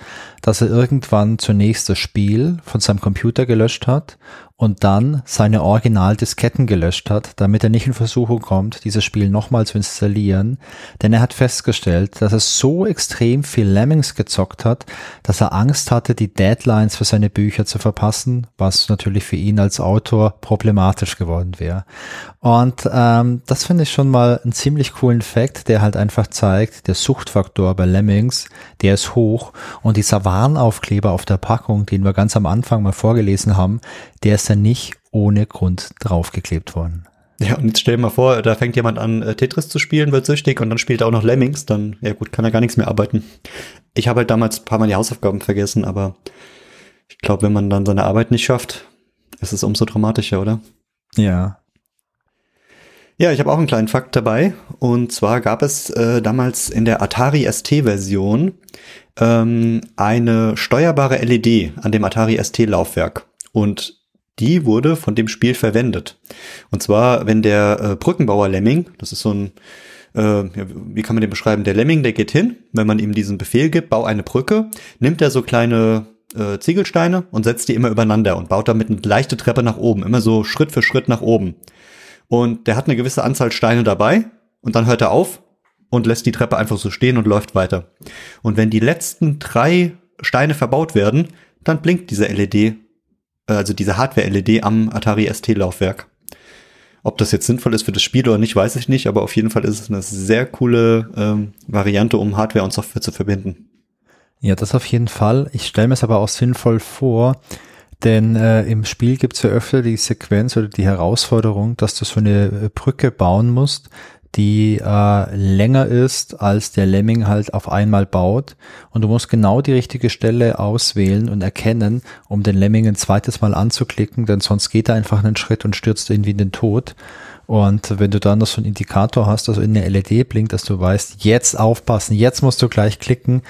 dass er irgendwann zunächst das Spiel von seinem Computer gelöscht hat und dann seine Originaldisketten gelöscht hat, damit er nicht in Versuchung kommt, dieses Spiel nochmal zu installieren. Denn er hat festgestellt, dass er so extrem viel Lemmings gezockt hat, dass er Angst hatte, die Deadlines für seine Bücher zu verpassen, was natürlich für ihn als Autor problematisch geworden wäre. Und ähm, das finde ich schon mal einen ziemlich coolen Fact, der halt einfach zeigt, der Suchtfaktor bei Lemmings, der ist hoch und dieser Warnaufkleber auf der Packung, den wir ganz am Anfang mal vorgelesen haben, der ist ja nicht ohne Grund draufgeklebt worden. Ja, und jetzt stell dir mal vor, da fängt jemand an, äh, Tetris zu spielen, wird süchtig und dann spielt er auch noch Lemmings, dann, ja gut, kann er gar nichts mehr arbeiten. Ich habe halt damals ein paar Mal die Hausaufgaben vergessen, aber ich glaube, wenn man dann seine Arbeit nicht schafft, ist es umso dramatischer, oder? Ja. Ja, ich habe auch einen kleinen Fakt dabei. Und zwar gab es äh, damals in der Atari ST-Version ähm, eine steuerbare LED an dem Atari ST-Laufwerk. Und die wurde von dem Spiel verwendet. Und zwar, wenn der äh, Brückenbauer Lemming, das ist so ein, äh, wie kann man den beschreiben? Der Lemming, der geht hin, wenn man ihm diesen Befehl gibt, bau eine Brücke, nimmt er so kleine äh, Ziegelsteine und setzt die immer übereinander und baut damit eine leichte Treppe nach oben, immer so Schritt für Schritt nach oben. Und der hat eine gewisse Anzahl Steine dabei und dann hört er auf und lässt die Treppe einfach so stehen und läuft weiter. Und wenn die letzten drei Steine verbaut werden, dann blinkt diese LED also diese Hardware-LED am Atari ST-Laufwerk. Ob das jetzt sinnvoll ist für das Spiel oder nicht, weiß ich nicht, aber auf jeden Fall ist es eine sehr coole ähm, Variante, um Hardware und Software zu verbinden. Ja, das auf jeden Fall. Ich stelle mir es aber auch sinnvoll vor, denn äh, im Spiel gibt es ja öfter die Sequenz oder die Herausforderung, dass du so eine Brücke bauen musst, die äh, länger ist, als der Lemming halt auf einmal baut. Und du musst genau die richtige Stelle auswählen und erkennen, um den Lemming ein zweites Mal anzuklicken, denn sonst geht er einfach einen Schritt und stürzt irgendwie in den Tod. Und wenn du dann noch so einen Indikator hast, also in der LED blinkt, dass du weißt, jetzt aufpassen, jetzt musst du gleich klicken,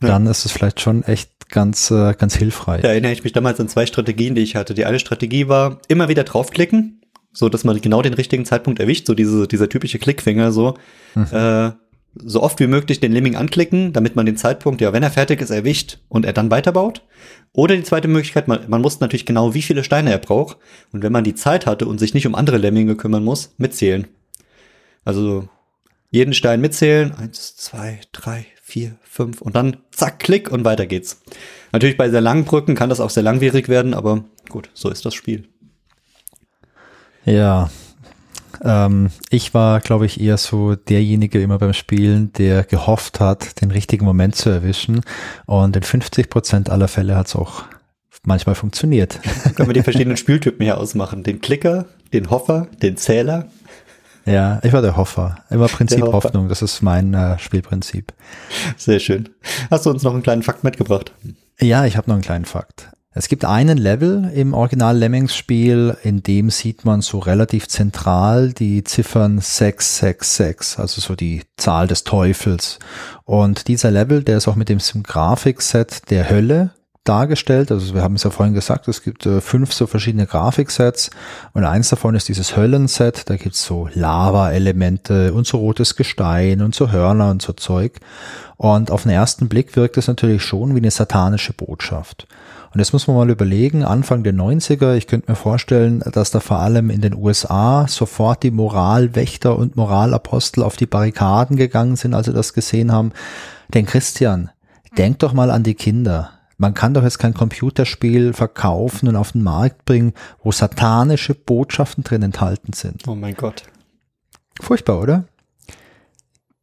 ja. dann ist es vielleicht schon echt ganz, äh, ganz hilfreich. Da erinnere ich mich damals an zwei Strategien, die ich hatte. Die eine Strategie war, immer wieder draufklicken, so dass man genau den richtigen Zeitpunkt erwischt, so diese, dieser typische Klickfinger, so, mhm. äh, so oft wie möglich den Lemming anklicken, damit man den Zeitpunkt, ja, wenn er fertig ist, erwischt und er dann weiterbaut. Oder die zweite Möglichkeit, man, man muss natürlich genau, wie viele Steine er braucht. Und wenn man die Zeit hatte und sich nicht um andere Lemminge kümmern muss, mitzählen. Also jeden Stein mitzählen. Eins, zwei, drei, vier, fünf und dann zack, klick und weiter geht's. Natürlich bei sehr langen Brücken kann das auch sehr langwierig werden, aber gut, so ist das Spiel. Ja, ähm, ich war, glaube ich, eher so derjenige immer beim Spielen, der gehofft hat, den richtigen Moment zu erwischen. Und in 50 Prozent aller Fälle hat es auch manchmal funktioniert. Können wir die verschiedenen Spieltypen hier ausmachen? Den Klicker, den Hoffer, den Zähler ja, ich war der Hoffer. Immer Prinzip Hoffer. Hoffnung. Das ist mein äh, Spielprinzip. Sehr schön. Hast du uns noch einen kleinen Fakt mitgebracht? Ja, ich habe noch einen kleinen Fakt. Es gibt einen Level im Original Lemmings Spiel, in dem sieht man so relativ zentral die Ziffern 666, also so die Zahl des Teufels. Und dieser Level, der ist auch mit dem Grafikset der Hölle dargestellt. Also wir haben es ja vorhin gesagt, es gibt äh, fünf so verschiedene Grafiksets und eins davon ist dieses Höllenset. Da gibt's so Lava-Elemente und so rotes Gestein und so Hörner und so Zeug. Und auf den ersten Blick wirkt es natürlich schon wie eine satanische Botschaft. Und jetzt muss man mal überlegen, Anfang der 90er, ich könnte mir vorstellen, dass da vor allem in den USA sofort die Moralwächter und Moralapostel auf die Barrikaden gegangen sind, als sie das gesehen haben. Denn Christian, denk doch mal an die Kinder man kann doch jetzt kein Computerspiel verkaufen und auf den Markt bringen, wo satanische Botschaften drin enthalten sind. Oh mein Gott. Furchtbar, oder?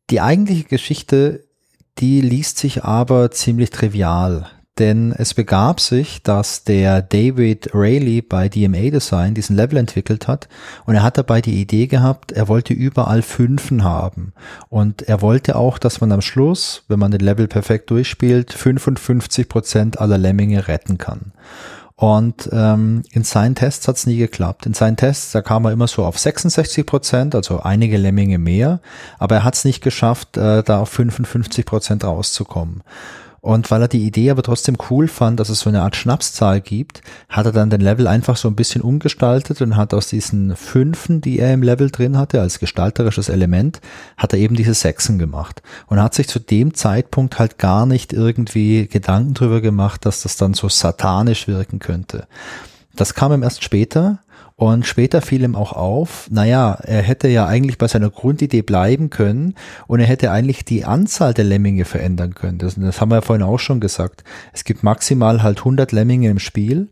Die eigentliche Geschichte, die liest sich aber ziemlich trivial. Denn es begab sich, dass der David Rayleigh bei DMA Design diesen Level entwickelt hat und er hat dabei die Idee gehabt, er wollte überall Fünfen haben. Und er wollte auch, dass man am Schluss, wenn man den Level perfekt durchspielt, 55 Prozent aller Lemminge retten kann. Und ähm, in seinen Tests hat es nie geklappt. In seinen Tests, da kam er immer so auf 66 Prozent, also einige Lemminge mehr, aber er hat es nicht geschafft, äh, da auf 55 Prozent rauszukommen. Und weil er die Idee aber trotzdem cool fand, dass es so eine Art Schnapszahl gibt, hat er dann den Level einfach so ein bisschen umgestaltet und hat aus diesen Fünfen, die er im Level drin hatte, als gestalterisches Element, hat er eben diese Sechsen gemacht. Und hat sich zu dem Zeitpunkt halt gar nicht irgendwie Gedanken drüber gemacht, dass das dann so satanisch wirken könnte. Das kam ihm erst später, und später fiel ihm auch auf, naja, er hätte ja eigentlich bei seiner Grundidee bleiben können und er hätte eigentlich die Anzahl der Lemminge verändern können. Das, das haben wir ja vorhin auch schon gesagt. Es gibt maximal halt 100 Lemminge im Spiel.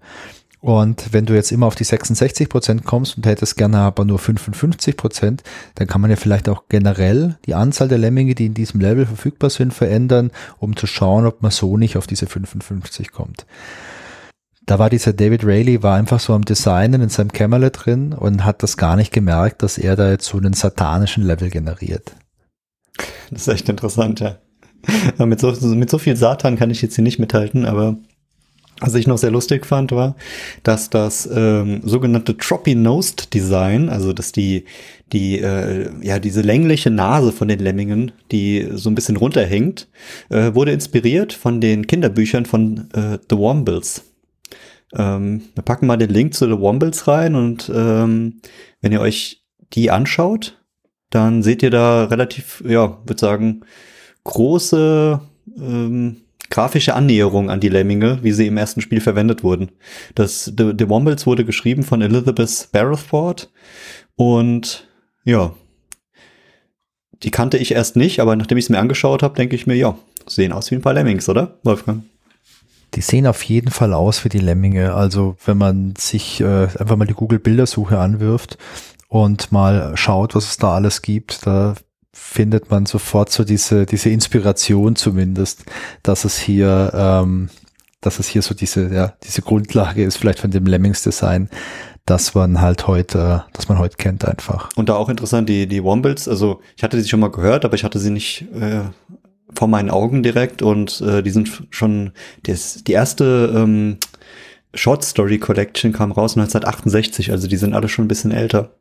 Und wenn du jetzt immer auf die 66 Prozent kommst und hättest gerne aber nur 55 Prozent, dann kann man ja vielleicht auch generell die Anzahl der Lemminge, die in diesem Level verfügbar sind, verändern, um zu schauen, ob man so nicht auf diese 55 kommt da war dieser David Rayleigh, war einfach so am Designen in seinem Kämmerle drin und hat das gar nicht gemerkt, dass er da jetzt so einen satanischen Level generiert. Das ist echt interessant, ja. mit, so, mit so viel Satan kann ich jetzt hier nicht mithalten, aber was ich noch sehr lustig fand, war, dass das ähm, sogenannte Troppy-Nosed Design, also dass die, die, äh, ja, diese längliche Nase von den Lemmingen, die so ein bisschen runterhängt, äh, wurde inspiriert von den Kinderbüchern von äh, The Wombles. Ähm, wir packen mal den Link zu The Wombles rein und ähm, wenn ihr euch die anschaut, dann seht ihr da relativ, ja, würde sagen, große ähm, grafische Annäherung an die Lemminge, wie sie im ersten Spiel verwendet wurden. Das The, The Wombles wurde geschrieben von Elizabeth Barrowford und ja, die kannte ich erst nicht, aber nachdem ich es mir angeschaut habe, denke ich mir, ja, sehen aus wie ein paar Lemmings, oder, Wolfgang? Die sehen auf jeden Fall aus wie die Lemminge. Also wenn man sich äh, einfach mal die Google-Bildersuche anwirft und mal schaut, was es da alles gibt, da findet man sofort so diese, diese Inspiration zumindest, dass es hier, ähm, dass es hier so diese, ja, diese Grundlage ist, vielleicht von dem Lemmings-Design, dass man halt heute, dass man heute kennt einfach. Und da auch interessant, die, die Wombles, also ich hatte sie schon mal gehört, aber ich hatte sie nicht äh, vor meinen Augen direkt und äh, die sind schon, das, die erste ähm, Short Story Collection kam raus 1968, also die sind alle schon ein bisschen älter.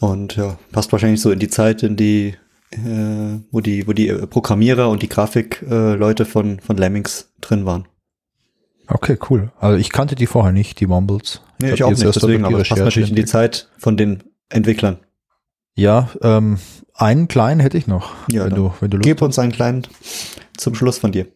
Und ja, passt wahrscheinlich so in die Zeit, in die, äh, wo die, wo die Programmierer und die Grafikleute äh, von, von Lemmings drin waren. Okay, cool. Also ich kannte die vorher nicht, die Mumbles. Nee, ich auch nicht, deswegen, aber es passt natürlich in die Zeit von den Entwicklern. Ja, ähm, einen kleinen hätte ich noch, ja, wenn du, wenn du Lust Gib uns einen kleinen zum Schluss von dir.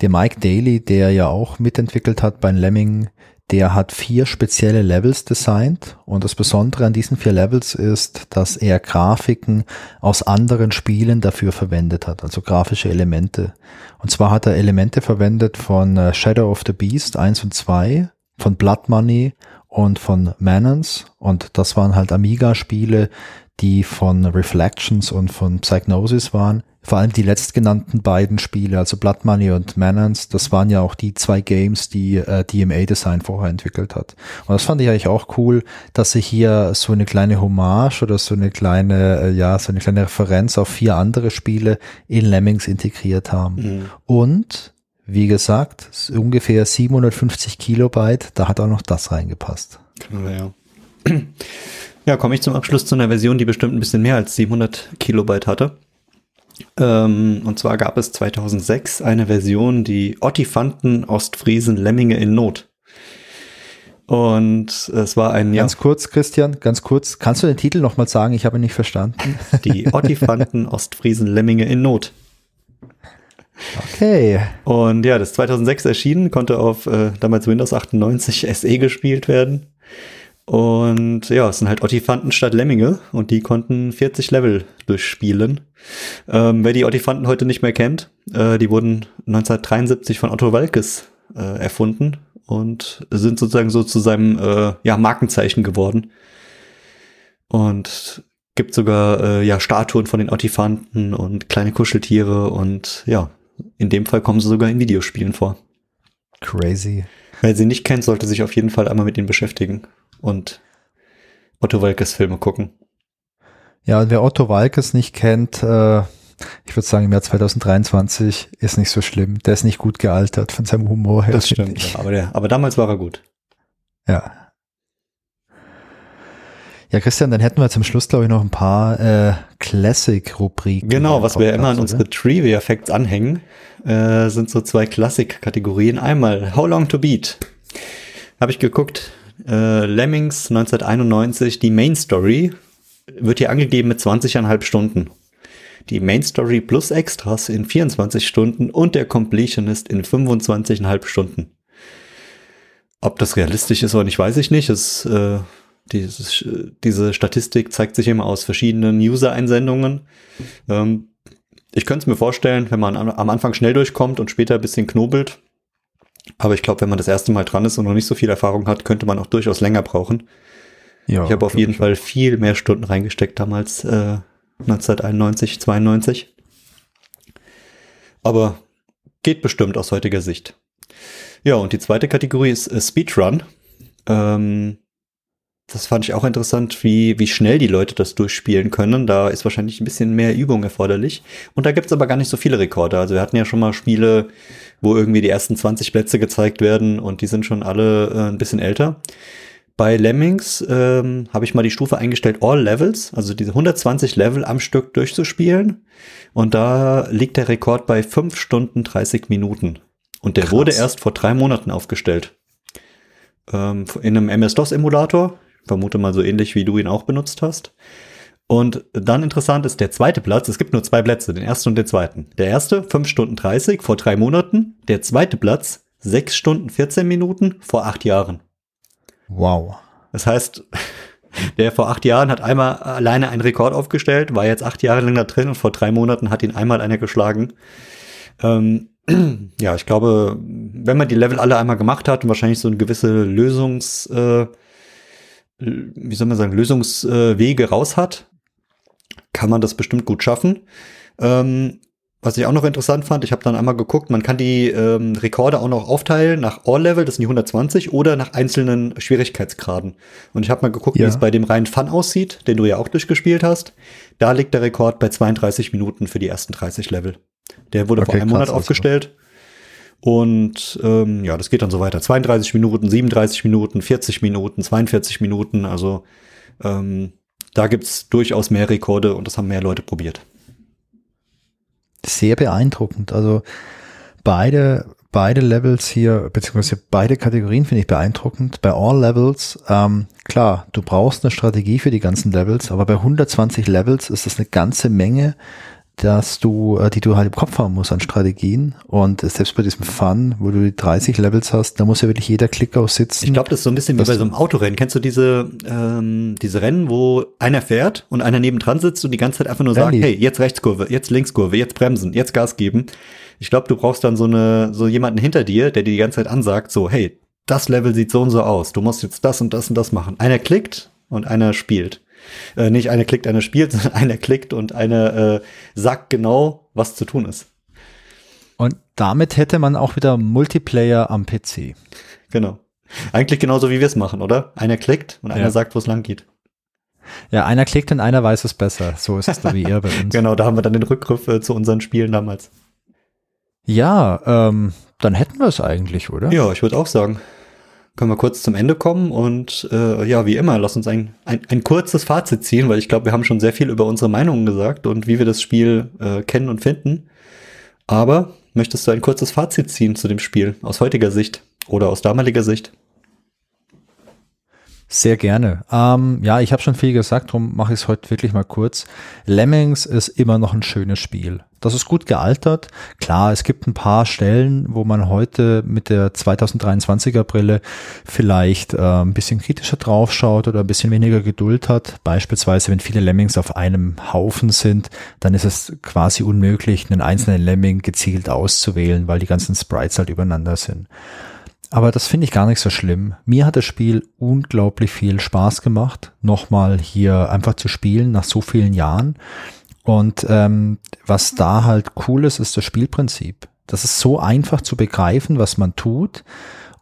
Der Mike Daly, der ja auch mitentwickelt hat bei Lemming, der hat vier spezielle Levels designt und das Besondere an diesen vier Levels ist, dass er Grafiken aus anderen Spielen dafür verwendet hat, also grafische Elemente. Und zwar hat er Elemente verwendet von äh, Shadow of the Beast 1 und 2, von Blood Money und von Manons und das waren halt Amiga-Spiele, die von Reflections und von Psygnosis waren vor allem die letztgenannten beiden Spiele, also Blood Money und Manance, das waren ja auch die zwei Games, die äh, DMA Design vorher entwickelt hat. Und das fand ich eigentlich auch cool, dass sie hier so eine kleine Hommage oder so eine kleine, äh, ja, so eine kleine Referenz auf vier andere Spiele in Lemmings integriert haben. Mhm. Und wie gesagt, ungefähr 750 Kilobyte, da hat auch noch das reingepasst. Genau, ja. Ja, komme ich zum Abschluss zu einer Version, die bestimmt ein bisschen mehr als 700 Kilobyte hatte. Ähm, und zwar gab es 2006 eine Version, die Ottifanten Ostfriesen Lemminge in Not. Und es war ein. Ganz ja, kurz, Christian, ganz kurz. Kannst du den Titel nochmal sagen? Ich habe ihn nicht verstanden. Die Ottifanten Ostfriesen Lemminge in Not. Okay. Und ja, das 2006 erschienen, konnte auf äh, damals Windows 98 SE gespielt werden. Und ja, es sind halt Ottifanten statt Lemminge und die konnten 40 Level durchspielen. Ähm, wer die Ottifanten heute nicht mehr kennt, äh, die wurden 1973 von Otto Walkes äh, erfunden und sind sozusagen so zu seinem äh, ja, Markenzeichen geworden. Und gibt sogar äh, ja Statuen von den Ottifanten und kleine Kuscheltiere und ja, in dem Fall kommen sie sogar in Videospielen vor. Crazy. Wer sie nicht kennt, sollte sich auf jeden Fall einmal mit ihnen beschäftigen und Otto Walkes Filme gucken. Ja, und wer Otto Walkes nicht kennt, äh, ich würde sagen, im Jahr 2023 ist nicht so schlimm. Der ist nicht gut gealtert von seinem Humor her. Das stimmt, ja, aber, der, aber damals war er gut. Ja. Ja, Christian, dann hätten wir zum Schluss, glaube ich, noch ein paar äh, Classic-Rubriken. Genau, was wir immer an unsere Trivia-Facts anhängen, äh, sind so zwei Klassik-Kategorien. Einmal How Long to Beat. Habe ich geguckt, äh, Lemmings 1991, die Main Story wird hier angegeben mit 20,5 Stunden. Die Main Story plus Extras in 24 Stunden und der Completionist in 25,5 Stunden. Ob das realistisch ist oder nicht, weiß ich nicht. Es, äh, dieses, diese Statistik zeigt sich immer aus verschiedenen User-Einsendungen. Ähm, ich könnte es mir vorstellen, wenn man am Anfang schnell durchkommt und später ein bisschen knobelt, aber ich glaube, wenn man das erste Mal dran ist und noch nicht so viel Erfahrung hat, könnte man auch durchaus länger brauchen. Ja, ich habe auf jeden Fall viel mehr Stunden reingesteckt damals, äh, 1991, 92. Aber geht bestimmt aus heutiger Sicht. Ja, und die zweite Kategorie ist äh, Speedrun. Ähm, das fand ich auch interessant, wie, wie schnell die Leute das durchspielen können. Da ist wahrscheinlich ein bisschen mehr Übung erforderlich. Und da gibt's aber gar nicht so viele Rekorde. Also wir hatten ja schon mal Spiele, wo irgendwie die ersten 20 Plätze gezeigt werden und die sind schon alle äh, ein bisschen älter. Bei Lemmings ähm, habe ich mal die Stufe eingestellt, All Levels, also diese 120 Level am Stück durchzuspielen. Und da liegt der Rekord bei 5 Stunden 30 Minuten. Und der Krass. wurde erst vor drei Monaten aufgestellt. Ähm, in einem MS-DOS-Emulator vermute mal so ähnlich wie du ihn auch benutzt hast. Und dann interessant ist der zweite Platz. Es gibt nur zwei Plätze, den ersten und den zweiten. Der erste 5 Stunden 30 vor drei Monaten. Der zweite Platz 6 Stunden 14 Minuten vor acht Jahren. Wow. Das heißt, der vor acht Jahren hat einmal alleine einen Rekord aufgestellt, war jetzt acht Jahre lang da drin und vor drei Monaten hat ihn einmal einer geschlagen. Ähm, ja, ich glaube, wenn man die Level alle einmal gemacht hat und wahrscheinlich so eine gewisse Lösungs, äh, wie soll man sagen, Lösungswege raus hat, kann man das bestimmt gut schaffen. Ähm, was ich auch noch interessant fand, ich habe dann einmal geguckt, man kann die ähm, Rekorde auch noch aufteilen nach All-Level, das sind die 120, oder nach einzelnen Schwierigkeitsgraden. Und ich habe mal geguckt, ja. wie es bei dem reinen Fun aussieht, den du ja auch durchgespielt hast. Da liegt der Rekord bei 32 Minuten für die ersten 30 Level. Der wurde okay, vor einem Monat aufgestellt. Und ähm, ja, das geht dann so weiter. 32 Minuten, 37 Minuten, 40 Minuten, 42 Minuten. Also ähm, da gibt's durchaus mehr Rekorde und das haben mehr Leute probiert. Sehr beeindruckend. Also beide beide Levels hier, beziehungsweise beide Kategorien finde ich beeindruckend. Bei All Levels, ähm, klar, du brauchst eine Strategie für die ganzen Levels, aber bei 120 Levels ist das eine ganze Menge, dass du, äh, die du halt im Kopf haben musst an Strategien. Und selbst bei diesem Fun, wo du die 30 Levels hast, da muss ja wirklich jeder Klick aussitzen. Ich glaube, das ist so ein bisschen wie bei so einem Autorennen. Kennst du diese, ähm, diese Rennen, wo einer fährt und einer nebendran sitzt und die ganze Zeit einfach nur Rallye. sagt, hey, jetzt Rechtskurve, jetzt Linkskurve, jetzt bremsen, jetzt Gas geben. Ich glaube, du brauchst dann so eine, so jemanden hinter dir, der dir die ganze Zeit ansagt, so, hey, das Level sieht so und so aus. Du musst jetzt das und das und das machen. Einer klickt und einer spielt. Äh, nicht einer klickt, einer spielt, sondern einer klickt und einer äh, sagt genau, was zu tun ist. Und damit hätte man auch wieder Multiplayer am PC. Genau. Eigentlich genauso wie wir es machen, oder? Einer klickt und ja. einer sagt, wo es lang geht. Ja, einer klickt und einer weiß es besser. So ist es da wie ihr bei uns. genau, da haben wir dann den Rückgriff äh, zu unseren Spielen damals. Ja, ähm, dann hätten wir es eigentlich, oder? Ja, ich würde auch sagen können wir kurz zum Ende kommen und äh, ja, wie immer, lass uns ein, ein, ein kurzes Fazit ziehen, weil ich glaube, wir haben schon sehr viel über unsere Meinungen gesagt und wie wir das Spiel äh, kennen und finden. Aber möchtest du ein kurzes Fazit ziehen zu dem Spiel aus heutiger Sicht oder aus damaliger Sicht? Sehr gerne. Ähm, ja, ich habe schon viel gesagt, darum mache ich es heute wirklich mal kurz. Lemmings ist immer noch ein schönes Spiel. Das ist gut gealtert. Klar, es gibt ein paar Stellen, wo man heute mit der 2023er Brille vielleicht äh, ein bisschen kritischer draufschaut oder ein bisschen weniger Geduld hat. Beispielsweise, wenn viele Lemmings auf einem Haufen sind, dann ist es quasi unmöglich, einen einzelnen Lemming gezielt auszuwählen, weil die ganzen Sprites halt übereinander sind. Aber das finde ich gar nicht so schlimm. Mir hat das Spiel unglaublich viel Spaß gemacht, nochmal hier einfach zu spielen nach so vielen Jahren. Und ähm, was da halt cool ist, ist das Spielprinzip. Das ist so einfach zu begreifen, was man tut.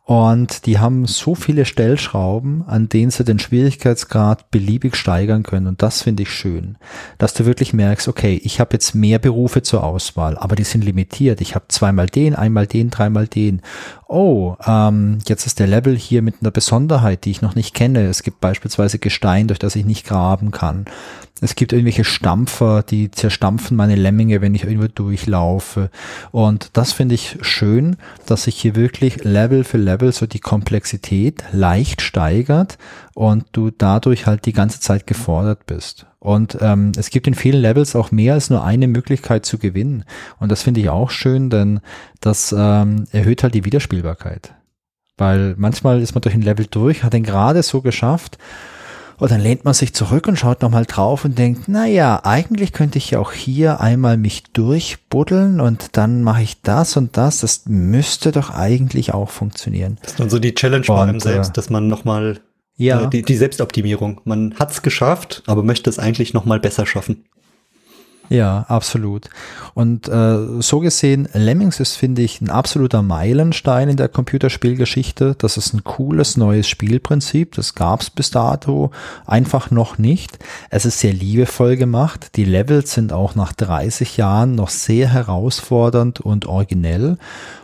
Und die haben so viele Stellschrauben, an denen sie den Schwierigkeitsgrad beliebig steigern können. Und das finde ich schön, dass du wirklich merkst, okay, ich habe jetzt mehr Berufe zur Auswahl, aber die sind limitiert. Ich habe zweimal den, einmal den, dreimal den. Oh, ähm, jetzt ist der Level hier mit einer Besonderheit, die ich noch nicht kenne. Es gibt beispielsweise Gestein, durch das ich nicht graben kann. Es gibt irgendwelche Stampfer, die zerstampfen meine Lemminge, wenn ich irgendwo durchlaufe. Und das finde ich schön, dass sich hier wirklich Level für Level so die Komplexität leicht steigert und du dadurch halt die ganze Zeit gefordert bist. Und ähm, es gibt in vielen Levels auch mehr als nur eine Möglichkeit zu gewinnen. Und das finde ich auch schön, denn das ähm, erhöht halt die Wiederspielbarkeit. Weil manchmal ist man durch ein Level durch, hat den gerade so geschafft und dann lehnt man sich zurück und schaut nochmal drauf und denkt, na ja, eigentlich könnte ich ja auch hier einmal mich durchbuddeln und dann mache ich das und das. Das müsste doch eigentlich auch funktionieren. Das ist dann so die Challenge bei einem selbst, äh, dass man nochmal ja. Äh, die, die Selbstoptimierung. Man hat es geschafft, aber möchte es eigentlich nochmal besser schaffen. Ja, absolut. Und äh, so gesehen, Lemmings ist, finde ich, ein absoluter Meilenstein in der Computerspielgeschichte. Das ist ein cooles neues Spielprinzip. Das gab es bis dato einfach noch nicht. Es ist sehr liebevoll gemacht. Die Levels sind auch nach 30 Jahren noch sehr herausfordernd und originell.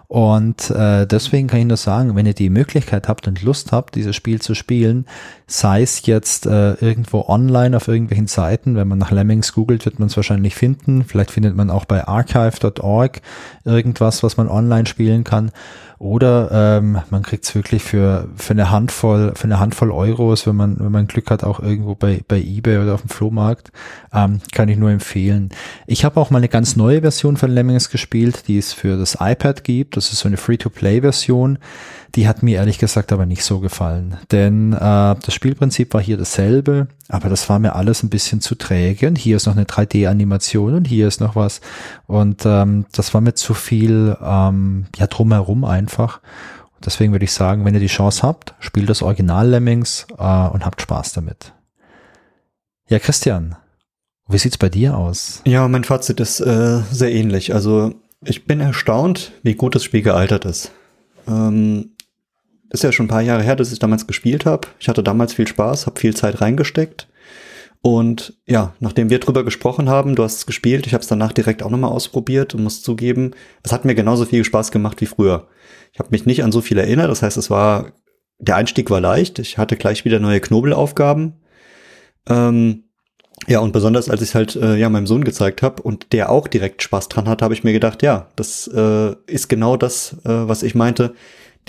Und äh, deswegen kann ich nur sagen, wenn ihr die Möglichkeit habt und Lust habt, dieses Spiel zu spielen, sei es jetzt äh, irgendwo online auf irgendwelchen Seiten, wenn man nach Lemmings googelt, wird man es wahrscheinlich finden. Vielleicht findet man auch bei archive.org irgendwas, was man online spielen kann. Oder ähm, man kriegt es wirklich für, für eine Handvoll, für eine Handvoll Euros, wenn man, wenn man Glück hat, auch irgendwo bei, bei Ebay oder auf dem Flohmarkt. Ähm, kann ich nur empfehlen. Ich habe auch mal eine ganz neue Version von Lemmings gespielt, die es für das iPad gibt. Das ist so eine Free-to-Play-Version. Die hat mir ehrlich gesagt aber nicht so gefallen. Denn äh, das Spielprinzip war hier dasselbe, aber das war mir alles ein bisschen zu träge. Und hier ist noch eine 3D-Animation und hier ist noch was. Und ähm, das war mir zu viel ähm, ja drumherum einfach. Deswegen würde ich sagen, wenn ihr die Chance habt, spielt das Original Lemmings äh, und habt Spaß damit. Ja, Christian, wie sieht's bei dir aus? Ja, mein Fazit ist äh, sehr ähnlich. Also ich bin erstaunt, wie gut das Spiel gealtert ist. Ähm, ist ja schon ein paar Jahre her, dass ich damals gespielt habe. Ich hatte damals viel Spaß, habe viel Zeit reingesteckt. Und ja, nachdem wir drüber gesprochen haben, du hast es gespielt, ich habe es danach direkt auch nochmal ausprobiert und muss zugeben, es hat mir genauso viel Spaß gemacht wie früher. Ich habe mich nicht an so viel erinnert, das heißt, es war, der Einstieg war leicht, ich hatte gleich wieder neue Knobelaufgaben. Ähm, Ja, und besonders als ich halt äh, ja meinem Sohn gezeigt habe und der auch direkt Spaß dran hat, habe ich mir gedacht, ja, das äh, ist genau das, äh, was ich meinte.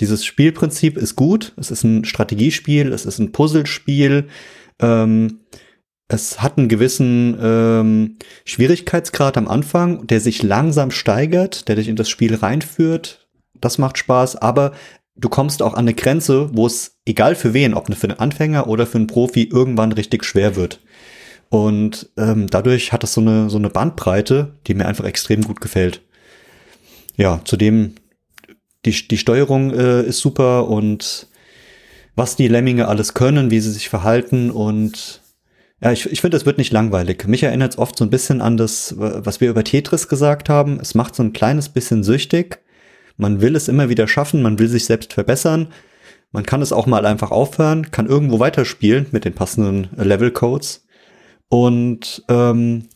Dieses Spielprinzip ist gut. Es ist ein Strategiespiel, es ist ein Puzzlespiel. Ähm, es hat einen gewissen ähm, Schwierigkeitsgrad am Anfang, der sich langsam steigert, der dich in das Spiel reinführt. Das macht Spaß, aber du kommst auch an eine Grenze, wo es, egal für wen, ob für einen Anfänger oder für einen Profi, irgendwann richtig schwer wird. Und ähm, dadurch hat es so eine, so eine Bandbreite, die mir einfach extrem gut gefällt. Ja, zudem die, die Steuerung äh, ist super und was die Lemminge alles können, wie sie sich verhalten und ja, ich, ich finde, es wird nicht langweilig. Mich erinnert es oft so ein bisschen an das, was wir über Tetris gesagt haben. Es macht so ein kleines bisschen süchtig. Man will es immer wieder schaffen, man will sich selbst verbessern. Man kann es auch mal einfach aufhören, kann irgendwo weiterspielen mit den passenden Level-Codes. Und ähm,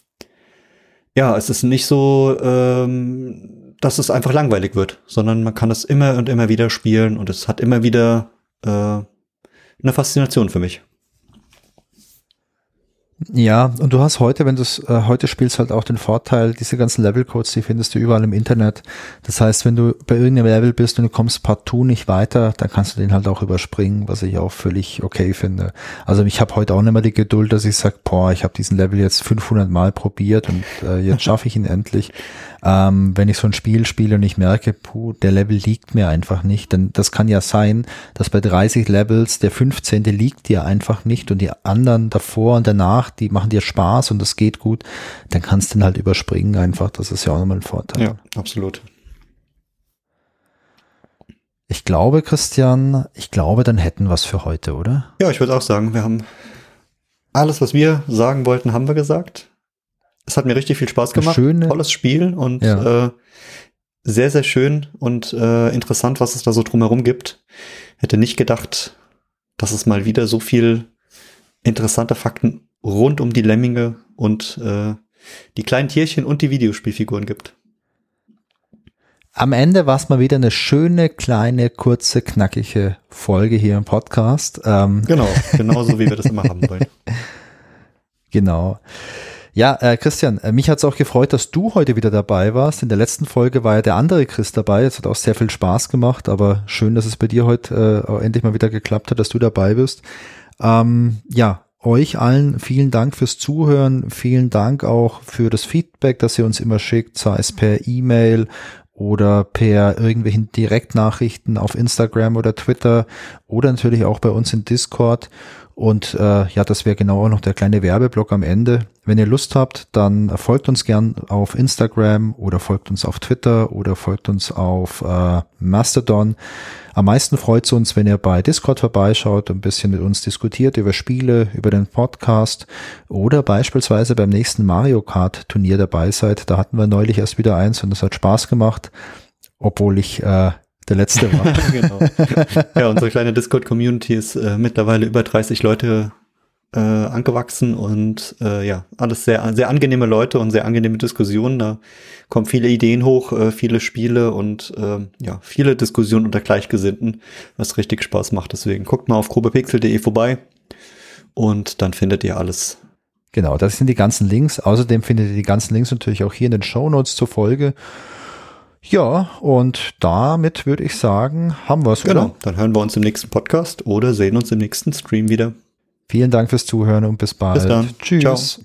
ja, es ist nicht so, ähm, dass es einfach langweilig wird, sondern man kann es immer und immer wieder spielen und es hat immer wieder äh, eine Faszination für mich. Ja, und du hast heute, wenn du es äh, heute spielst, halt auch den Vorteil, diese ganzen Levelcodes, die findest du überall im Internet. Das heißt, wenn du bei irgendeinem Level bist und du kommst partout nicht weiter, dann kannst du den halt auch überspringen, was ich auch völlig okay finde. Also ich habe heute auch nicht mehr die Geduld, dass ich sage, boah, ich habe diesen Level jetzt 500 Mal probiert und äh, jetzt schaffe ich ihn endlich. Ähm, wenn ich so ein Spiel spiele und ich merke, puh, der Level liegt mir einfach nicht, denn das kann ja sein, dass bei 30 Levels der 15. liegt dir einfach nicht und die anderen davor und danach, die machen dir Spaß und das geht gut, dann kannst du den halt überspringen einfach. Das ist ja auch nochmal ein Vorteil. Ja, absolut. Ich glaube, Christian, ich glaube, dann hätten wir es für heute, oder? Ja, ich würde auch sagen, wir haben alles, was wir sagen wollten, haben wir gesagt. Es hat mir richtig viel Spaß gemacht. Schöne, Tolles Spiel und ja. äh, sehr, sehr schön und äh, interessant, was es da so drumherum gibt. Hätte nicht gedacht, dass es mal wieder so viel interessante Fakten rund um die Lemminge und äh, die kleinen Tierchen und die Videospielfiguren gibt. Am Ende war es mal wieder eine schöne, kleine, kurze, knackige Folge hier im Podcast. Ähm. Genau, genauso wie wir das immer haben wollen. Genau. Ja, äh, Christian, äh, mich hat es auch gefreut, dass du heute wieder dabei warst. In der letzten Folge war ja der andere Chris dabei. Es hat auch sehr viel Spaß gemacht, aber schön, dass es bei dir heute äh, endlich mal wieder geklappt hat, dass du dabei bist. Ähm, ja, euch allen vielen Dank fürs Zuhören. Vielen Dank auch für das Feedback, das ihr uns immer schickt, sei es per E-Mail oder per irgendwelchen Direktnachrichten auf Instagram oder Twitter oder natürlich auch bei uns in Discord. Und äh, ja, das wäre genau auch noch der kleine Werbeblock am Ende. Wenn ihr Lust habt, dann folgt uns gern auf Instagram oder folgt uns auf Twitter oder folgt uns auf äh, Mastodon. Am meisten freut es uns, wenn ihr bei Discord vorbeischaut, und ein bisschen mit uns diskutiert über Spiele, über den Podcast oder beispielsweise beim nächsten Mario Kart Turnier dabei seid. Da hatten wir neulich erst wieder eins und es hat Spaß gemacht, obwohl ich äh, der letzte war. genau. Ja, unsere kleine Discord-Community ist äh, mittlerweile über 30 Leute äh, angewachsen und äh, ja, alles sehr, sehr angenehme Leute und sehr angenehme Diskussionen. Da kommen viele Ideen hoch, äh, viele Spiele und äh, ja, viele Diskussionen unter Gleichgesinnten, was richtig Spaß macht. Deswegen guckt mal auf grobepixel.de vorbei und dann findet ihr alles. Genau, das sind die ganzen Links. Außerdem findet ihr die ganzen Links natürlich auch hier in den Show Notes zur Folge. Ja, und damit würde ich sagen, haben wir es. Genau, oder? dann hören wir uns im nächsten Podcast oder sehen uns im nächsten Stream wieder. Vielen Dank fürs Zuhören und bis bald. Bis dann. Tschüss. Ciao.